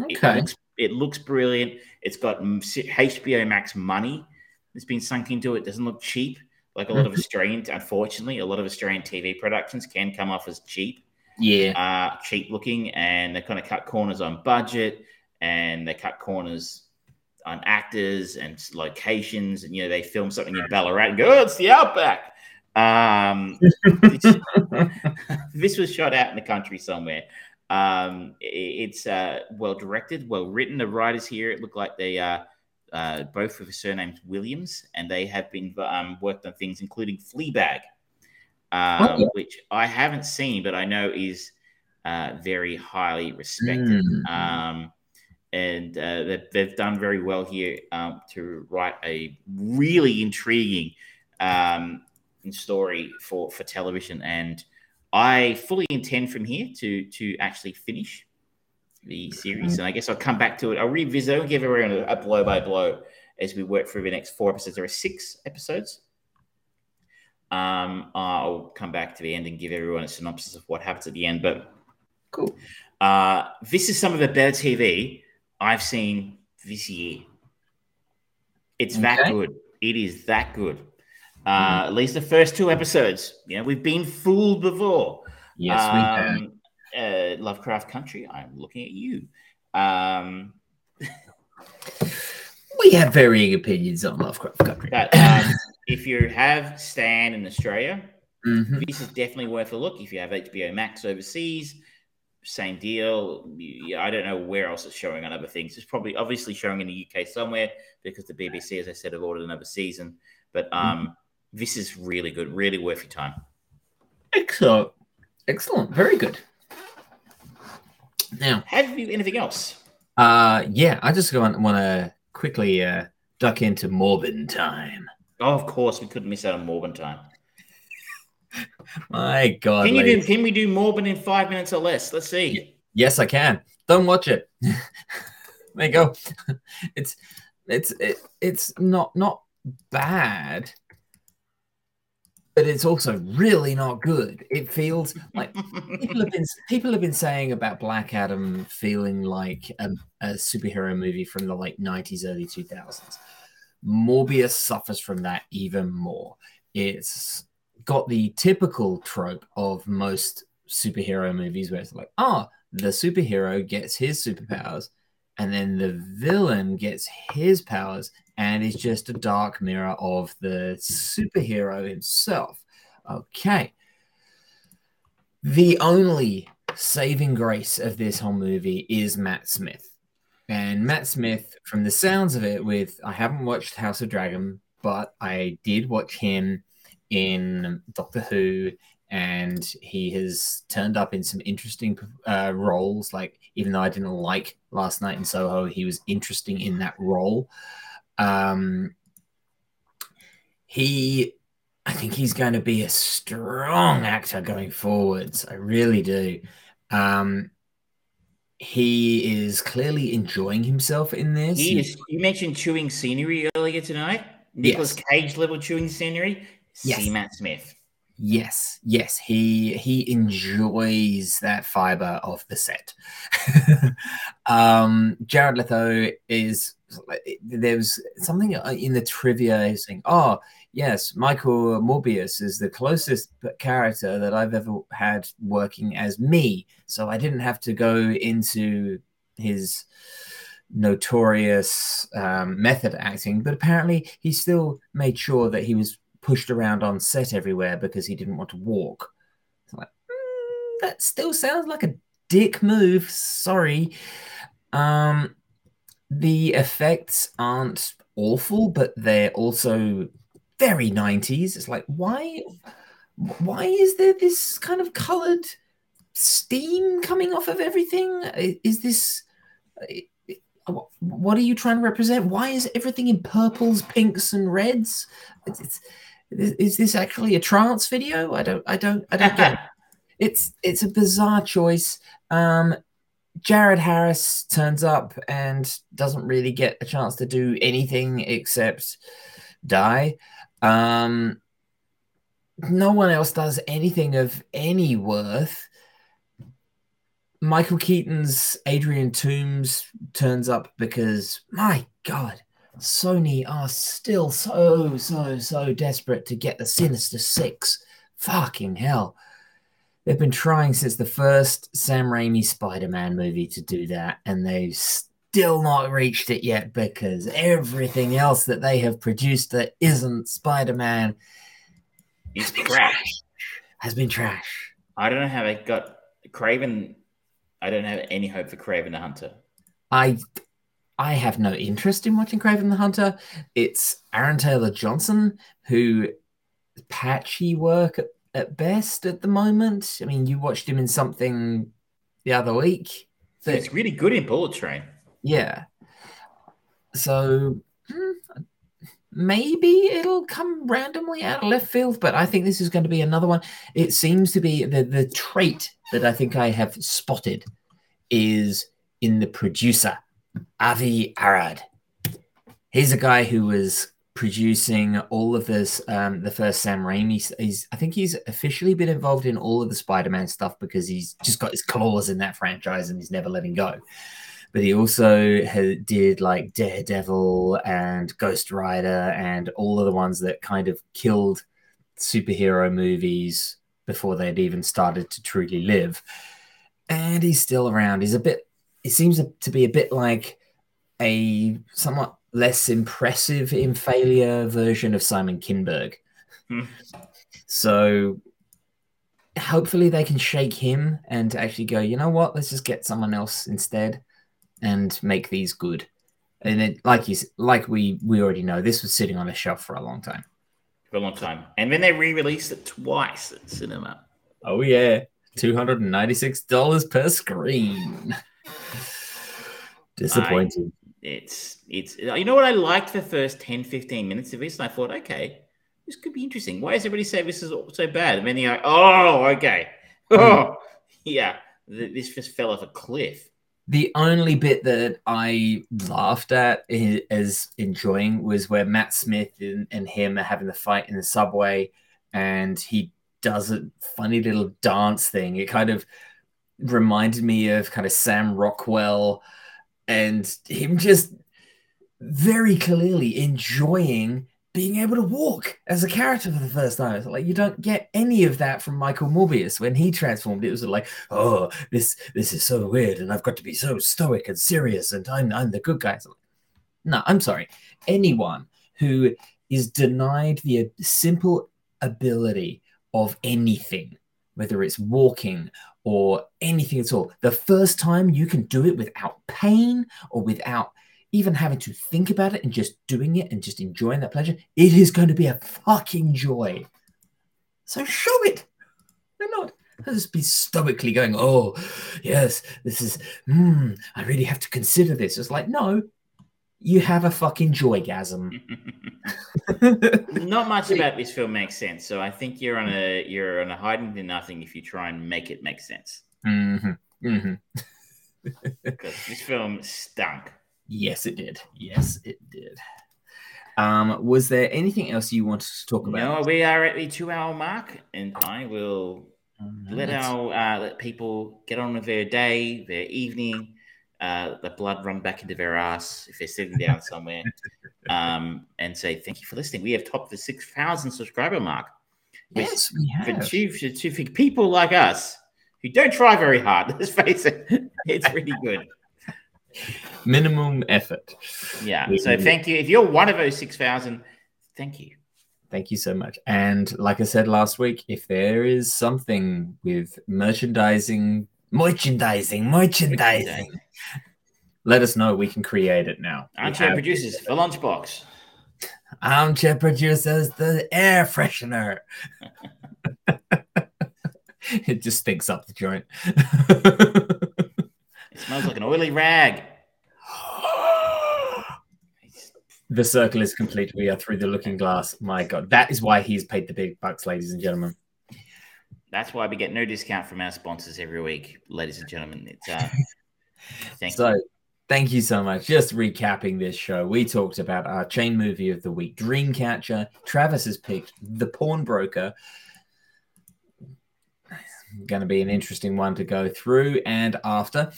It Okay. looks, it looks brilliant. It's got HBO Max money that's been sunk into it. Doesn't look cheap like a lot of Australian. Unfortunately, a lot of Australian TV productions can come off as cheap, Yeah. uh, cheap looking, and they kind of cut corners on budget and they cut corners on actors and locations. And you know, they film something in Ballarat and go, "Oh, it's the Outback." Um, this, (laughs) this was shot out in the country somewhere. Um, i- it's uh, well directed, well written. The writers here it looked like they are uh, both with the surnames Williams, and they have been um, worked on things including Fleabag, um, Oh. which I haven't seen, but I know is uh, very highly respected. Mm. And uh, they've, they've done very well here um, to write a really intriguing um, story for for television. And I fully intend from here to to actually finish the series. And I guess I'll come back to it. I'll revisit. I'll give everyone a, a blow by blow as we work through the next four episodes. There are six episodes. Um, I'll come back to the end and give everyone a synopsis of what happens at the end. But Cool. uh, this is some of the better TV I've seen this year. It's that good. It is that good. Uh, At least the first two episodes. You know, we've been fooled before. Yes, we have. Um, uh, Lovecraft Country. I'm looking at you. Um, (laughs) We have varying opinions on Lovecraft Country. but (laughs) um, if you have Stan in Australia, Mhm. this is definitely worth a look. If you have HBO Max overseas, same deal. I don't know where else it's showing on other things. It's probably obviously showing in the UK somewhere because the BBC, as I said, have ordered another season. But um, this is really good, really worth your time. Excellent. Excellent. Very good. Now, Have you anything else? uh, yeah, I just want want to quickly uh, duck into Morbin time. Oh, of course, we couldn't miss out on Morbin time. My God. Can you do? Can we do Morbin in five minutes or less? Let's see. Yes, I can. Don't watch it. (laughs) there you go. (laughs) It's it's it, it's not not bad, but it's also really not good. It feels like people have been (laughs) people have been saying about Black Adam feeling like a, a superhero movie from the late nineties, early two thousands. Morbius suffers from that even more. It's got the typical trope of most superhero movies where it's like, oh, the superhero gets his superpowers, and then the villain gets his powers, and is just a dark mirror of the superhero himself. Okay. The only saving grace of this whole movie is Matt Smith. And Matt Smith, from the sounds of it, with I haven't watched House of Dragon, but I did watch him in Doctor Who, and he has turned up in some interesting uh, roles. Like, even though I didn't like Last Night in Soho, he was interesting in that role. Um, he, I think he's going to be a strong actor going forwards. I really do. Um, he is clearly enjoying himself in this. He is, you mentioned chewing scenery earlier tonight. Nicolas Cage level chewing scenery. Yes. See Matt Smith. Yes, yes, he he enjoys that fiber of the set. (laughs) um, Jared Leto is there's something in the trivia saying, oh yes, Michael Morbius is the closest character that I've ever had working as me, so I didn't have to go into his notorious um, method acting, but apparently he still made sure that he was pushed around on set everywhere because he didn't want to walk. It's like, mm, that still sounds like a dick move. Sorry. Um, the effects aren't awful, but they're also very 90s. It's like, why why is there this kind of colored steam coming off of everything? Is this what are you trying to represent? Why is everything in purples, pinks, and reds? It's, it's, is this actually a trance video? I don't, I don't, I don't get it. (laughs) It's it's a bizarre choice. Um, Jared Harris turns up and doesn't really get a chance to do anything except die. Um, no one else does anything of any worth. Michael Keaton's Adrian Toombs turns up because, my God, Sony are still so, so, so desperate to get the Sinister Six. Fucking hell. They've been trying since the first Sam Raimi Spider Man movie to do that, and they've still not reached it yet because everything else that they have produced that isn't Spider Man is trash. Has been trash. I don't know how they got Kraven. I don't have any hope for Kraven the Hunter. I I have no interest in watching Kraven the Hunter. It's Aaron Taylor Johnson who patchy work at at best at the moment. I mean, you watched him in something the other week. That, it's really good in Bullet Train. Yeah. So hmm, maybe it'll come randomly out of left field, but I think this is going to be another one. It seems to be the the trait that I think I have spotted is in the producer, Avi Arad. He's a guy who was producing all of this, um, the first Sam Raimi. He's, I think he's officially been involved in all of the Spider-Man stuff because he's just got his claws in that franchise and he's never letting go. But he also had, did like Daredevil and Ghost Rider and all of the ones that kind of killed superhero movies before they'd even started to truly live. And he's still around. He's a bit. He seems to be a bit like a somewhat less impressive in failure version of Simon Kinberg. Hmm. So hopefully they can shake him and actually go, you know what, let's just get someone else instead and make these good. And it, like you, like we we already know, this was sitting on a shelf for a long time. For a long time, and then they re-released it twice at cinema. Oh yeah, two hundred and ninety-six dollars per screen. Disappointing. I, it's it's you know what I liked the first 10, 15 minutes of this, and I thought, okay, this could be interesting. Why does everybody say this is so bad? And then you're like, oh, okay, oh, (laughs) (laughs) yeah, this just fell off a cliff. The only bit that I laughed at as enjoying was where Matt Smith and, and him are having the fight in the subway, and he does a funny little dance thing. It kind of reminded me of kind of Sam Rockwell and him just very clearly enjoying being able to walk as a character for the first time. It's like you don't get any of that from Michael Morbius when he transformed. It was like, oh, this this is so weird, and I've got to be so stoic and serious, and I'm I'm the good guy. Like, no, I'm sorry. Anyone who is denied the simple ability of anything, whether it's walking or anything at all, the first time you can do it without pain or without even having to think about it and just doing it and just enjoying that pleasure, it is going to be a fucking joy. So show it. Why not? Just be stoically going, oh, yes, this is, hmm, I really have to consider this. It's like, no, you have a fucking joygasm. (laughs) (laughs) Not much about this film makes sense, so I think you're on a you're on a hiding to nothing if you try and make it make sense. Mm-hmm. Mm-hmm. (laughs) this film stunk. Yes, it did. Yes, it did. Um, was there anything else you wanted to talk about? No, we are at the two-hour mark, and I will let our uh, let people get on with their day, their evening. Uh, the blood run back into their ass if they're sitting down (laughs) somewhere, um, and say thank you for listening. We have topped the six thousand subscriber mark. Yes, we have. For, two, for, for people like us who don't try very hard, (laughs) let's face it, it's really good (laughs) minimum effort. Yeah. So thank you. If you're one of those 6,000, thank you. Thank you so much. And like I said last week, if there is something with merchandising, Merchandising, merchandising. Let us know. We can create it now. Armchair have- producers lunchbox. Armchair producers, the air freshener. (laughs) it just stinks up the joint. (laughs) it smells like an oily rag. (gasps) the circle is complete. We uh, are through the looking glass. My God, that is why he's paid the big bucks, ladies and gentlemen. That's why we get no discount from our sponsors every week, ladies and gentlemen. It's uh, (laughs) thank so, you. thank you so much. Just recapping this show, we talked about our chain movie of the week, Dreamcatcher. Travis has picked The Pawnbroker. Going to be an interesting one to go through and after.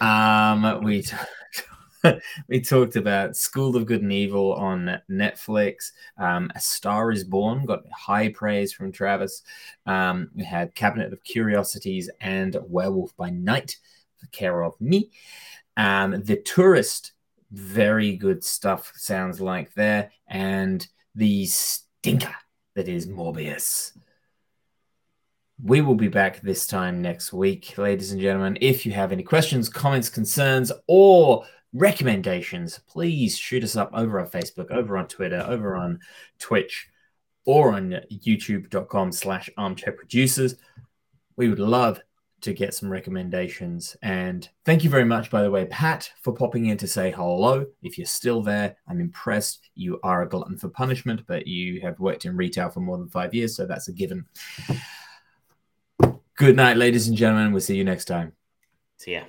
Um, we. T- (laughs) (laughs) we talked about School of Good and Evil on Netflix. Um, a Star is Born got high praise from Travis. Um, we had Cabinet of Curiosities and Werewolf by Night for care of me. Um, the Tourist, very good stuff, sounds like there. And the stinker that is Morbius. We will be back this time next week, ladies and gentlemen. If you have any questions, comments, concerns, or recommendations, please shoot us up over on Facebook, over on Twitter, over on Twitch, or on youtube.com slash armchair producers. We would love to get some recommendations. And thank you very much, by the way, Pat, for popping in to say hello. If you're still there, I'm impressed. You are a glutton for punishment, but you have worked in retail for more than five years, so that's a given. Good night, ladies and gentlemen. We'll see you next time. See ya.